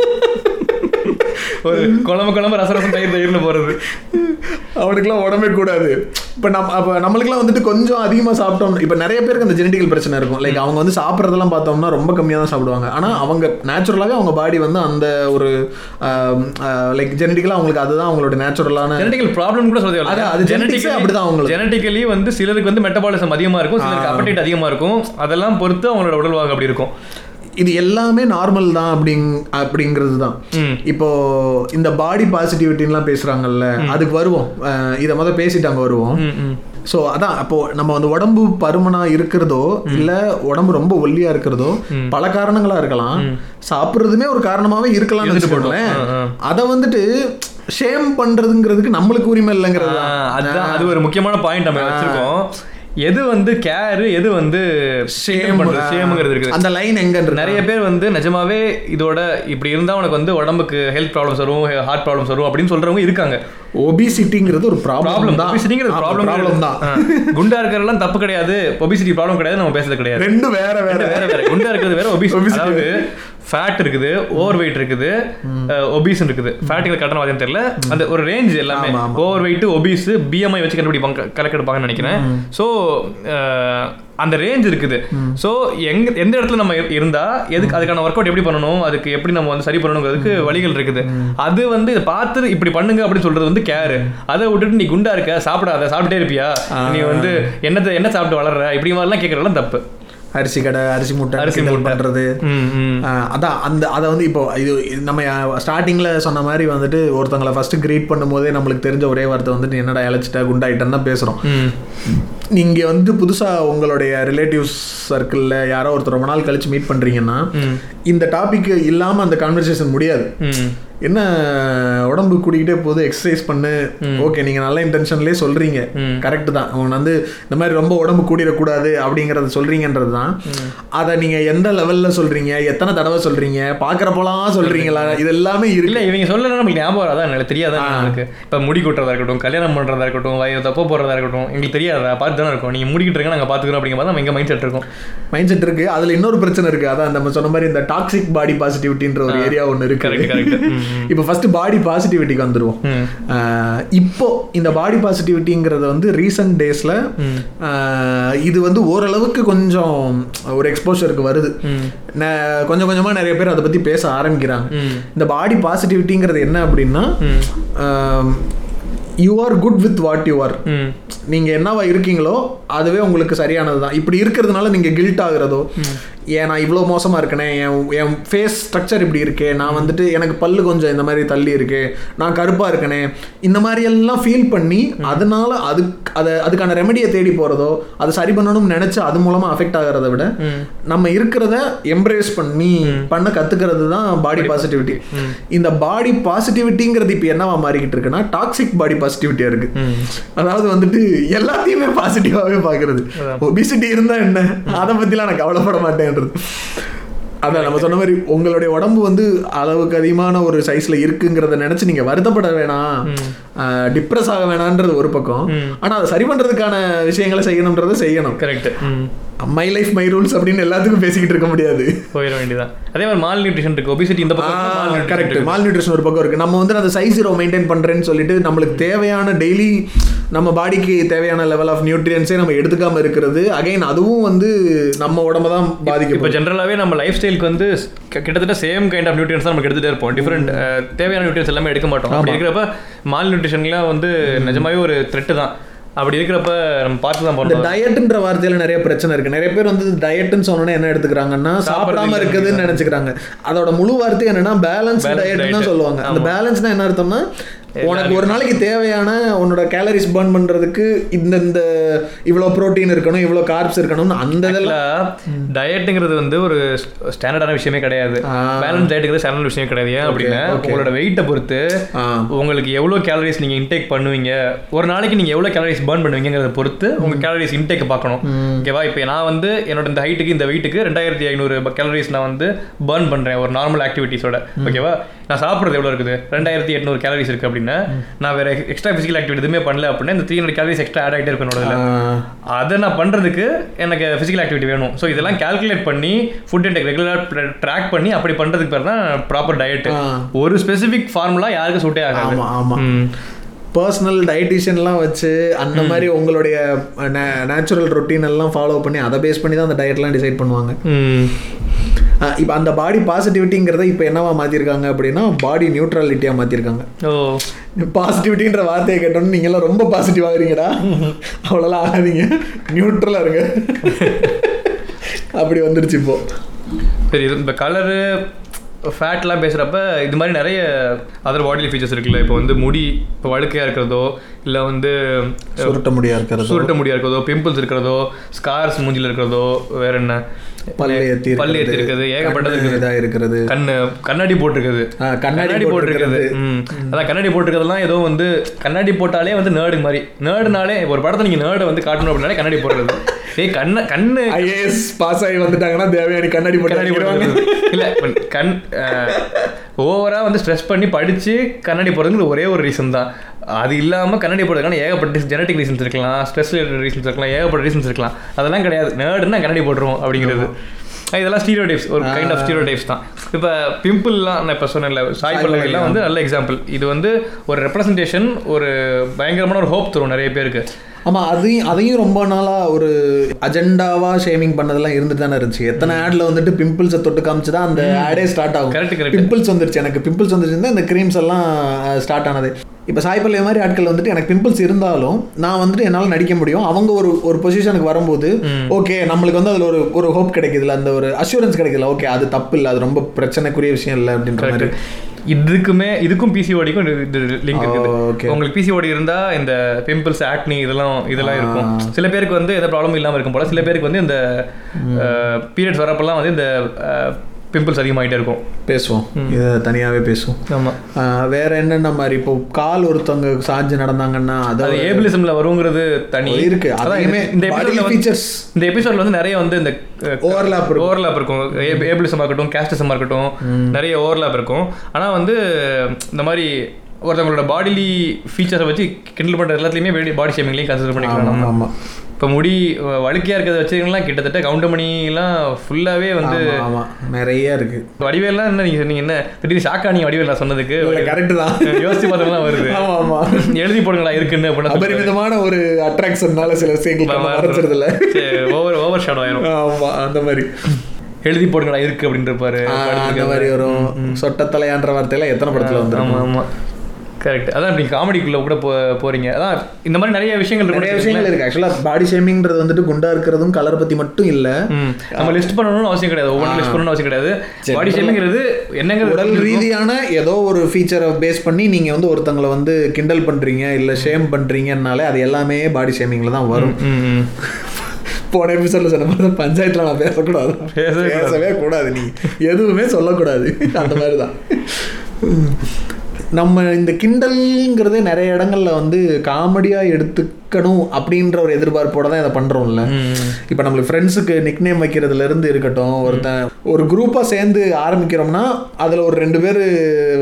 ஒரு குழம்பு குழம்பு ரச ரசம் தயிர் தயிர்னு போறது. அவனுக்குலாம் உடம்பே கூடாது. இப்போ நம்ம அப்போ நம்மளுக்குலாம் வந்துட்டு கொஞ்சம் அதிகமாக சாப்பிட்டோம். இப்போ நிறைய பேருக்கு அந்த ஜெனடிக்கல் பிரச்சனை இருக்கும். லைக் அவங்க வந்து சாப்பிட்றதெல்லாம் பார்த்தோம்னா ரொம்ப கம்மியாக தான் சாப்பிடுவாங்க. ஆனால் அவங்க நேச்சுரலாகவே அவங்க பாடி வந்து அந்த ஒரு லைக் ஜெனடிக்கலாக அவங்களுக்கு அதுதான் அவங்களோட நேச்சுரலான ஜெனடிக்கல் ப்ராப்ளம் கூட சொல்ல அது ஏ அப்படிதான் அவங்களுக்கு. ஜெனடிக்கலி வந்து சிலருக்கு வந்து மெட்டபாலிசம் அதிகமா இருக்கும் சிலருக்கு அப்படைட் அதிகமா இருக்கும். அதெல்லாம் பொறுத்து அவங்களோட உடல்வாகு அப்படி இருக்கும். இது எல்லாமே நார்மல் தான் அப்படிங் அப்படிங்கிறது தான். இப்போ இந்த பாடி பாசிட்டிவிட்டின்லாம் பேசுறாங்கல்ல அதுக்கு வருவோம். இதை முதல் பேசிட்டாங்க வருவோம். ஸோ அதான் அப்போ நம்ம வந்து உடம்பு பருமனா இருக்கிறதோ இல்ல உடம்பு ரொம்ப ஒல்லியா இருக்கிறதோ பல காரணங்களா இருக்கலாம். சாப்பிட்றதுமே ஒரு காரணமாவே இருக்கலாம்னு வச்சுக்கோங்களேன். அதை வந்துட்டு ஷேம் பண்றதுங்கிறதுக்கு நம்மளுக்கு உரிமை இல்லைங்கிறது. அதுதான் அது ஒரு முக்கியமான பாயிண்ட் நம்ம வச்சிருக்கோம். எது வந்து கேர் எது வந்து ஷேம் பண்றது? ஷேம்ங்கிறது இருக்குது. அந்த லைன் எங்கன்றது நிறைய பேர் வந்து நிஜமாவே இதோட இப்படி இருந்தா உனக்கு வந்து உடம்புக்கு ஹெல்த் ப்ராப்ளம்ஸ் வரும் ஹார்ட் ப்ராப்ளம்ஸ் வரும் அப்படின்னு சொல்றவங்க இருக்காங்க. ஒபிசிட்டிங்கிறது ஒரு ப்ராப்ளம் தான். ஒபிசிட்டிங்கிறது ப்ராப்ளம் ப்ராப்ளம் தான். குண்டா இருக்கிறதெல்லாம் தப்பு கிடையாது. ஒபிசிட்டி ப்ராப்ளம் கிடையாது நம்ம பேசுறது கிடையாது. ரெண்டு வேற வேற. வேற வேற. குண்டா இருக்கிறது வேற அதாவது ஃபேட் இருக்குது ஓவர் வெயிட் இருக்குது ஒபீஸ் இருக்குது. ஃபேட்டுக்கு கட்டணம் வாதியம் தெரியல. அந்த ஒரு ரேஞ்ச் எல்லாமே. ஓவர் வெயிட் ஒபீஸ் பிஎம்ஐ வச்சு கண்டுபிடிப்பாங்க கணக்கு எடுப்பாங்கன்னு நினைக்கிறேன். ஸோ அந்த ரேஞ்ச் இருக்குது. ஸோ எங்க எந்த இடத்துல நம்ம இரு- இருந்தா எதுக்கு அதுக்கான ஒர்க் அவுட் எப்படி பண்ணணும் அதுக்கு எப்படி நம்ம வந்து சரி பண்ணணுங்கிறதுக்கு வழிகள் இருக்குது. அது வந்து இதை பார்த்து இப்படி பண்ணுங்க அப்படின்னு சொல்றது வந்து கேர் அதை விட்டுட்டு நீ குண்டா இருக்க சாப்பிடாத சாப்பிட்டே இருப்பியா? நீ வந்து என்னத்தை என்ன சாப்பிட்டு வளர்ற? இப்படி மாதிரிலாம் கேட்கறதெல்லாம் தப்பு. அரிசி கடை அரிசி மூட்டை அரிசி ஆஹ் அதான் அந்த அதை வந்து இப்போ இது நம்ம ஸ்டார்டிங்கில் சொன்ன மாதிரி வந்துட்டு ஒருத்தங்களை ஃபர்ஸ்ட் கிரீட் பண்ணும்போதே நம்மளுக்கு தெரிஞ்ச ஒரே வார்த்தை வந்துட்டு என்னடா இழைச்சிட்ட குண்டாயிட்டன்னு தான் பேசுகிறோம் நீங்கள் வந்து புதுசாக உங்களுடைய ரிலேட்டிவ்ஸ் சர்க்கிளில் யாரோ ஒருத்தர் ரொம்ப நாள் கழிச்சு மீட் பண்ணுறீங்கன்னா. இந்த டாபிக் இல்லாமல் அந்த கான்வர்சேஷன் முடியாது. என்ன உடம்பு கூடிக்கிட்டே போகுது எக்ஸசைஸ் பண்ணு. ஓகே நீங்கள் நல்ல இன்டென்ஷன்லேயே சொல்கிறீங்க. கரெக்ட் தான். உங்க வந்து இந்த மாதிரி ரொம்ப உடம்பு கூடிடக்கூடாது அப்படிங்கிறத சொல்கிறீங்கன்றது தான். அதை நீங்கள் எந்த லெவலில் சொல்கிறீங்க எத்தனை தடவை சொல்கிறீங்க பார்க்குறப்போலாம் சொல்கிறீங்களா இது எல்லாமே இல்ல இவங்க சொல்லலாம் நம்மளுக்கு ஞாபகம் வராதா? எனக்கு தெரியாதா எனக்கு இப்ப முடி கொட்டுறதா இருக்கட்டும் கல்யாணம் பண்றதா இருக்கட்டும் வய தப்போ போடுறதா இருக்கட்டும் எங்களுக்கு தெரியாதா? பார்த்து தானே இருக்கும். நீங்க முடிக்கிட்டு இருக்க நாங்க பாத்துக்கிறோம் அப்படிங்கிற மாதிரி நம்ம எங்க மைண்ட் செட் இருக்கும். மைண்ட் செட் இருக்கு. அதில் இன்னொரு பிரச்சனை இருக்கு. அதான் நம்ம சொன்ன மாதிரி இந்த டாக்ஸிக் பாடி பாசிட்டிவிட்டின்ற ஒரு ஏரியா ஒன்று இருக்கு. கரெக்ட் கரெக்ட் இப்போ ஃபர்ஸ்ட் பாடி பாசிட்டிவிட்டிக்கு வந்துருவோம். ம். ஆஹ் இப்போ இந்த பாடி பாசிட்டிவிட்டிங்கிறத வந்து ரீசன்ட் டேஸ்ல இது வந்து ஓரளவுக்கு கொஞ்சம் ஒரு எக்ஸ்போஷருக்கு வருது. கொஞ்சம் கொஞ்சமா நிறைய பேர் அதை பத்தி பேச ஆரம்பிக்கிறாங்க. இந்த பாடி பாசிட்டிவிட்டிங்கிறது என்ன அப்படின்னா you are good with what you are ம். நீங்க என்னவா இருக்கீங்களோ அதுவே உங்களுக்கு சரியானது தான் இப்படி இருக்கிறதுனால நீங்க கில்ட் ஆகுறதோ ஏன் நான் இவ்வளோ மோசமா இருக்கனே? என் என் ஃபேஸ் ஸ்ட்ரக்சர் இப்படி இருக்கே. நான் வந்துட்டு எனக்கு பல்லு கொஞ்சம் இந்த மாதிரி தள்ளி இருக்கு. நான் கருப்பா இருக்கனே. இந்த மாதிரி எல்லாம் ஃபீல் பண்ணி அதனால அதுக்கு அதை அதுக்கான ரெமெடியை தேடி போறதோ அதை சரி பண்ணணும்னு நினைச்சு அது மூலமா அஃபெக்ட் ஆகிறத விட நம்ம இருக்கிறத எம்ப்ரேஸ் பண்ணி பண்ண கத்துக்கிறது தான் பாடி பாசிட்டிவிட்டி இந்த பாடி பாசிட்டிவிட்டிங்கிறது இப்போ என்னவா மாறிக்கிட்டு இருக்குன்னா டாக்ஸிக் பாடி பாசிட்டிவிட்டியா இருக்கு. அதாவது வந்துட்டு எல்லாத்தையுமே பாசிட்டிவாவே பாக்குறது. ஒபிசிட்டி இருந்தா என்ன? அதை பத்திலாம் நான் கவலைப்பட மாட்டேன்றது அதான் நம்ம சொன்ன மாதிரி உங்களுடைய உடம்பு வந்து அளவுக்கு அதிகமான ஒரு சைஸ்ல இருக்குங்கிறத நினைச்சு நீங்க வருத்தப்பட வேணாம். டிப்ரெஸ் ஆக வேணான்றது ஒரு பக்கம். ஆனா அதை சரி பண்றதுக்கான விஷயங்களை செய்யணும்ன்றதை செய்யணும். Correct my life my rules அப்படின்னு எல்லாத்துக்கும் பேசிக்கிட்டு இருக்க முடியாது. போயிட வேண்டியதான் அதே மாதிரி மால் நியூட்ரிஷன் இருக்கு. ஒபிசிட்டி இந்த பக்கம் கரெக்ட் மால் நியூட்ரிஷன் ஒரு பக்கம் இருக்கு. நம்ம வந்து அந்த சைஸ் ஜீரோ மெயின்டைன் பண்றேன்னு சொல்லிட்டு நம்மளுக்கு தேவையான டெய்லி நம்ம பாடிக்கு தேவையான லெவல் ஆஃப் நியூட்ரியன்ஸே நம்ம எடுத்துக்காம இருக்கிறது. அகைன் அதுவும் வந்து நம்ம உடம்ப தான் பாதிக்கும். இப்போ ஜென்ரலாகவே நம்ம லைஃப் ஸ்டைலுக்கு வந்து கிட்டத்தட்ட சேம் கைண்ட் ஆஃப் நியூட்ரியன்ஸ் தான் நம்ம எடுத்துகிட்டே இருப்போம். டிஃப்ரெண்ட் தேவையான நியூட்ரியன்ஸ் எல்லாமே எடுக்க மாட்டோம். அப்படி இருக்கிறப்ப மால் நியூட்ரிஷன்லாம் வந்து நிஜமாவே ஒரு த்ரெட்டு தான். அப்படி இருக்கிறப்ப நம்ம பார்த்து தான் போகிறோம் டயட்ன்ற வார்த்தையில நிறைய பிரச்சனை இருக்கு. நிறைய பேர் வந்து டயட்னு சொன்னோன்னே என்ன எடுத்துக்கிறாங்கன்னா சாப்பிடாம இருக்குதுன்னு நினைச்சுக்கிறாங்க. அதோட முழு வார்த்தை என்னன்னா பேலன்ஸ் டயட்னு தான். சொல்லுவாங்க. அந்த பேலன்ஸ்னா என்ன அர்த்தம்னா உனக்கு ஒரு நாளைக்கு தேவையான உன்னோட கேலரிஸ் பர்ன் பண்றதுக்கு இந்த இந்த இவ்வளோ புரோட்டீன் இருக்கணும் இவ்வளோ கார்ப்ஸ் இருக்கணும்னு அந்த இதெல்லாம் டயட்டுங்கிறது வந்து ஒரு ஸ்டாண்டர்டான விஷயமே கிடையாது. பேலன்ஸ் டயட்டுங்கிறது ஸ்டாண்டர்ட் விஷயம் கிடையாது. ஏன் அப்படின்னா. உங்களோட வெயிட்டை பொறுத்து உங்களுக்கு எவ்வளோ கேலரிஸ் நீங்கள் இன்டேக் பண்ணுவீங்க ஒரு நாளைக்கு நீங்கள் எவ்வளோ கேலரிஸ் பர்ன் பண்ணுவீங்கிறத பொறுத்து உங்கள் கேலரிஸ் இன்டேக் பார்க்கணும். ஓகேவா இப்போ நான் வந்து என்னோட இந்த ஹைட்டுக்கு இந்த வெயிட்டுக்கு ரெண்டாயிரத்தி ஐநூறு கேலரிஸ் நான் வந்து பர்ன் பண்ணுறேன் ஒரு நார்மல் ஆக்டிவிட்டிஸோட ஓகேவா நான் சாப்பிட்றது எவ்வளோ இருக்குது? ரெண்டாயிரத்தி எட்நூறு கேலரிஸ் இருக்குது அப்படின்னா நான் வேறு எக்ஸ்ட்ரா ஃபிசிக்கல் ஆக்டிவிட்டி எதுவுமே பண்ணல அப்படின்னா இந்த three hundred calories extra add ஆகிட்டே இருக்கும் என்னோட இதுல. ஆ, அதை நான் பண்ணுறதுக்கு எனக்கு ஃபிசிக்கல் ஆக்டிவிட்டி வேணும். ஸோ இதெல்லாம் கால்குலேட் பண்ணி ஃபுட் இன்டேக் ரெகுலராக ட்ராக் பண்ணி அப்படி பண்ணுறதுக்கு பேர் தான் ப்ராப்பர் டயட். ஒரு ஸ்பெசிஃபிக் ஃபார்முலா யாருக்கும் சூட்டே ஆகாது. ஆமா ஆமா. ம். பர்சனல் டயட்டிஷியன்லாம் வச்சு அந்த மாதிரி உங்களுடைய நேச்சுரல் ரொட்டீன் எல்லாம் ஃபாலோ பண்ணி அதை பேஸ் பண்ணி தான் அந்த டயட்லாம் டிசைட் பண்ணுவாங்க. இப்போ அந்த பாடி பாசிட்டிவிட்டிங்கிறத இப்போ என்னவா மாற்றிருக்காங்க அப்படின்னா பாடி நியூட்ரலிட்டியாக மாற்றிருக்காங்க ஓ. பாசிட்டிவிட்டின்ற வார்த்தையை கேட்டோன்னு நீங்களாம் ரொம்ப பாசிட்டிவ் ஆகுறீங்கடா அவ்வளோலாம் ஆகாதீங்க. நியூட்ரலாக இருங்க. அப்படி வந்துருச்சு இப்போ. சரி இது இந்த கலரு ஃபேட்லாம் பேசுகிறப்ப இது மாதிரி நிறைய அதர் பாடி ஃபீச்சர்ஸ் இருக்குல்ல. இப்போ வந்து முடி இப்போ வழுக்கையாக இருக்கிறதோ இல்லை வந்து சுருட்ட முடியா இருக்கிறது. சுருட்ட முடியா இருக்கிறதோ பிம்பிள்ஸ் இருக்கிறதோ ஸ்கார்ஸ் மூஞ்சில இருக்கிறதோ வேற என்ன? பல்லு ஏத்தி பல்லு ஏத்தி இருக்கிறது ஏகப்பட்டது இருக்குது. இதாக இருக்கிறது கண்ணு கண்ணாடி போட்டிருக்குது. கண்ணாடி போட்டிருக்கிறது. அதான் கண்ணாடி போட்டிருக்கிறதுலாம் ஏதோ வந்து கண்ணாடி போட்டாலே வந்து நேர்டு மாதிரி. நேர்டுனாலே ஒரு படத்தை நீங்க நேர்டை வந்து காட்டணும் அப்படின்னாலே கண்ணாடி போடுறது. ஏய் கண்ண கண்ணு. ஐஏஎஸ் பாஸ் ஆகி வந்துட்டாங்கன்னா தேவையான கண்ணாடி கண்ணாடி போட்டு போடுறது இல்ல இப்ப கண் ஓவராக வந்து ஸ்ட்ரெஸ் பண்ணி படித்து கண்ணாடி போடுறதுக்கு ஒரே ஒரு ரீசன் தான். அது இல்லாமல் கண்ணாடி போடுறதுக்கான ஏகப்பட்ட ஜெனட்டிக் ரீசன்ஸ் இருக்கலாம் ஸ்ட்ரெஸ் ரீசன்ஸ் இருக்கலாம் ஏகப்பட்ட ரீசன்ஸ் இருக்கலாம். அதெல்லாம் கிடையாது. நேர்டுன்னா கண்ணாடி போட்டுருவோம் அப்படிங்கிறது. இதெல்லாம் ஸ்டீரியோ டைப்ஸ் ஒரு கைண்ட் ஆஃப் ஸ்டீரியோ டைப்ஸ் தான். இப்போ பிம்பிள்லாம் நான் இப்போ சொன்னேன்ல சாய் பல்லவிலாம் வந்து நல்ல எக்ஸாம்பிள் இது வந்து ஒரு ரெப்ரசன்டேஷன் ஒரு பயங்கரமான ஒரு ஹோப் தரும் நிறைய பேருக்கு. ஆமா அதையும் அதையும் ரொம்ப நாளா ஒரு அஜெண்டாவா ஷேமிங் பண்ணதெல்லாம் இருந்துட்டு தானே இருந்துச்சு. எத்தனை ஆட்ல வந்துட்டு பிம்பிள்ஸை தொட்டு காமிச்சு தான் அந்த ஆடே ஸ்டார்ட் ஆகும். பிம்பிள்ஸ் வந்துருச்சு. எனக்கு பிம்பிள்ஸ் வந்துருச்சு இந்த க்ரீம்ஸ் எல்லாம் ஸ்டார்ட் ஆனது. இப்போ சாய்பல்லிய மாதிரி ஆட்கள் வந்துட்டு எனக்கு பிம்பிள்ஸ் இருந்தாலும் நான் வந்துட்டு என்னால் நடிக்க முடியும். அவங்க ஒரு ஒரு பொசிஷனுக்கு வரும்போது ஓகே நம்மளுக்கு வந்து அதில் ஒரு ஒரு ஹோப் கிடைக்குதுல அந்த ஒரு அஷூரன்ஸ் கிடைக்குதுல ஓகே அது தப்பு இல்லை அது ரொம்ப பிரச்சனைக்குரிய விஷயம் இல்லை அப்படின்ற மாதிரி. இதுக்குமே இதுக்கும் பிசிஓடிக்கும் லிங்க். இருக்குது. உங்களுக்கு பிசிஓடி இருந்தா இந்த பிம்பிள்ஸ் ஆக்னி இதெல்லாம் இதெல்லாம் இருக்கும். சில பேருக்கு வந்து எந்த ப்ராப்ளமும் இல்லாம இருக்கும் போல சில பேருக்கு வந்து இந்த பீரியட்ஸ் வரப்பெல்லாம் வந்து இந்த பிம்பிள்ஸ் அதிகமாயிட்டே இருக்கும். பேசுவோம். இதை தனியாகவே பேசுவோம். ஆமா. ஆஹ் வேற என்னென்ன மாதிரி? இப்போ கால் ஒருத்தவங்க சாஞ்சு நடந்தாங்கன்னா அது அது ஏபிலிசம்ல வருங்கிறது தனி. இருக்கு. அதான் அதையுமே இந்த features. இந்த எபிசோட்ல வந்து நிறைய வந்து இந்த இருக்கும். ஓவர்லாப் இருக்கும். ஏபிலிசமா இருக்கட்டும் கேஸ்டிசமா இருக்கட்டும் நிறைய ஓவர்லாப் இருக்கும். ஆனா வந்து இந்த மாதிரி ஒருத்தவங்களோட பாடிலி ஃபீச்சரை வச்சு கிண்டல் பண்ற எல்லாத்துலயுமே பாடி ஷேமிங்லையும் கன்சிடர் பண்ணிக்கலாம். நம்ம ஆமா. இப்போ முடி வழுக்கையா இருக்கிறத வச்சுக்கலாம் கிட்டத்தட்ட கவுண்டமணிலாம் ஃபுல்லாவே வந்து ஆமா, ஆமா. நிறைய இருக்கு. வடிவேல்லாம் என்ன நீங்க சொன்னீங்க என்ன? திடீர்னு ஷாக்கா நீங்க வடிவேல் நான் சொன்னதுக்கு கரெக்ட் தான். யோசிச்சு பார்த்தோம்னா வருது. ஆமா ஆமா. எழுதி போடுங்களா இருக்குன்னு அப்படின்னு அபரிமிதமான ஒரு அட்ராக்ஷன்னால சில விஷயங்கள் மறைச்சிருது இல்ல ஓவர் ஓவர் ஷேடோ ஆயிரும். ஆமா அந்த மாதிரி. எழுதி போடுங்களா இருக்கு அப்படின்னு இருப்பாரு அந்த மாதிரி வரும். சொட்டத்தலையான்ற வார்த்தையில எத்தனை படத்துல வந்து ஆமா ஆமா. கரெக்ட் அதான் இப்படி காமெடிக்குள்ள கூட போ போறீங்க. அதான் இந்த மாதிரி நிறைய விஷயங்கள் நிறைய விஷயங்கள் இருக்கு. ஆக்சுவலா பாடி ஷேமிங்ன்றது வந்துட்டு குண்டா இருக்கிறதும் கலர் பத்தி மட்டும் இல்ல. நம்ம லிஸ்ட் பண்ணணும்னு அவசியம் கிடையாது. ஒவ்வொன்றும் லிஸ்ட் பண்ணணும்னு அவசியம் கிடையாது. பாடி ஷேமிங்கிறது என்னங்கிறது உடல் ரீதியான ஏதோ ஒரு ஃபீச்சரை பேஸ் பண்ணி நீங்க வந்து ஒருத்தங்களை வந்து கிண்டல் பண்றீங்க இல்ல ஷேம் பண்றீங்கன்னாலே அது எல்லாமே பாடி ஷேமிங்ல தான் வரும். போன எபிசோட்ல சொன்ன மாதிரி பஞ்சாயத்துல நான் பேசக்கூடாது. பேசவே கூடாது நீ. எதுவுமே சொல்லக்கூடாது. அந்த மாதிரி தான். நம்ம இந்த கிண்டல்ங்கிறதே நிறைய இடங்கள்ல வந்து காமெடியா எடுத்துக்கணும் அப்படின்ற ஒரு எதிர்பார்ப்போட தான் இதை பண்றோம்ல. இப்போ நம்மளுக்கு ஃப்ரெண்ட்ஸுக்கு நிக் நேம் வைக்கிறதுல இருந்து இருக்கட்டும் ஒருத்தன் ஒரு குரூப்பா சேர்ந்து ஆரம்பிக்கிறோம்னா அதுல ஒரு ரெண்டு பேர்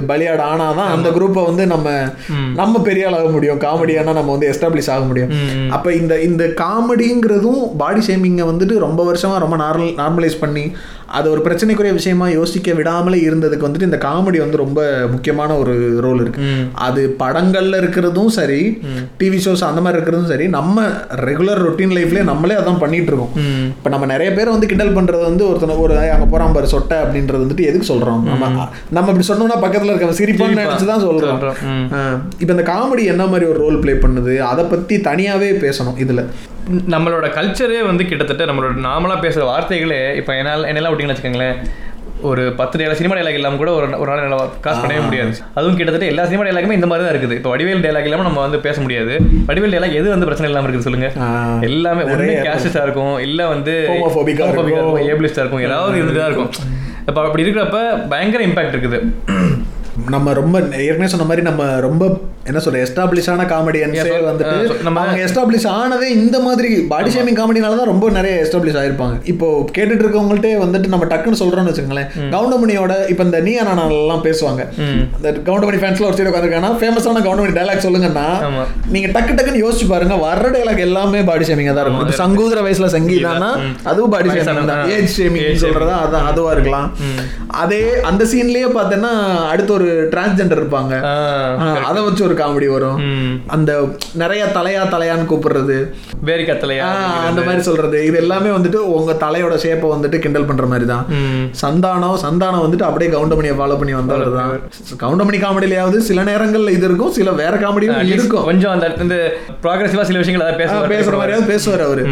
பலியாடு ஆனாதான் அந்த குரூப்பை வந்து நம்ம நம்ம பெரிய ஆள் ஆக முடியும் காமெடியானா நம்ம வந்து எஸ்டாப்ளிஷ் ஆக முடியும். அப்ப இந்த இந்த காமெடிங்கிறதும் பாடி ஷேமிங்கை வந்துட்டு ரொம்ப வருஷமா ரொம்ப நார்மல் நார்மலைஸ் பண்ணி அது ஒரு பிரச்சனைக்குரிய விஷயமா யோசிக்க விடாமலே இருந்ததுக்கு வந்துட்டு இந்த காமெடி வந்து ரொம்ப முக்கியமான ஒரு ரோல் இருக்கு. அது படங்கள்ல இருக்கிறதும் சரி டிவி ஷோஸ் அந்த மாதிரி இருக்கிறதும் சரி நம்ம ரெகுலர் ரொட்டீன் லைஃப்லயே நம்மளே அதான் பண்ணிட்டு இருக்கோம். இப்ப நம்ம நிறைய பேர் வந்து கிண்டல் பண்றது வந்து ஒருத்தன ஒரு "ஏய், அங்க போறான் பாரு சொட்டை அப்படின்றது வந்துட்டு எதுக்கு சொல்றோம்? நம்ம நம்ம இப்படி சொன்னோம்னா பக்கத்துல இருக்க சிரிப்பான்னு நினைச்சு தான் சொல்றோம் இப்ப இந்த காமெடி என்ன மாதிரி ஒரு ரோல் ப்ளே பண்ணுது அதை பத்தி தனியாவே பேசணும் இதுல. நம்மளோட கல்ச்சரே வந்து கிட்டத்தட்ட நம்மளோட நார்மலாக பேசுகிற வார்த்தைகளே இப்போ என்னால் என்னெல்லாம் விட்டிங்கன்னு வச்சுக்கோங்களேன் ஒரு பத்து டேலாக் சினிமா டேலாக் இல்லாமல் கூட ஒரு ஒரு நாள் என்னால் காசு பண்ணவே முடியாது. அதுவும் கிட்டத்தட்ட எல்லா சினிமா டேலாக்குமே இந்த மாதிரி தான் இருக்குது. இப்போ வடிவேல் டேலாக் இல்லாமல் நம்ம வந்து பேச முடியாது. வடிவேல் டேலாக் எது வந்து பிரச்சனை இல்லாமல் இருக்குது சொல்லுங்க? எல்லாமே ஒன்று நிறைய கேஷஸாக இருக்கும். இல்லை வந்து இருக்கும். ஏபிளிஸ்டாக இருக்கும். ஏதாவது இருந்துட்டு தான் இருக்கும். இப்போ அப்படி இருக்கிறப்ப பயங்கர இம்பாக்ட் இருக்குது. நம்ம ரொம்ப ஏற்கனவே சொன்ன மாதிரி நம்ம ரொம்ப என்ன சொல்ற எஸ்டாப்ளிஷான காமெடியன்ஸே Yeah, so- வந்துட்டு uh, நம்ம- எஸ்டாப்ளிஷ் ஆனதே இந்த மாதிரி பாடி ஷேமிங் காமெடினால தான் ரொம்ப நிறைய எஸ்டாப்ளிஷ் ஆயிருப்பாங்க. இப்போ கேட்டுட்டு இருக்கவங்கள்ட்டே வந்துட்டு நம்ம டக்குன்னு சொல்றோம்னு வச்சுக்கோங்களேன் கவுண்டமணியோட இப்போ இந்த நீ எல்லாம் பேசுவாங்க. இந்த கவுண்டமணி ஃபேன்ஸ்ல ஒரு சைடு உட்காந்துருக்காங்கன்னா ஃபேமஸான கவுண்டமணி டைலாக் சொல்லுங்கன்னா. நீங்க டக்கு டக்குன்னு யோசிச்சு பாருங்க வர்ற டைலாக் எல்லாமே பாடி ஷேமிங்கா தான் இருக்கும். சங்கூதர வயசுல சங்கீதானா அதுவும் பாடி ஷேமிங் தான். ஏஜ் ஷேமிங் சொல்றதா அதான் அதுவா இருக்கலாம். அதே அந்த சீன்லயே பார்த்தேன்னா அடுத்து ஒரு டிரான்ஸ்ஜெண்டர் இருப்பாங்க. அதை வச்சு ஒரு காமெடி வரும். அந்த நிறைய தலையா தலையான்னு கூப்பிடுறது. வேரி கத்தலையா ஆஹ் அந்த மாதிரி சொல்றது. இது எல்லாமே வந்துட்டு உங்க தலையோட ஷேப்பை வந்துட்டு கிண்டல் பண்ற மாதிரி தான். சந்தானம் சந்தானம் வந்துட்டு அப்படியே கவுண்டமணியை ஃபாலோ பண்ணி வந்தவர் தான். கவுண்டமணி காமெடியிலயாவது சில நேரங்கள்ல இது இருக்கும் சில வேற காமெடியும் இருக்கும். கொஞ்சம் அந்த ப்ராக்ரஸிவா சில விஷயங்கள் பேசுற மாதிரியாவது பேசுவார் அவரு.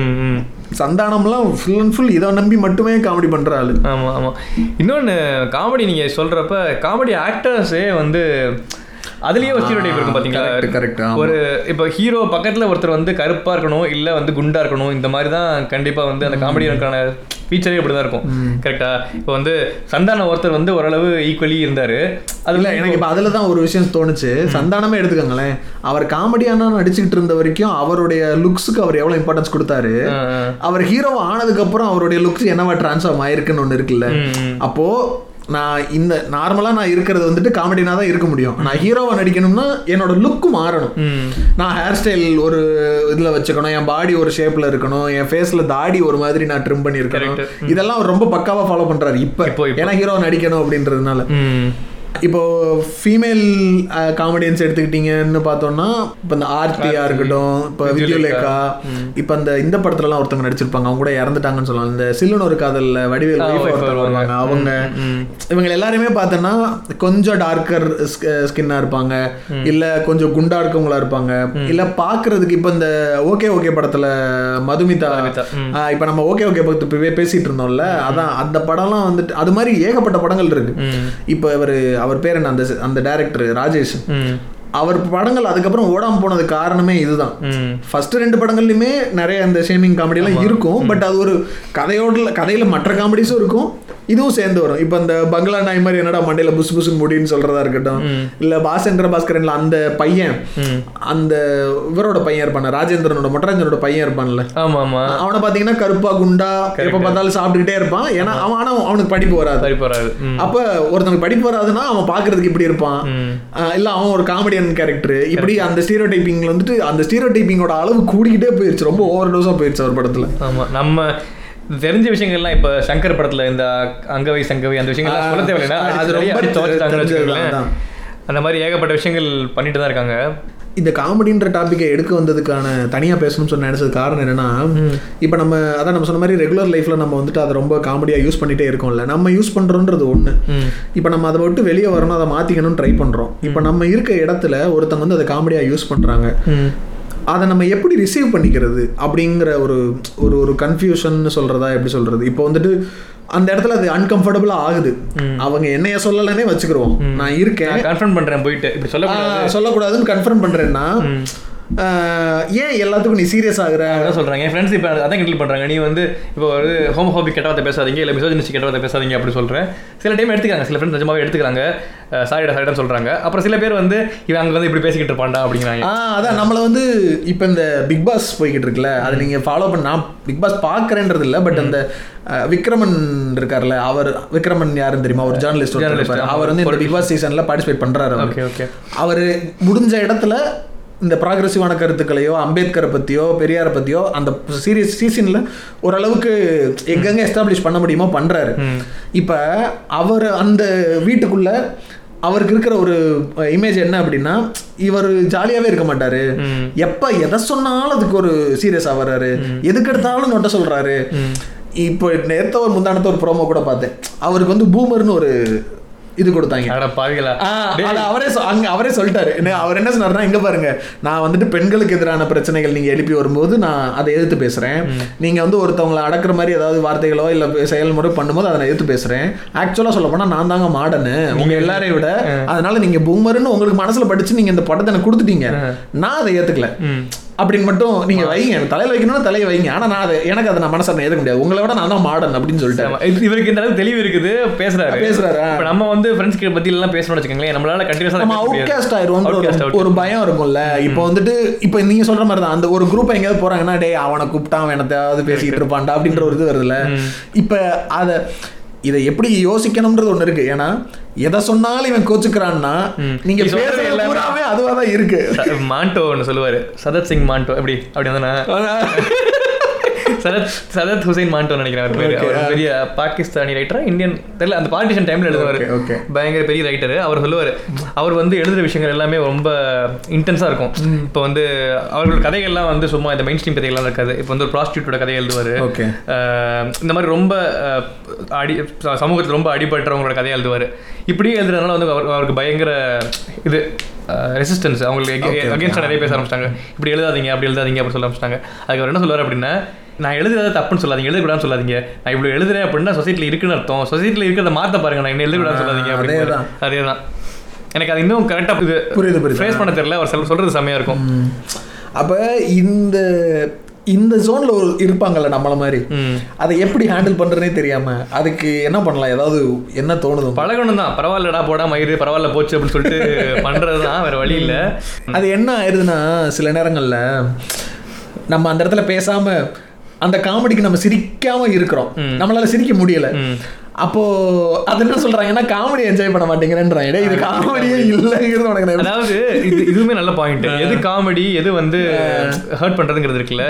சந்தானம்லாம் ஃபுல் அண்ட் ஃபுல் இதை நம்பி மட்டுமே காமெடி பண்ணுற ஆள். ஆமாம் ஆமாம் இன்னொன்று காமெடி நீங்கள் சொல்கிறப்ப காமெடி ஆக்டர்ஸே வந்து அதுலயே ஒரு ஸ்டீரியோடைப் இருக்கும் பாத்தீங்களா? ஆமா. ஒரு இப்போ ஹீரோ பக்கத்துல ஒருத்தர் வந்து கருப்பா இருக்கணும் இல்ல வந்து குண்டா இருக்கணும் இந்த மாதிரி தான் கண்டிப்பா வந்து அந்த காமெடியனுக்கான ஃபீச்சரே இப்படி தான் இருக்கும். கரெக்டா இப்போ வந்து சந்தான ஒருத்தர் வந்து ஓரளவு ஈக்குவலி இருந்தாரு. அது இல்ல எனக்கு இப்ப அதுல தான் ஒரு விஷயம் தோணுச்சு. சந்தானமே எடுத்துக்கோங்களேன். அவர் காமெடியானா நடிச்சுக்கிட்டு இருந்த வரைக்கும் அவருடைய லுக்ஸுக்கு அவர் எவ்வளவு இம்பார்ட்டன்ஸ் கொடுத்தாரு. அவர் ஹீரோ ஆனதுக்கு அப்புறம் அவருடைய லுக்ஸ் என்னவா டிரான்ஸ்ஃபார்ம் ஆயிருக்குன்னு ஒண்ணு இருக்குல்ல. அப்போ நான் இந்த நார்மலா நான் இருக்கிறது வந்துட்டு காமெடினா தான் இருக்க முடியும். நான் ஹீரோவா நடிக்கணும்னா என்னோட லுக் மாறணும். நான் ஹேர் ஸ்டைல் ஒரு இதுல வச்சுக்கணும் என் பாடி ஒரு ஷேப்ல இருக்கணும் என் ஃபேஸ்ல தாடி ஒரு மாதிரி நான் ட்ரிம் பண்ணி இருக்கணும் இதெல்லாம் ரொம்ப பக்காவா ஃபாலோ பண்றாரு இப்ப. ஏன்னா ஹீரோ நடிக்கணும் அப்படின்றதுனால. இப்போ ஃபீமேல் காமெடியன்ஸ் எடுத்துக்கிட்டீங்கன்னு பார்த்தோம்னா இப்போ இந்த ஆர்த்தியா இருக்கட்டும் இப்போ வித்யுலேகா இப்போ அந்த இந்த படத்துலலாம் ஒருத்தவங்க நடிச்சிருப்பாங்க அவங்க கூட இறந்துட்டாங்கன்னு சொல்லலாம். இந்த சில்லுன்னு ஒரு காதல்ல வடிவேல் வருவாங்க. அவங்க. இவங்க எல்லாருமே பார்த்தோன்னா கொஞ்சம் டார்க்கர் ஸ்கின்னா இருப்பாங்க. இல்ல கொஞ்சம் குண்டா இருக்கவங்களா இருப்பாங்க. இல்ல பாக்குறதுக்கு இப்போ இந்த ஓகே ஓகே படத்துல மதுமிதா இப்ப நம்ம ஓகே ஓகே பத்தி பே- பேசிட்டு இருந்தோம்ல அதான் அந்த படம்லாம் வந்துட்டு அது மாதிரி ஏகப்பட்ட படங்கள் இருக்கு. இப்போ இவர் அவர் பேர் என்ன? அந்த அந்த டைரக்டர் ராஜேஷ். அவர் படங்கள் அதுக்கப்புறம் ஓடாம போனது காரணமே இதுதான். ஃபர்ஸ்ட் ரெண்டு படங்கள்லையுமே நிறைய அந்த ஷேமிங் காமெடி எல்லாம் இருக்கும். பட் அது ஒரு கதையோட கதையில மற்ற காமெடிஸும் இருக்கும். இதுவும் சேர்ந்து வரும். இப்போ அந்த பங்களா நாய் மாதிரி என்னடா மண்டையில புசு புசுன்னு முடின்னு சொல்றதா இருக்கட்டும். இல்ல பாசேந்திர பாஸ்கரன்ல அந்த பையன். அந்த இவரோட பையன் இருப்பான ராஜேந்திரனோட மொட்டராஜனோட பையன் இருப்பான்ல. அவனை பாத்தீங்கன்னா கருப்பா குண்டா எப்ப பார்த்தாலும் சாப்பிட்டுக்கிட்டே இருப்பான். ஏன்னா அவன் ஆனா அவனுக்கு படிப்பு வராது. போறாரு ம். அப்ப ஒருத்தனுக்கு படிப்பு வராதுன்னா அவன் பாக்குறதுக்கு இப்படி இருப்பான். இல்ல அவன் ஒரு காமெடியன் கேரக்டர் இப்படி அந்த ஸ்டீரியோ டைப்பிங்ல வந்துட்டு அந்த ஸ்டீரியோ டைப்பிங்கோட அளவு கூடிக்கிட்டே போயிருச்சு. ரொம்ப ஓவர் டோஸா போயிருச்சு அவர் படத்துல. ஆமா நம்ம தெரிஞ்ச விஷயங்கள்லாம் இப்ப சங்கர் படத்துல இந்த அங்கவை சங்கவை அந்த விஷயங்கள்லாம் சொல்ல தேவையில்லைன்னா அது ரொம்ப. அந்த மாதிரி ஏகப்பட்ட விஷயங்கள் பண்ணிட்டு தான் இருக்காங்க. இந்த காமெடின்ற டாப்பிக்கை எடுக்க வந்ததுக்கான தனியா பேசணும்னு சொன்ன நினைச்சது காரணம் என்னன்னா இப்போ நம்ம அதான் நம்ம சொன்ன மாதிரி ரெகுலர் லைஃப்ல நம்ம வந்துட்டு அதை ரொம்ப காமெடியா யூஸ் பண்ணிட்டே இருக்கோம்ல. நம்ம யூஸ் பண்றோன்றது ஒண்ணு. ம். இப்போ நம்ம அதை விட்டு வெளியே வரணும் அதை மாத்திக்கணும்னு ட்ரை பண்றோம். இப்போ நம்ம இருக்க இடத்துல ஒருத்தங்க வந்து அதை காமெடியா யூஸ் பண்றாங்க. ம். அதை நம்ம எப்படி ரிசீவ் பண்ணிக்கிறது அப்படிங்கிற ஒரு ஒரு ஒரு கன்ஃபியூஷன் சொல்றதா எப்படி சொல்றது? இப்போ வந்துட்டு அந்த இடத்துல அது அன்கம்ஃபர்டபுளாக ஆகுது. அவங்க என்னைய சொல்லலைன்னே வச்சுக்கிருவோம். நான் இருக்கேன். கன்ஃபர்ம் பண்றேன் போயிட்டு. இப்படி சொல்ல சொல்லக்கூடாதுன்னு கன்ஃபார்ம் பண்றேன்னா ஏன் எல்லாத்துக்கும் நீ சீரியஸ் ஆகுற? அதான் சொல்றாங்க என் ஃப்ரெண்ட்ஸ் இப்போ அதான் கிண்டல் பண்றாங்க. நீ வந்து இப்போ ஒரு ஹோமோஃபோபிக் கெட்ட வார்த்தை பேசாதீங்க இல்லை மிசோஜினிஸ்ட் கெட்ட வார்த்தை பேசாதீங்க அப்படி சொல்றேன். சில டைம் எடுத்துக்கிறாங்க. சில ஃப்ரெண்ட்ஸ் நிஜமாவே எடுத்துக்கிறாங்க. சாரிடா சாரிடா சொல்றாங்க. அப்புறம் சில பேர் வந்து இவன் அங்க வந்து இப்படி பேசிக்கிட்டு இருப்பான்டா அப்படிங்கிறாங்க. ஆ அதான் நம்மளை வந்து இப்போ இந்த பிக் பாஸ் போய்கிட்டு இருக்குல்ல அதை நீங்கள் ஃபாலோ பண்ண நான் பிக் பாஸ் பார்க்குறேன்றது இல்லை பட் அந்த விக்ரமன் இருக்கார்ல அவர் விக்ரமன் யாருன்னு தெரியுமா? ஒரு ஜேர்னலிஸ்ட். அவர் வந்து இந்த பிக் பாஸ் சீசனில் பார்ட்டிசிபேட் பண்ணுறாரு ஓகே ஓகே அவர் முடிஞ்ச இடத்துல இந்த ப்ராக்ரஸிவான கருத்துக்களையோ அம்பேத்கரை பற்றியோ பெரியாரை பற்றியோ அந்த சீரியஸ் சீசனில் ஓரளவுக்கு எங்கெங்கே எஸ்டாப்ளிஷ் பண்ண முடியுமோ பண்ணுறாரு இப்போ அவர் அந்த வீட்டுக்குள்ள அவருக்கு இருக்கிற ஒரு இமேஜ் என்ன அப்படின்னா இவர் ஜாலியாகவே இருக்க மாட்டாரு. எப்போ எதை சொன்னாலும் அதுக்கு ஒரு சீரியஸாக வர்றாரு. எதுக்கு எடுத்தாலும் நொட்ட சொல்கிறாரு இப்போ நேற்று ஒரு முந்தானத்த ஒரு ப்ரோமோ கூட பார்த்தேன். அவருக்கு வந்து பூமர்னு ஒரு இது கொடுத்தாங்க. அவரே அங்க அவரே சொல்லிட்டாரு. என்ன அவர் என்ன சொன்னாருன்னா இங்க பாருங்க நான் வந்துட்டு பெண்களுக்கு எதிரான பிரச்சனைகள் நீங்க எழுப்பி வரும்போது நான் அதை எதிர்த்து பேசுறேன். நீங்க வந்து ஒருத்தவங்களை அடக்குற மாதிரி ஏதாவது வார்த்தைகளோ இல்ல செயல்முறை பண்ணும்போது அதை எதிர்த்து பேசுறேன். ஆக்சுவலா சொல்ல போனா நான் தாங்க மாடனு. உங்க எல்லாரையும் விட அதனால நீங்க பூமர்னு உங்களுக்கு மனசுல படிச்சு நீங்க இந்த படத்தை எனக்கு கொடுத்துட்டீங்க. நான் அதை ஏத்துக்கல. அப்படின்னு மட்டும் நீங்க வைங்க. எனக்கு தலையில வைக்கணும்னா தலையை வைங்க. ஆனா நான் அதை எனக்கு அதை நான் மனசை நான் ஏத்துக்க முடியாது. உங்களை விட நான் தான் மாடன் அப்படின்னு சொல்லிட்டேன். இது- இவருக்கு இந்த தெளிவு இருக்குது. பேசுறாரு. பேசுறாரு. இப்ப நம்ம வந்து ஃப்ரெண்ட்ஸ் கிட்ட பத்தி எல்லாம் பேசணும்னு வச்சுக்கோங்களேன் நம்மளால கண்டினியூஸா நம்ம அவுட்காஸ்ட் ஆயிருவோம் Outcast, ஒரு- பயம் இருக்கும்ல. இப்போ வந்துட்டு இப்போ நீங்க சொல்ற மாதிரி தான் அந்த ஒரு குரூப் எங்கேயாவது போறாங்கன்னா டேய் அவனை கூப்பிட்டான் அவன் என்னத்தையாவது பேசிக்கிட்டு இருப்பான்டா அப்படின்ற ஒரு இது வருதுல்ல. இப்போ அதை இதை எப்படி யோசிக்கணும்ன்றது ஒண்ணு இருக்கு. ஏன்னா எதை சொன்னாலும் இவன் கோச்சுக்கிறான்னா நீங்க எல்லாமே- பூராவே அதுவா தான் இருக்கு மாண்டோ ஒன்று சொல்லுவாரு. சதத் சிங் மாண்டோ எப்படி? அப்படி வந்தானே? சரத் சரத் ஹுசைன் மாண்டோ நினைக்கிறேன் அவர் பேரு. அவர் பெரிய பாகிஸ்தானி ரைட்டரா இந்தியன் தெரியல அந்த பார்ட்டிஷன் டைம்ல எழுதுவாரு. பயங்கர பெரிய ரைட்டர் அவர் சொல்லுவார் அவர் வந்து எழுதுற விஷயங்கள் எல்லாமே ரொம்ப இன்டென்ஸாக இருக்கும். இப்போ வந்து அவர்களோட கதைகள்லாம் வந்து சும்மா இந்த மெயின் ஸ்ட்ரீம் கதைகள்லாம் இருக்காது. இப்போ வந்து ஒரு ப்ராஸ்டியூட்டோட கதை எழுதுவார். இந்த மாதிரி ரொம்ப அடி சமூகத்தில் ரொம்ப அடிபட்டவங்களோட கதையை எழுதுவார். இப்படியே எழுதுறதுனால வந்து அவர் அவருக்கு பயங்கர இது ரெசிஸ்டன்ஸ் அவங்களுக்கு அகேன்ஸ்டாக நிறைய பேச ஆரம்பிச்சிட்டாங்க. இப்படி எழுதாதீங்க அப்படி எழுதாதீங்க அப்படி சொல்ல ஆரம்பிச்சிட்டாங்க. அதுக்கு அவர் என்ன சொல்லுவார் அப்படின்னா நான் எழுதுறத தப்புன்னு சொல்லாதீங்க எழுதக்கூடாதுன்னு சொல்லாதீங்க. நான் இவ்வளோ எழுதுறேன் அப்படின்னா சொசைட்டியில் இருக்குன்னு அர்த்தம். சொசைட்டியில் இருக்கிறத மாற்ற பாருங்க நான் என்ன எழுதக்கூடாதுன்னு சொல்லாதீங்க அப்படின்னு. அதே தான் எனக்கு அது இன்னும் கரெக்டாக இது புரியுது, புரியுது. ஃபேஸ் பண்ண தெரியல அவர் சொல்- சொல்றது செம்மையா இருக்கும். அப்ப இந்த இந்த ஜோன்ல ஒரு இருப்பாங்கல்ல நம்மள மாதிரி. அதை எப்படி ஹேண்டில் பண்றதுனே தெரியாம அதுக்கு என்ன பண்ணலாம்? ஏதாவது என்ன தோணுது பழகணும் தான் பரவாயில்லடா போடா மயிறு பரவாயில்ல போச்சு அப்படின்னு சொல்லிட்டு பண்றது தான் வேற வழி இல்லை. அது என்ன ஆயிருதுன்னா சில நேரங்கள்ல நம்ம அந்த இடத்துல பேசாம அந்த காமெடிக்கு நம்ம சிரிக்காம இருக்கிறோம். நம்மளால சிரிக்க முடியல. அப்போ அது என்ன சொல்றாங்கன்னா காமெடி என்ஜாய் பண்ண மாட்டேங்கிறேன்றாங்க. இது காமெடியே இல்லைங்கிறது உனக்கு அதாவது இது இதுவுமே நல்ல பாயிண்ட் எது காமெடி எது வந்து ஹர்ட் பண்றதுங்கிறது இருக்குல்ல.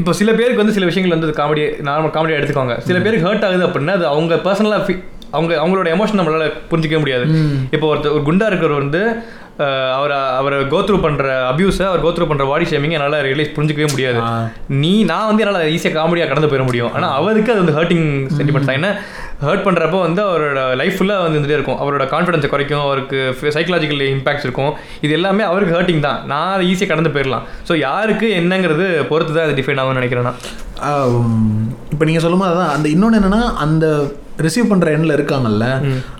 இப்போ சில பேருக்கு வந்து சில விஷயங்கள் வந்து காமெடி நார்மல் காமெடியாக எடுத்துக்கோங்க. சில பேருக்கு ஹர்ட் ஆகுது அப்படின்னா அது அவங்க பர்சனலாக அவங்க அவங்களோட எமோஷன் நம்மளால புரிஞ்சிக்கவே முடியாது. இப்போ ஒருத்தர் ஒரு குண்டா இருக்கிறவர் வந்து அவர் அவர் கோத்ரூ பண்ற அபியூஸை அவர் கோத்ரூ பண்ற பாடி ஷேமிங் என்னால் ரியலைஸ் புரிஞ்சிக்கவே முடியாது. நீ நான் வந்து என்னால் ஈஸியாக காமெடியாக கடந்து போயிட முடியும். ஆனால் அவருக்கு அது வந்து ஹர்ட்டிங் சென்டிமெண்ட்ஸ் தான். என்ன? ஹர்ட் பண்ணுறப்போ வந்து அவரோட லைஃப் ஃபுல்லாக வந்து இருந்துகிட்டே இருக்கும். அவரோட கான்ஃபிடன்ஸை குறைக்கும். அவருக்கு சைக்கலாஜிக்கல் இம்பாக்ட்ஸ் இருக்கும். இது எல்லாமே அவருக்கு ஹர்ட்டிங் தான். நான் அதை ஈஸியாக கடந்து போயிடலாம். ஸோ யாருக்கு என்னங்கிறது பொறுத்து தான் அது டிஃபைன் ஆகும்னு நினைக்கிறேன் நான். இப்போ நீங்கள் சொல்லும்போது அதான். அந்த இன்னொன்று என்னன்னா அந்த ரிசீவ் பண்ணுற எண்ணில் இருக்காங்கல்ல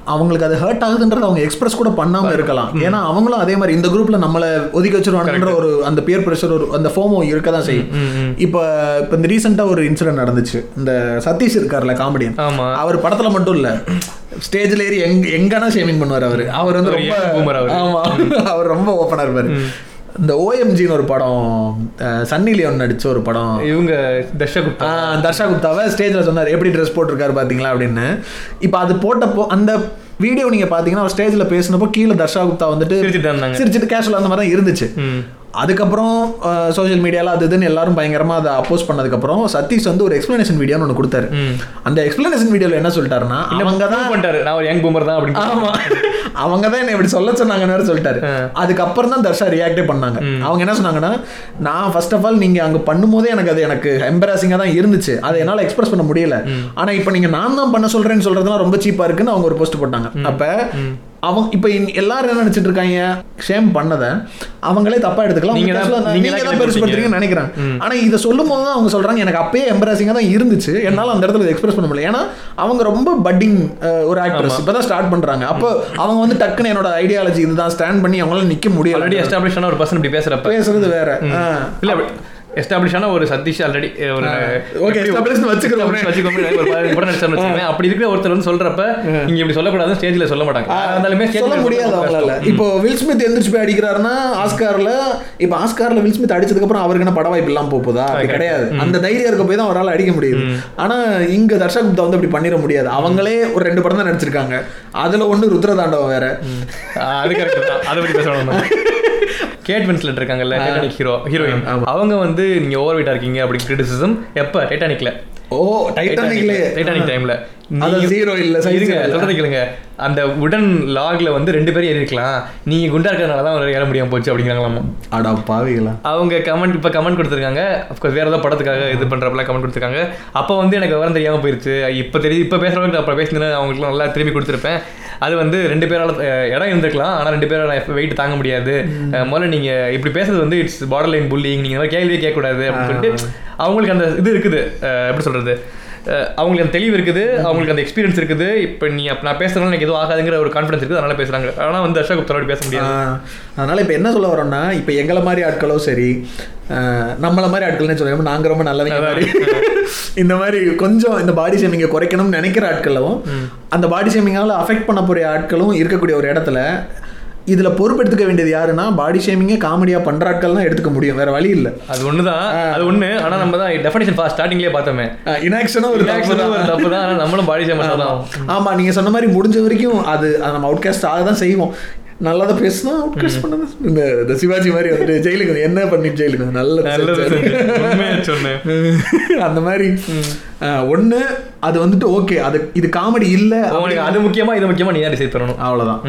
அவங்களுக்கு அது ஹர்ட் ஆகுதுன்றது அவங்க எக்ஸ்பிரஸ் கூட பண்ணாமல் இருக்கலாம். ஏன்னா அவங்களும் அதே மாதிரி இந்த குரூப்பில் நம்மளை ஒதுக்கி வச்சிருவாங்கன்ற ஒரு அந்த பியர் ப்ரெஷர் ஒரு அந்த ஃபோமோ இருக்க தான் செய்யும் இப்போ இப்போ இந்த ரீசெண்டாக ஒரு இன்சிடென்ட் நடந்துச்சு. இந்த சதீஷ் இருக்கார்ல காமெடியன் அவர் படத்துல மட்டும் இல்ல ஸ்டேஜ்ல ஏறி எங்க எங்கன்னா ஷேமிங் பண்ணுவார் அவர். அவர் வந்து ரொம்ப boomer அவரு. ரொம்ப ஓப்பனா இருப்பாரு. இந்த ஓஎம்ஜின்னு ஒரு படம் சன்னி லியோன் நடிச்ச ஒரு படம். இவங்க தர்ஷகுப்தா ஆஹ், தர்ஷா குப்தாவை ஸ்டேஜில் சொன்னார் எப்படி ட்ரெஸ் போட்டிருக்காரு பார்த்தீங்களா அப்படின்னு. இப்போ அது போட்டப்போ அந்த வீடியோ நீங்க பார்த்தீங்கன்னா அவர் ஸ்டேஜில் பேசினப்போ கீழே தர்ஷா குப்தா வந்துட்டு சிரிச்சுட்டு கேஷுவல் அந்த மாதிரி தான் இருந்துச்சு. அதுக்கப்புறம் சோஷியல் மீடியாவில் அது இதுன்னு எல்லாரும் பயங்கரமாக அதை அப்போஸ் பண்ணதுக்கப்புறம் சதீஷ் வந்து ஒரு எக்ஸ்பிளனேஷன் வீடியோன்னு ஒன்று கொடுத்தாரு. அந்த எக்ஸ்பிளனேஷன் வீடியோவில் என்ன சொல்லிட்டாருன்னா அவங்க தான் பண்ணிட்டாரு. நான் ஒரு யங் பூமர் தான் அப்படின்னு. ஆமா. அவங்க தான் என்ன இப்படி சொல்ல சொன்னாங்கன்னு சொல்லிட்டாரு. அதுக்கப்புறம் தான் தர்ஷா ரியாக்டே பண்ணாங்க. அவங்க என்ன சொன்னாங்கன்னா நான் ஃபர்ஸ்ட் ஆஃப் ஆல் நீங்க அங்க பண்ணும்போதே எனக்கு அது எனக்கு எம்பராசிங்கா தான் இருந்துச்சு. அதை என்னால எக்ஸ்பிரஸ் பண்ண முடியல. ஆனா இப்போ நீங்க நான் தான் பண்ண சொல்றேன்னு சொல்றதுலாம் ரொம்ப சீப்பா இருக்குன்னு அவங்க ஒரு போஸ்ட் போட்டாங்க. அப்ப அவங்க இப்போ எல்லாரும் என்ன நினைச்சிட்டு இருக்காங்க? ஷேம் பண்ணதை. அவங்களே தப்பா எடுத்துக்கலாம். நீங்க நீங்க தான்- தான் தான் தான் பெருசுப்படுத்துறீங்கன்னு நினைக்கிறேன். ஆனா இதை சொல்லும் போது தான் அவங்க சொல்றாங்க. எனக்கு அப்பயே எம்பராசிங்கா தான் இருந்துச்சு. என்னால அந்த இடத்துல எக்ஸ்பிரஸ் பண்ண முடியல. ஏன்னா அவங்க ரொம்ப பட்டிங் ஒரு ஆக்ட்ரஸ் இப்பதான் ஸ்டார்ட் பண்றாங்க. அப்போ அவங்க வந்து டக்குன்னு என்னோட ஐடியாலஜி இதுதான். ஸ்டாண்ட் பண்ணி அவங்களால நிக்க முடியல. ஆல்ரெடி எஸ்டாப்ளிஷ் ஆன ஒரு பர்சன் இப்படி பேசுறப்ப. பேசுறது வேற. இல்ல எஸ்டாப்ளிஷ் ஆன ஒரு சதீஷ் ஆல்ரெடி ஒரு வச்சுக்கிறோம். வச்சுக்கோங்க வச்சுக்கோங்க. அப்படி இருக்கிற ஒருத்தர் வந்து சொல்றப்ப நீங்க இப்படி சொல்லக்கூடாதுன்னு ஸ்டேஜ்ல சொல்ல மாட்டாங்க. இருந்தாலுமே சொல்ல முடியாது அவங்களால. இப்போ வில் ஸ்மித் எந்திரிச்சு போய் அடிக்கிறாருன்னா ஆஸ்கார்ல இப்போ ஆஸ்கார்ல வில் ஸ்மித் அடிச்சதுக்கு அப்புறம் அவருக்கு என்ன பட வாய்ப்பு இல்லாம போக போதா அப்படி கிடையாது. அந்த தைரியம் இருக்க போய் தான் அவரால் அடிக்க முடியுது. ஆனா இங்க தர்ஷா குப்தா வந்து அப்படி பண்ணிட முடியாது. அவங்களே ஒரு ரெண்டு படம் தான் நடிச்சிருக்காங்க. அதுல ஒண்ணு ருத்ரதாண்டவம் வேற. அது கரெக்ட் அதை பத்தி பேசணும் கேட் வின்ஸ்லெட் இருக்காங்கல்ல டைட்டானிக் ஹீரோ ஹீரோயின் அவங்க வந்து நீங்க ஓவர் வெயிட்டா இருக்கீங்க அப்படி கிரிட்டிசிசம் எப்ப? டைட்டானிக்ல ஓ டைட்டானிக்லயே டைட்டானிக் டைம்ல zero இல்ல, இருங்க. சொல்றது கேளுங்க. அந்த உடன் லாக்ல வந்து ரெண்டு பேரும் ஏறி இருக்கலாம். நீங்க குண்டா இருக்கிறதுனால தான் ஏற முடியாம போச்சு அப்படிங்கிறாங்களாமா? பாவிகளா. அவங்க கமெண்ட் இப்போ கமெண்ட் கொடுத்துருக்காங்க. அஃப்கோர்ஸ் வேற ஏதாவது படத்துக்காக இது பண்றப்பல கமெண்ட் கொடுத்துருக்காங்க. அப்போ வந்து எனக்கு விவரம் தெரியாம போயிருச்சு. இப்போ தெரியுது இப்போ பேசுறவங்க அப்புறம் பேசினா அவங்களுக்கு நல்லா திரும்பி கொடுத்துருப்பேன். அது வந்து ரெண்டு பேரால இடம் இருந்திருக்கலாம். ஆனால் ரெண்டு பேரால வெயிட் தாங்க முடியாது. முதல்ல நீங்க இப்படி பேசுறது வந்து இட்ஸ் பார்டர் லைன் புல்லிங் நீங்க இந்த மாதிரி கேள்வியே கேட்கக்கூடாது அப்படின்னு சொல்லிட்டு அவங்களுக்கு அந்த இது இருக்குது. எப்படி சொல்றது? அஹ், அவங்களுக்கு அந்த தெளிவு இருக்குது அவங்களுக்கு அந்த எக்ஸ்பீரியன்ஸ் இருக்குது. இப்போ நீ அப்ப நான் பேசுறதுனால எனக்கு எதுவும் ஆகாதுங்கிற ஒரு கான்ஃபிடன்ஸ் இருக்குது அதனால பேசுறாங்க. ஆனால் வந்து அசோக் குப்தாரோட பேச முடியாது. அதனால இப்போ என்ன சொல்ல வரோம்னா இப்போ எங்களை மாதிரி ஆட்களோ சரி நம்மள மாதிரி ஆட்கள்னு சொல்லுவோம் நாங்க ரொம்ப நல்லவங்க மாதிரி. இந்த மாதிரி கொஞ்சம் இந்த பாடி ஷேமிங்கை குறைக்கணும்னு நினைக்கிற ஆட்களும் அந்த பாடி ஷேமிங்கால அஃபெக்ட் பண்ண போற ஆட்களும் இருக்கக்கூடிய ஒரு இடத்துல இதுல பொறுப்பெடுத்துக்க வேண்டியது யாருன்னா பாடி ஷேமிங்கை காமெடியா பண்ற ஆட்கள் தான் எடுத்துக்க முடியும். வேற வழி இல்ல. அது ஒண்ணுதான். அது ஒண்ணு. ஆனா நம்ம தான் டெஃபினேஷன் ஃபாஸ்ட் ஸ்டார்டிங்லேயே பார்த்தோமே. இனாக்ஷனா ஒரு தப்பு தான். ஒரு தப்பு தான். ஆனா நம்மளும் பாடி ஷேம் தான். ஆமா நீங்க சொன்ன மாதிரி முடிஞ்ச வரைக்கும் அது அது நம்ம அவுட்காஸ்ட் ஆக தான் செய்வோம். நல்லதை பேசினா அவுட்காஸ்ட் பண்ணது. இந்த இந்த சிவாஜி மாதிரி வந்துட்டு ஜெயிலுக்கு என்ன பண்ணி ஜெயிலுக்கு சொன்னேன். அந்த மாதிரி. ஒண்ணு அது வந்துட்டு ஓகே அது இது காமெடி இல்ல அவங்களுக்கு அது முக்கியமா இது முக்கியமா நீ தான் டிசைட் பண்ணணும். அவ்வளவுதான்.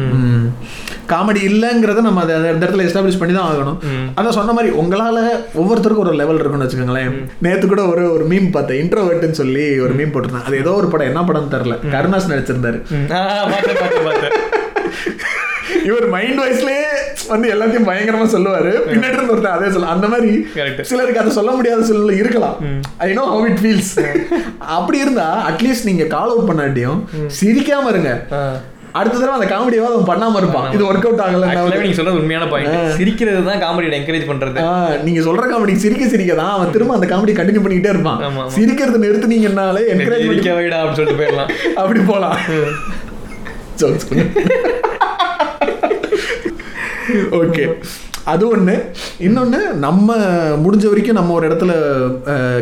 காமெடி இல்லைங்கிறத நம்ம அதை அந்த இடத்துல எஸ்டாப்ளிஷ் பண்ணி தான் ஆகணும். அதான் சொன்ன மாதிரி உங்களால ஒவ்வொருத்தருக்கும் ஒரு லெவல் இருக்கும்னு வச்சுக்கோங்களேன். நேத்து கூட ஒரு ஒரு மீம் பார்த்தேன். இன்ட்ரோவர்ட்னு சொல்லி ஒரு மீம் போட்டிருந்தேன். அது ஏதோ ஒரு படம். என்ன படம்னு தெரியல. கருணாஸ் நடிச்சிருந்தாரு. பார்த்தேன் பார்த்தேன் பார்த்தேன். இவர் மைண்ட் வாய்ஸ்லயே வந்து எல்லாத்தையும் பயங்கரமா சொல்லுவாரு. பின்னாடி இருந்து ஒருத்தர் அதே சொல்ல அந்த மாதிரி. சிலருக்கு அதை சொல்ல முடியாத சூழ்நிலை இருக்கலாம். I know how it feels அப்படி இருந்தா அட்லீஸ்ட் நீங்க கால் அவுட் பண்ணாட்டியும் சிரிக்காம இருங்க. ஆ. அடுத்த தடவை அந்த காமெடியாவது அவன் பண்ணாம இருப்பான் இது ஒர்க் அவுட் ஆகல நீங்க சொல்றது உண்மையான பாயிண்ட் சிரிக்கிறது தான் காமெடியை என்கரேஜ் பண்றது. நீங்க சொல்ற காமெடி சிரிக்க சிரிக்க தான் அவன் திரும்ப அந்த காமெடி கண்டினியூ பண்ணிக்கிட்டே இருப்பான். சிரிக்கிறது நிறுத்துனீங்கன்னாலே என்கரேஜ் சிரிக்க வைடா அப்படின்னு சொல்லிட்டு போயிடலாம். அப்படி போலாம். ஜோக்ஸ் ஓகே அது ஒன்று இன்னொன்று நம்ம முடிஞ்ச வரைக்கும் நம்ம ஒரு இடத்துல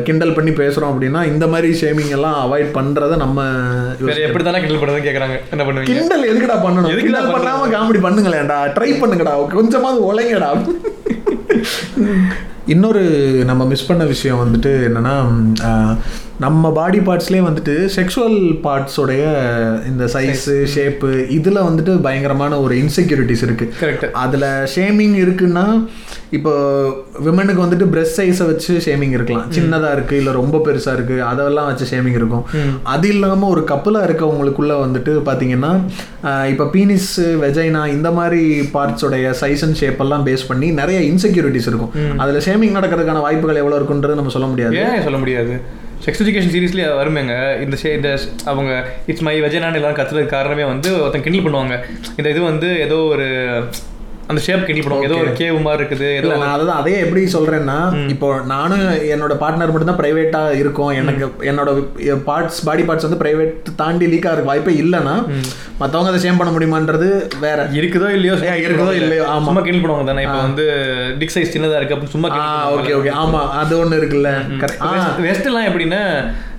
கிண்டல் பண்ணி பேசுகிறோம் அப்படின்னா இந்த மாதிரி ஷேமிங் எல்லாம் அவாய்ட் பண்ணுறத நம்ம எப்படி தானே கிண்டல் பண்ணுறதுன்னு கேக்குறாங்க. என்ன பண்ணுவீங்க? கிண்டல் எதுக்குடா பண்ணணும்? கிண்டல் பண்ணணும்? பண்ணாம காமெடி பண்ணுங்களேன்டா. ட்ரை பண்ணுங்கடா. கொஞ்சமாவது உழைங்கடா. இன்னொரு நம்ம மிஸ் பண்ண விஷயம் வந்துட்டு என்னன்னா நம்ம பாடி பார்ட்ஸ்லேயே வந்துட்டு செக்ஷுவல் பார்ட்ஸோடைய இந்த சைஸு ஷேப்பு இதில் வந்துட்டு பயங்கரமான ஒரு இன்செக்யூரிட்டிஸ் இருக்கு. கரெக்ட் அதில் ஷேமிங் இருக்குன்னா இப்போ விமனுக்கு வந்துட்டு பிரெஸ்ட் சைஸை வச்சு ஷேமிங் இருக்கலாம். சின்னதாக இருக்குது இல்லை ரொம்ப பெருசாக இருக்குது அதெல்லாம் வச்சு ஷேமிங் இருக்கும். அது இல்லாமல் ஒரு கப்பலாக இருக்கவங்களுக்குள்ள வந்துட்டு பார்த்தீங்கன்னா இப்போ பீனிஸ் வெஜைனா இந்த மாதிரி பார்ட்ஸோடைய சைஸ் அண்ட் ஷேப் எல்லாம் பேஸ் பண்ணி நிறைய இன்செக்யூரிட்டிஸ் இருக்கும். அதில் ஷேமிங் நடக்கிறதுக்கான வாய்ப்புகள் எவ்வளோ இருக்குன்றது நம்ம சொல்ல முடியாது. சொல்ல முடியாது? செக்ஸ் எஜுகேஷன் சீரீஸ்லேயே வருமேங்க. இந்த சே இந்த அவங்க இட்ஸ் மை வெஜனான்னு எல்லாம் கத்துறதுக்கு காரணமே வந்து ஒருத்தன் கிண்டில் பண்ணுவாங்க. இந்த இது வந்து ஏதோ ஒரு அந்த ஷேப் பண்ணுவாங்க ஏதோ ஒரு கேவ் மாதிரி இருக்குது இல்ல நான் அதான் அதே எப்படி சொல்றேன்னா இப்போ நானும் என்னோட பார்ட்னர் மட்டும் தான் பிரைவேட்டா இருக்கும். எனக்கு என்னோட பார்ட்ஸ் பாடி பார்ட்ஸ் வந்து பிரைவேட் தாண்டி லீக் ஆகிற வாய்ப்பே இல்லைன்னா மத்தவங்க அதை சேம் பண்ண முடியுமான்றது வேற. இருக்குதோ இல்லையோ இருக்குதோ இல்லையோ, ஆமா. சும்மா பண்ணுவாங்க தானே. இப்போ வந்து டிக் சைஸ் சின்னதா இருக்கு அப்படின்னு சும்மா ஓகே ஓகே ஆமா அது ஒண்ணு இருக்குல்ல. கரெக்ட் வெஸ்ட்லாம் எப்படின்னா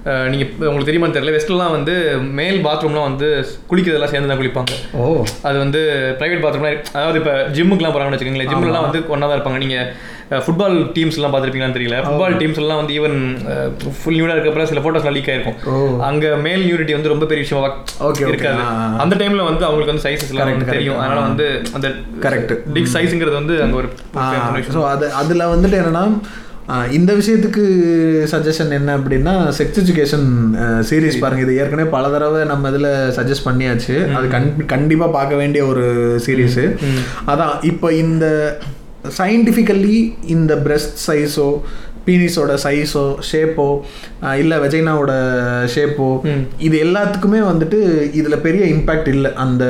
அஹ், நீங்க உங்களுக்கு தெரியுமான்னு தெரியல. வெஸ்ட்லாம் வந்து மேல் பாத்ரூம்லாம் வந்து குளிக்கிறதெல்லாம் சேர்ந்து தான் குளிப்பாங்க. ஓ. அது வந்து பிரைவேட் பாத்ரூம்லாம் அதாவது இப்போ ஜிம்முக்குலாம் போகிறாங்கன்னு வச்சுக்கோங்களேன். ஜிம்லலாம் வந்து ஒன்றா தான் இருப்பாங்க நீங்கள் ஃபுட்பால் டீம்ஸ்லாம் பார்த்துருப்பீங்களான்னு தெரியல. ஃபுட்பால் டீம்ஸ் எல்லாம் வந்து ஈவன் ஃபுல் நியூடாக இருக்கப்ப சில ஃபோட்டோஸ்லாம் லீக் ஆயிருக்கும். அங்கே மேல் நியூரிட்டி வந்து ரொம்ப பெரிய விஷயமா Okay, okay. இருக்காது. அந்த டைம்ல வந்து அவங்களுக்கு வந்து சைஸஸ் எல்லாம் Correct, தெரியும். அதனால வந்து அந்த Correct. பிக் சைஸ்ங்கிறது வந்து அங்கே ஒரு ஸோ அது அதில் வந்துட்டு என்னன்னா இந்த விஷயத்துக்கு சஜஷன் என்ன அப்படின்னா செக்ஸ் எஜுகேஷன் சீரிஸ் பாருங்க. இது ஏற்கனவே பல தடவை நம்ம இதில் சஜஸ்ட் பண்ணியாச்சு. அது கண் கண்டிப்பாக பார்க்க வேண்டிய ஒரு சீரீஸு அதான் இப்போ இந்த சயின்டிஃபிக்கல்லி இந்த பிரஸ்ட் சைஸோ பீனிஸோட சைஸோ ஷேப்போ இல்லை வெஜைனாவோட ஷேப்போ இது எல்லாத்துக்குமே வந்துட்டு இதில் பெரிய இம்பேக்ட் இல்லை. அந்த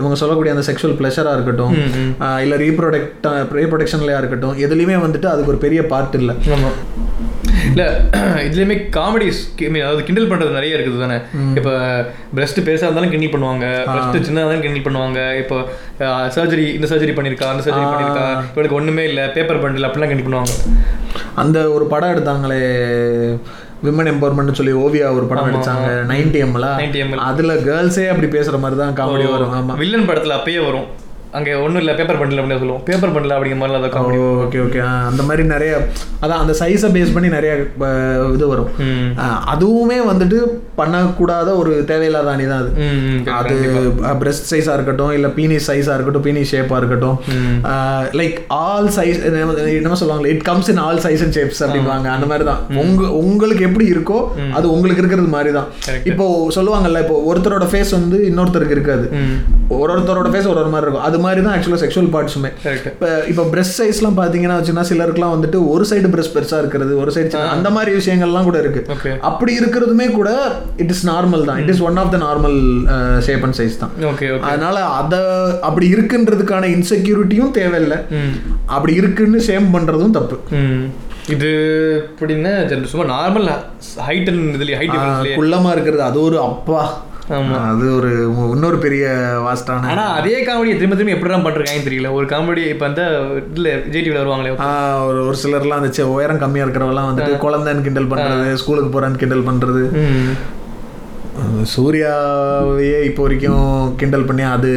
இவங்க சொல்லக்கூடிய அந்த செக்ஷுவல் ப்ளஷராக இருக்கட்டும் இல்லை ரீப்ரொடக்ட் ரீப்ரொடக்ஷன்லையாக இருக்கட்டும் எதுலேயுமே வந்துட்டு அதுக்கு ஒரு பெரிய பார்ட் இல்லை. இல்லை இதுலேயுமே காமெடிஸ் அதாவது கிண்டல் பண்ணுறது நிறைய இருக்குது தானே? இப்போ பிரஸ்ட் பெருசாக இருந்தாலும் கிண்டல் பண்ணுவாங்க பிரஸ்ட் சின்னதாக இருந்தாலும் கிண்டல் பண்ணுவாங்க. இப்போ சர்ஜரி இந்த சர்ஜரி பண்ணியிருக்கா அந்த சர்ஜரி பண்ணியிருக்கா இவளுக்கு ஒன்றுமே இல்லை பேப்பர் பண்டில் அப்படிலாம் கிண்டல் பண்ணுவாங்க. அந்த ஒரு படம் எடுத்தாங்களே விமன் எம்பவர்மெண்ட் சொல்லி ஓவியா ஒரு படம் நடிச்சாங்க நைன்டி எம்ல 90 ml. அதுல கேர்ள்ஸே அப்படி பேசுற மாதிரி தான் காமெடி வரும் ஆமா. வில்லன் படத்தில் அப்பயே வரும். அங்கே ஒன்றும் இல்லை பேப்பர் பண்டில் அப்படின்னு சொல்லுவோம். பேப்பர் பண்டில் அப்படிங்கிற மாதிரிலாம் அதை காமெடி ஓகே ஓகே அந்த மாதிரி நிறைய அதான் அந்த சைஸை பேஸ் பண்ணி நிறைய இது வரும். அதுவுமே வந்துட்டு பண்ணக்கூடாத ஒரு தேவையில்லாத அணி தான் அது. அது பிரஸ்ட் சைஸாக இருக்கட்டும் இல்லை பீனிஸ் சைஸாக இருக்கட்டும் பீனிஸ் ஷேப்பாக இருக்கட்டும். லைக் ஆல் சைஸ் என்ன சொல்லுவாங்க it comes in all size and shapes அப்படின்வாங்க அந்த மாதிரி தான். உங்க உங்களுக்கு எப்படி இருக்கோ அது உங்களுக்கு இருக்கிறது மாதிரி தான். இப்போ சொல்லுவாங்கல்ல இப்போ ஒருத்தரோட ஃபேஸ் வந்து இன்னொருத்தருக்கு இருக்காது. ஒரு ஒருத்தரோட ஃபேஸ் ஒரு ஒரு மாதிரி இருக்கும். அது மாதிரி தான் ஆக்சுவலாக செக்ஷுவல் பார்ட்ஸுமே இப்போ இப்போ பிரஸ்ட் சைஸ்லாம் பார்த்தீங்கன்னா வச்சுன்னா சிலருக்குலாம் வந்துட்டு ஒரு சைடு பிரஸ்ட் பெருசாக இருக்கிறது ஒரு சைடு அந்த மாதிரி விஷயங்கள்லாம் கூட இருக்கு. அப்படி இருக்கிறதுமே கூட இட் இஸ் நார்மல் தான். It is one of the normal shape and size தான். அதனால அதை அப்படி இருக்குன்றதுக்கான இன்செக்யூரிட்டியும் தேவையில்லை. அப்படி இருக்குன்னு சேம் பண்றதும் தப்பு. இது எப்படின்னா சும்மா நார்மல் ஹைட் இதுலேயே ஹைட் டிஃபரன்ஸ்லேயே குள்ளமா இருக்கிறது அது ஒரு அப்பா. அது ஒரு இன்னொரு பெரிய வாஸ்டான ஆனா அதே காமெடியை திரும்ப திரும்ப எப்படி தான் பண்ணிருக்காங்கன்னு தெரியல. ஒரு காமெடி இப்போ அந்த இதுல விஜய் டிவியில் வருவாங்களே ஒரு ஒரு சிலர்லாம் அந்த உயரம் கம்மியா இருக்கிறவெல்லாம் வந்துட்டு குழந்தைன்னு கிண்டல் பண்றது ஸ்கூலுக்கு போறேன்னு கிண்டல் பண்றது. சூர்யாவையே இப்போ வரைக்கும் கிண்டல் பண்ணி அது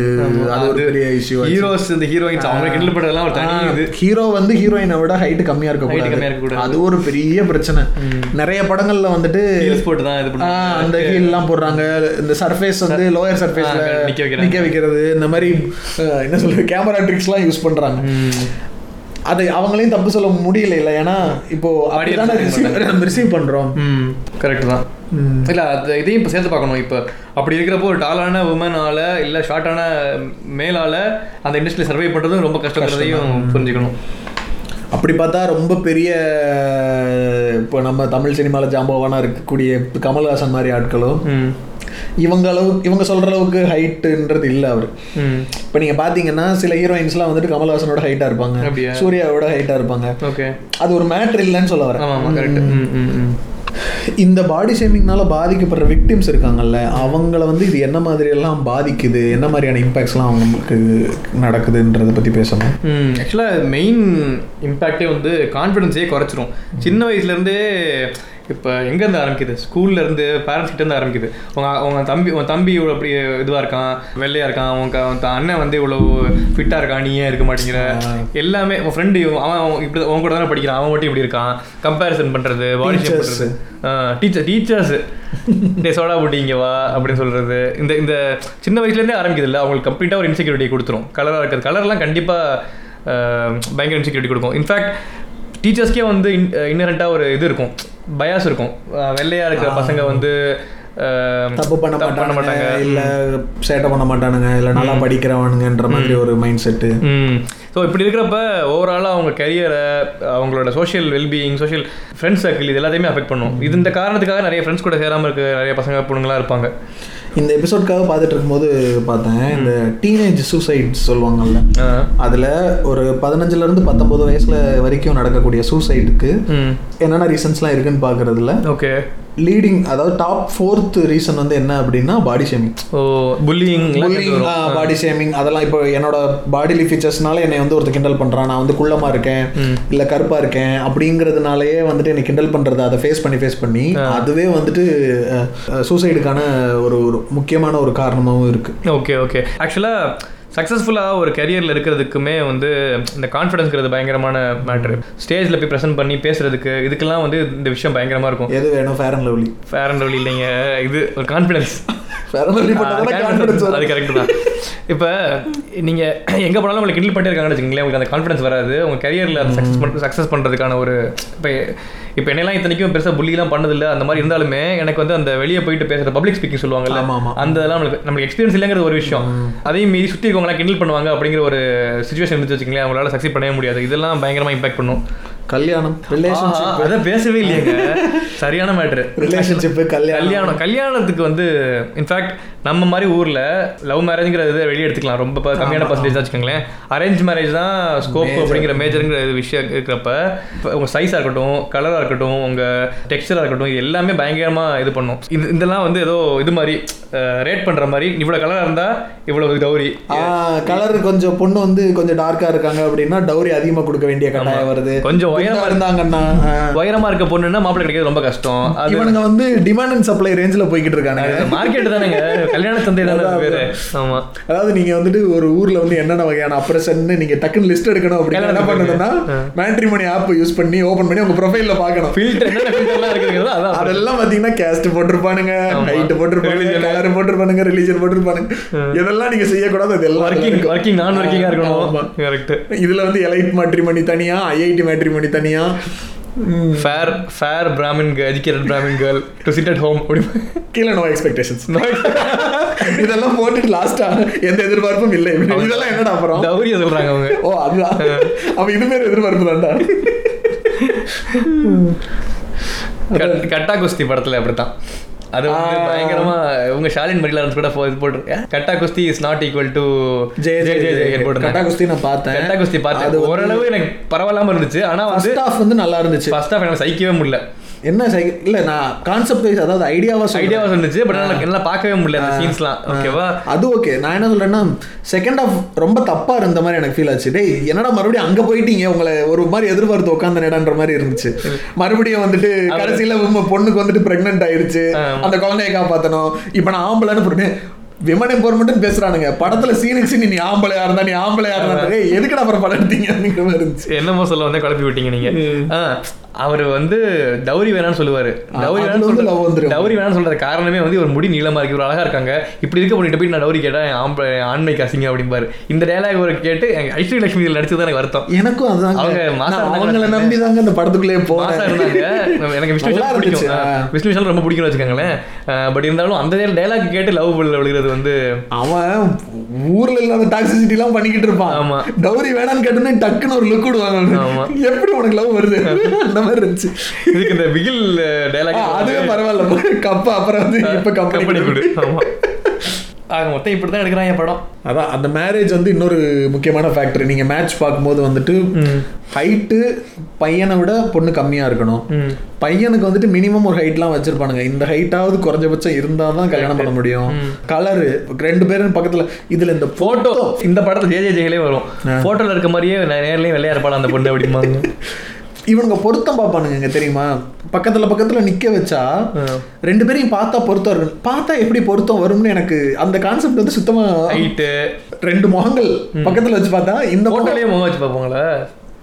அது ஒரு பெரிய இஷ்யூ ஹீரோஸ் இந்த ஹீரோயின்ஸ் அவங்க கிண்டல் பண்ணுறதெல்லாம் ஒரு தனி இது. ஹீரோ வந்து ஹீரோயினை விட ஹைட் கம்மியா ஹைட் இருக்க கம்மியாக இருக்கக்கூடாது அது ஒரு பெரிய பிரச்சனை. நிறைய படங்கள்ல வந்துட்டு ஹீல்ஸ் போட்டு தான் இது அந்த ஹீல் எல்லாம் போடுறாங்க. இந்த சர்ஃபேஸ் வந்து லோயர் சர்ஃபேஸ்ல நிக்க வைக்கிறது. இந்த மாதிரி என்ன சொல்றது கேமரா ட்ரிக்ஸ்லாம் யூஸ் பண்றாங்க. ம். அது அவங்களையும் தப்பு சொல்ல முடியல இல்ல ஏன்னா இப்போ அப்படிதானே ரிசீவ் ரிசீவ் பண்றோம். ம் கரெக்ட் தான். இல்லை அது இதையும் இப்போ சேர்த்து பார்க்கணும். இப்போ அப்படி இருக்கிறப்போ ஒரு டாலான உமனால இல்லை ஷார்ட்டான மேலால அந்த இண்டஸ்ட்ரியில் சர்வை பண்ணுறதும் ரொம்ப கஷ்டங்கிறதையும் புரிஞ்சுக்கணும். அப்படி பார்த்தா ரொம்ப பெரிய இப்போ நம்ம தமிழ் சினிமாவில் ஜாம்பவானா இருக்கக்கூடிய கமல்ஹாசன் மாதிரி ஆட்களும் இவங்க அளவு இவங்க சொல்ற அளவுக்கு ஹைட்டுன்றது இல்லை அவர். இப்போ நீங்க பாத்தீங்கன்னா சில ஹீரோயின்ஸ்லாம் வந்துட்டு கமல்ஹாசனோட ஹைட்டா இருப்பாங்க? சூர்யாவோட ஹைட்டா இருப்பாங்க. ஓகே. அது ஒரு மேட்ரு இல்லைன்னு சொல்ல வரேன். இந்த பாடி ஷேமிங்னால பாதிக்கப்படுற விக்டிம்ஸ் இருக்காங்கல்ல அவங்கள வந்து இது என்ன மாதிரி எல்லாம் பாதிக்குது என்ன மாதிரியான இம்பாக்ட்ஸ்லாம் அவங்களுக்கு நடக்குதுன்றதை பத்தி பேசணும். ஆக்சுவலாக மெயின் இம்பேக்டே வந்து கான்ஃபிடென்ஸே குறைச்சிரும். சின்ன வயசுலேருந்தே இப்போ எங்கேருந்து ஆரம்பிக்குது? ஸ்கூல்ல இருந்து பேரண்ட்ஸ் கிட்ட இருந்து ஆரம்பிக்குது. உங்க உங்க தம்பி உன் தம்பி இவ்வளோ அப்படி இதுவாக இருக்கான் வெள்ளையா இருக்கான் உங்க அண்ணன் வந்து இவ்வளோ ஃபிட்டாக இருக்கான் நீ ஏன் இருக்க மாட்டேங்கிற? எல்லாமே உன் ஃப்ரெண்டு அவன் இப்படி உன் கூட தானே படிக்கிறான் அவன் மட்டும் இப்படி இருக்கான். கம்பேரிசன் பண்ணுறது பாடி ஷேப். பண்ணுறது டீச்சர் டீச்சர்ஸ் டே சோடா போட்டு இங்கே வா அப்படின்னு சொல்கிறது இந்த இந்த சின்ன வயசுலேருந்தே ஆரம்பிக்குது இல்லை அவங்களுக்கு கம்ப்ளீட்டாக ஒரு இன்செக்யூரிட்டி கொடுத்துரும். கலராக இருக்கிறது. கலர்லாம் கண்டிப்பாக பயங்கர இன்செக்யூரிட்டி கொடுக்கும். இன்ஃபேக்ட் டீச்சர்ஸ்க்கே வந்து இன்னரண்ட்டாக ஒரு இது இருக்கும். பயாஸ் இருக்கும். வெள்ளையா இருக்கிற பசங்க வந்து தப்பு பண்ண பண்ண மாட்டாங்க. இல்ல சேட்டை பண்ண மாட்டானுங்க இல்ல நல்லா படிக்கிறவனுங்கன்ற மாதிரி ஒரு மைண்ட் செட்டு ஸோ இப்படி இருக்கிறப்ப ஓவராலாக அவங்க கரியரை அவங்களோட social wellbeing social friends circle இது எல்லாத்தையுமே அஃபெக்ட் பண்ணும். இது இந்த காரணத்துக்காக நிறைய ஃப்ரெண்ட்ஸ் கூட சேராமல் இருக்க நிறைய பசங்க பொண்ணுங்களாம் இருப்பாங்க. இந்த எபிசோட்காக பார்த்துட்டு இருக்கும்போது பார்த்தேன் இந்த டீனேஜ் சூசைட் சொல்லுவாங்கல்ல. அதுல ஒரு பதினஞ்சுல இருந்து பத்தொன்பது வயசுல வரைக்கும் நடக்கக்கூடிய சூசைடுக்கு என்னென்ன ரீசன்ஸ்லாம் இருக்குன்னு பார்க்கறதுல ஓகே. லீடிங் அதாவது டாப் ஃபோர்த் ரீசன் வந்து என்ன அப்படின்னா body shaming or bullying body shaming அதெல்லாம் இப்போ என்னோட பாடிலி ஃபீச்சர்ஸ்னால என்னை வந்து ஒருத்தர் கிண்டல் பண்றான். நான் வந்து குள்ளமா இருக்கேன் இல்ல கருப்பா இருக்கேன் அப்படிங்கிறதுனாலயே வந்துட்டு என்னை கிண்டல் பண்றது அதை ஃபேஸ் பண்ணி ஃபேஸ் பண்ணி அதுவே வந்துட்டு சூசைடுக்கான ஒரு ஒரு முக்கியமான ஒரு காரணமாகவும் இருக்கு. Okay okay. ஆக்சுவலாக சக்ஸஸ்ஃபுல்லாக ஒரு கரியரில் இருக்கிறதுக்குமே வந்து இந்த கான்ஃபிடன்ஸ்ங்கிறது பயங்கரமான மேட்ரு ஸ்டேஜில் போய் ப்ரெசென்ட் பண்ணி பேசுறதுக்கு இதுக்கெல்லாம் வந்து இந்த விஷயம் பயங்கரமாக இருக்கும். எது வேணும்? Fair and Lovely fair and இல்லைங்க. இது ஒரு கான்ஃபிடன்ஸ் அது கரெக்ட் தான். இப்போ நீங்க எங்க போனாலும் உங்களை கிண்டில் பண்ணிட்டே இருக்காங்கன்னு வச்சுக்கோங்களேன் உங்களுக்கு அந்த கான்ஃபிடன்ஸ் வராது. உங்க கரியர்ல சக்ஸஸ் சக்ஸஸ் பண்றதுக்கான ஒரு இப்போ இப்போ என்னெல்லாம் இத்தனைக்கும் பெருசா புள்ளிலாம் பண்ணதில்ல. அந்த மாதிரி இருந்தாலுமே எனக்கு வந்து அந்த வெளியே போயிட்டு பேசுற பப்ளிக் ஸ்பீக்கிங் சொல்லுவாங்கல்ல. அந்த இதெல்லாம் நம்மளுக்கு நம்மளுக்கு எக்ஸ்பீரியன்ஸ் இல்லைங்கிற ஒரு விஷயம். அதையும் மீறி சுற்றி இருக்கவங்களாம் கிண்டில் பண்ணுவாங்க அப்படிங்கிற ஒரு சுச்சுவேஷன் இருந்துச்சு வச்சுக்கோங்களேன். அவங்களால சக்சீட் பண்ணவே முடியாது. இதெல்லாம் பயங்கரமா இம்பாக்ட் பண்ணும். கல்யாணம் ரிலேஷன்ஷிப் அதை பேசவே இல்லையேங்க. சரியான மேட்ரு ரிலேஷன்ஷிப் கல்யாணம். கல்யாணம் கல்யாணத்துக்கு வந்து இன்ஃபேக்ட் நம்ம மாதிரி ஊர்ல லவ் மேரேஜ்ங்கிறது வெளியே எடுத்துக்கலாம். ரொம்ப கம்மியான பர்சன்டேஜ் தான் வச்சுக்கோங்களேன். அரேஞ்ச் மேரேஜ் தான் ஸ்கோப் அப்படிங்கிற மேஜருங்கிற விஷயம் இருக்கிறப்ப இப்ப உங்க சைஸா இருக்கட்டும் கலரா இருக்கட்டும் உங்க டெக்ஸ்டரா இருக்கட்டும் இது எல்லாமே பயங்கரமா இது பண்ணும். இது இதெல்லாம் வந்து ஏதோ இது மாதிரி ரேட் பண்ற மாதிரி இவ்வளவு கலரா இருந்தா இவ்வளவு கௌரி கலர் கொஞ்சம் பொண்ணு வந்து கொஞ்சம் டார்க்கா இருக்காங்க அப்படின்னா டௌரி அதிகமா கொடுக்க வேண்டிய கட்டாயம் வருது. கொஞ்சம் உயரமா இருந்தாங்கன்னா. உயரமா இருக்க பொண்ணுன்னா மாப்பிள்ளை கிடைக்கிறது ரொம்ப கஷ்டம். இவனுங்க வந்து டிமாண்ட் அண்ட் சப்ளை ரேஞ்சில் போய்கிட்டு இருக்கானுங்க. மார்க்கெட் தானேங்க. கல்யாண சந்தை தானே அது பேரு ஆமா. அதாவது நீங்க வந்துட்டு ஒரு ஊர்ல வந்து என்னென்ன வகையான அப்ரேஷன் நீங்க டக்குன்னு லிஸ்ட் எடுக்கணும் அப்படின்னு என்ன பண்ணணும்னா மேட்ரிமோனி ஆப் யூஸ் பண்ணி ஓபன் பண்ணி உங்க ப்ரொஃபைல்ல பார்க்கணும். ஃபில்டர் ஃபில்டர்லாம் அதான் அதெல்லாம் பாத்தீங்கன்னா கேஸ்ட் போட்டிருப்பானுங்க ஹைட் போட்டிருப்பானுங்க கலர் போட்டிருப்பானுங்க ரிலீஜன் போட்டிருப்பானுங்க. இதெல்லாம் நீங்க செய்யக்கூடாது அது எல்லாம் ஒர்க்கிங் இருக்கும். ஒர்க்கிங் நான் ஒர்க்கிங்கா ஆமா. இருக்கணும் கரெக்ட் இதுல வந்து எலைட் மேட்ரிமோனி தனியா ஐஐடி மேட்ரிமோனி ம், fair fair Brahmin educated Brahmin girl to sit at home அப்படி கீழே நோ எக்ஸ்பெக்டேஷன்ஸ் இதெல்லாம் போட்டுட்டு லாஸ்டா எந்த எதிர்பார்ப்பும் இல்லை. இதெல்லாம் என்னடா அப்புறம்? டவுரியா சொல்றாங்க அவங்க. ஓ அதுதான். அப்ப இது பேர் எதிர்பார்ப்பு தான்டா. கட்- கட்டா குஸ்தி படத்துல அப்படித்தான். அது வந்து. பயங்கரமா உங்க ஷாலின் மரிலாரன்ஸ் கூட போ- இது போட்டிருக்கேன் கட்டா குஸ்தி is not equal to Jaya Jaya Jaya Jaya கட்டா குஸ்தி நான் பார்த்தேன். கட்டா குஸ்தி அது பார்த்தேன் வந்து ஓரளவு எனக்கு பரவாயில்லாம இருந்துச்சு. ஆனா வந்து வந்து நல்லா இருந்துச்சு. ஃபர்ஸ்ட் ஆஃப் எனக்கு சகிக்கவே முடியல. என்ன இல்ல நான் கான்செப்ட் வைஸ் அதாவது ஐடியாவா ஐடியாவா இருந்துச்சு பட் எனக்கு எல்லாம் பார்க்கவே முடியல அந்த சீன்ஸ்லாம் ஓகேவா அது ஓகே நான் என்ன சொல்றேன்னா செகண்ட் ஹாஃப் ரொம்ப தப்பா இருந்த மாதிரி எனக்கு ஃபீல் ஆச்சு. டேய் என்னடா மறுபடியும் அங்க போயிட்டீங்க? உங்களை ஒரு மாதிரி எதிர்பார்த்து உட்காந்த நேடன்ற மாதிரி இருந்துச்சு. மறுபடியும் வந்துட்டு கடைசியில பொண்ணுக்கு வந்துட்டு பிரெக்னென்ட் ஆயிருச்சு. அந்த குழந்தைய காப்பாத்தணும். இப்ப நான் ஆம்பளைன்னு போட்டு விமன் எம்பவர்மெண்ட் பேசுறானுங்க. படத்துல சீனுக்கு சீன் நீ ஆம்பளையா இருந்தா நீ ஆம்பளையா இருந்தா எதுக்குடா அப்புறம் படம் எடுத்தீங்க? அப்படிங்கிற மாதிரி இருந்துச்சு. என்னமோ சொல்ல வந்து குழப்பி விட்டீங்க நீங்க. அவர் வந்து டவுரி வேணாம்னு சொல்லுவாரு. டவுரி வேணாம்னு. டவுரி வேணாம்னு சொல்ற காரணமே வந்து ஒரு முடி நீளமா இருக்கு. ஒரு அழகா இருக்காங்க. இப்படி இருக்க பண்ணிட்டு போய் நான் டவுரி கேட்டா என் ஆம்பளை ஆண்மைக்கு அசிங்க அப்படிம்பாரு. இந்த டயலாக் ஒரு கேட்டு எனக்கு ஐஸ்வர்ய லட்சுமி இதில் நடிச்சது எனக்கு வருத்தம். எனக்கும் அதுதாங்க அவங்க மாசா அவங்கள நம்பி தாங்க இந்த படத்துக்குள்ளே இருந்தாங்க. எனக்கு விஷ்ணு விஷால் பிடிக்கும். விஷ்ணு விஷால் ரொம்ப பிடிக்கும்னு வச்சுக்கோங்களேன். பட் இருந்தாலும் அந்த டைலாக் கேட்டு லவ் விழுகிறது வந்து அவன் ஊர்ல இல்லாத டாக்ஸிசிட்டி எல்லாம் பண்ணிக்கிட்டு இருப்பான். ஆமா. டவுரி வேணான்னு கேட்டோன்னே டக்குன்னு ஒரு லுக் விடுவாங்க ஆமா. எப்படி உனக்கு லவ் வருது? அந்த மாதிரி இருந்துச்சு. இதுக்கு இந்த பிகில் ஆ, டைலாக் அதுவே பரவாயில்ல. கப்பா அப்புறம் வந்து இப்ப கம்பெனி கம்பெனி கொடு. ஆமா. ஆக மொத்தம் இப்படி தான் எடுக்கிறான் என் படம். அதான் அந்த மேரேஜ் வந்து இன்னொரு முக்கியமான ஃபேக்டர் நீங்க மேட்ச் பார்க்கும்போது வந்துட்டு ஹைட்டு பையனை விட பொண்ணு கம்மியா இருக்கணும். பையனுக்கு வந்துட்டு மினிமம் ஒரு ஹைட்லாம் வச்சிருப்பானுங்க. இந்த ஹைட்டாவது குறைஞ்சபட்சம் இருந்தா தான் கல்யாணம் பண்ண முடியும். கலரு ரெண்டு பேரும் பக்கத்துல இதுல இந்த போட்டோ இந்த படத்துல ஜே ஜே ஜெயிலே வரும். போட்டோல இருக்க மாதிரியே நே- நேர்லயும் வெள்ளையா இருப்பாள் அந்த பொண்ணு அப்படிம்பாங்க. இவனுங்க பொருத்தம் பார்ப்பானுங்க தெரியுமா? பக்கத்துல பக்கத்துல நிக்க வச்சா ரெண்டு பேரையும் பார்த்தா பொருத்தம் இருக்கு. பார்த்தா எப்படி பொருத்தம் வரும்னு எனக்கு அந்த கான்செப்ட் வந்து சுத்தமா ஹைட்டு ரெண்டு முகங்கள் பக்கத்துல வச்சு பார்த்தா இந்த முகம் போட்டோலயே முகம் வச்சு பார்ப்போங்களா?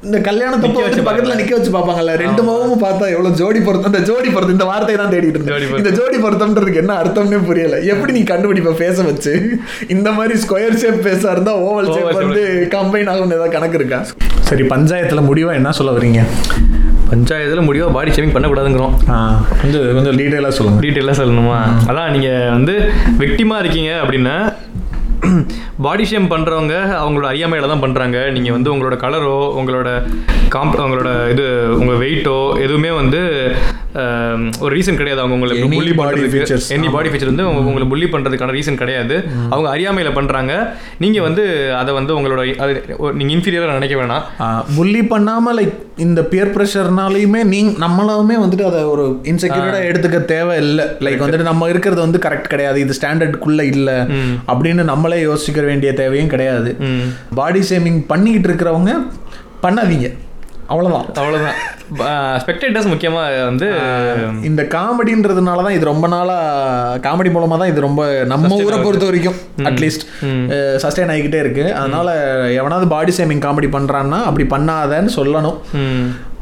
இந்த கல்யாணத்தப்ப நிக்க வச்சு பக்கத்துல நிக்க வச்சு பார்ப்பாங்கல்ல. ரெண்டு முகமும் பார்த்தா எவ்வளவு ஜோடி பொருத்தம். இந்த ஜோடி பொருத்தம் இந்த வார்த்தையை தான் தேடிட்டு இருந்தேன். இந்த ஜோடி பொருத்தம்ன்றதுக்கு என்ன அர்த்தம்னே புரியல. எப்படி நீ கண்டுபிடிப்ப பேச வச்சு? இந்த மாதிரி ஸ்கொயர் ஷேப் பேஸா இருந்தா ஓவல் ஷேப். வந்து கம்பைன் ஆகும்னு ஏதாவது கணக்கு இருக்கா? சரி பஞ்சாயத்துல முடிவா என்ன சொல்ல வரீங்க பஞ்சாயத்துல முடிவா பாடி ஷேவிங் பண்ணக்கூடாதுங்கிறோம். கொஞ்சம் கொஞ்சம் டீட்டெயிலாக சொல்லுங்க. டீட்டெயிலாக சொல்லணுமா? அதான் நீங்கள் வந்து விக்டிமாக இருக்கீங்க அப்படின்னா பாடி ஷேம் பண்ணுறவங்க அவங்களோட அறியாமையில தான் பண்ணுறாங்க நீங்கள் வந்து உங்களோட கலரோ உங்களோட காம்ப் உங்களோட இது உங்கள் வெயிட்டோ எதுவுமே வந்து ஒரு ரீசன் கிடையாது. அவங்க உங்களை Any புள்ளி பண்ணுறதுக்கு. எனி பாடி ஃபீச்சர் வந்து உங்க- உங்களை புள்ளி பண்ணுறதுக்கான ரீசன் கிடையாது. அவங்க அறியாமையில் பண்ணுறாங்க நீங்கள் வந்து அதை வந்து உங்களோட அது நீங்கள் இன்ஃபீரியராக நினைக்க வேணாம். புள்ளி பண்ணாம லைக் இந்த பியர் ப்ரெஷர்னாலையுமே நீங்க நம்மளாலுமே வந்துட்டு அதை ஒரு இன்செக்யூர்டா எடுத்துக்க தேவை இல்லை லைக் வந்துட்டு நம்ம இருக்கிறது வந்து கரெக்ட் கிடையாது. இது ஸ்டாண்டர்டுக்குள்ள இல்ல. அப்படின்னு நம்மளே யோசிக்க வேண்டிய தேவையும் கிடையாது. பாடி ஷேமிங் பண்ணிக்கிட்டு இருக்கிறவங்க பண்ணாதீங்க. அவ்வளவுதான். அவ்வளோதான் ஸ்பெக்டேட்டர்ஸ் முக்கியமாக வந்து இந்த காமெடின்றதுனால தான் இது ரொம்ப நாளா காமெடி மூலமா தான் இது ரொம்ப நம்ம ஊரை பொறுத்த வரைக்கும் அட்லீஸ்ட் சஸ்டைன் ஆகிக்கிட்டே இருக்கு. அதனால எவனாவது பாடி ஷேமிங் காமெடி பண்றான்னா அப்படி பண்ணாதன்னு சொல்லணும்.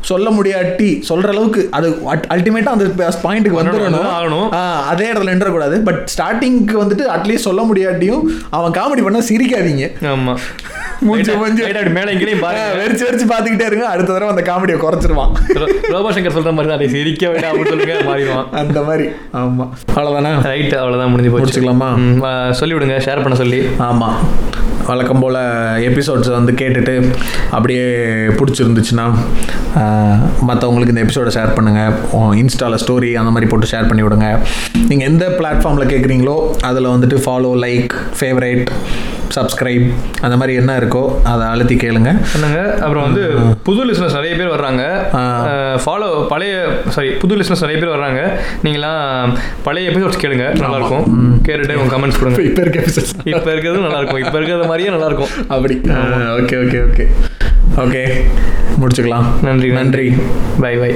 சொல்ல முடியாட்டி சொல்ற அளவுக்கு அது அல்டிமேட்டா அந்த பாயிண்ட்டுக்கு வந்துடணும். ஆகணும். அதே இடத்துல நின்றக்கூடாது பட் ஸ்டார்டிங்க்கு வந்துட்டு அட்லீஸ்ட் சொல்ல முடியாட்டியும் அவன் காமெடி பண்ணா சிரிக்காதீங்க. ஆமா. மூஞ்சி மூஞ்சி. மேலே எங்கேயும் வெறிச்சு வெறிச்சு பார்த்துக்கிட்டே இருங்க. அடுத்த தடவை அந்த காமெடியை குறைச்சிருவான். ரோ- ரோபோ சங்கர் சொல்ற மாதிரி அதை சிரிக்க வேண்டாம் அப்படின்னு சொல்லுங்க மாறிடுவான். அந்த மாதிரி. ஆமா. அவ்வளவுதானே? ரைட் அவ்வளவுதான் முடிஞ்சு போச்சு. முடிச்சுக்கலாமா? ம், ஆ, சொல்லி விடுங்க ஷேர் பண்ண சொல்லி. ஆமாம் வழக்கம் போல் எபிசோட்ஸ் வந்து கேட்டுட்டு அப்படியே பிடிச்சிருந்துச்சுன்னா மற்றவங்களுக்கு இந்த எபிசோடை ஷேர் பண்ணுங்கள் இன்ஸ்டாவில் ஸ்டோரி அந்த மாதிரி போட்டு ஷேர் பண்ணி விடுங்க நீங்கள் எந்த பிளாட்ஃபார்மில் கேட்குறீங்களோ அதில் வந்துட்டு ஃபாலோ லைக் ஃபேவரேட் சப்ஸ்கிரைப் அந்த மாதிரி என்ன இருக்கோ அதை அழுத்தி கேளுங்க. சொன்னாங்க அப்புறம் வந்து புது லிஸ்னஸ் நிறைய பேர் வர்றாங்க. ஃபாலோ பழைய சாரி புது லிஸ்னஸ் நிறைய பேர் வர்றாங்க. நீங்களாம் பழைய எபிசோட்ஸ் கேளுங்க நல்லா இருக்கும் கேட்டுட்டு உங்க கமெண்ட்ஸ் கொடுங்க. இப்போ இருக்க எபிசோட்ஸ் இப்போ இருக்கிறது நல்லா இருக்கும் இப்போ இருக்கிறது மாதிரியே நல்லா இருக்கும் அப்படி ஓகே ஓகே ஓகே ஓகே முடிச்சுக்கலாம். நன்றி நன்றி. By by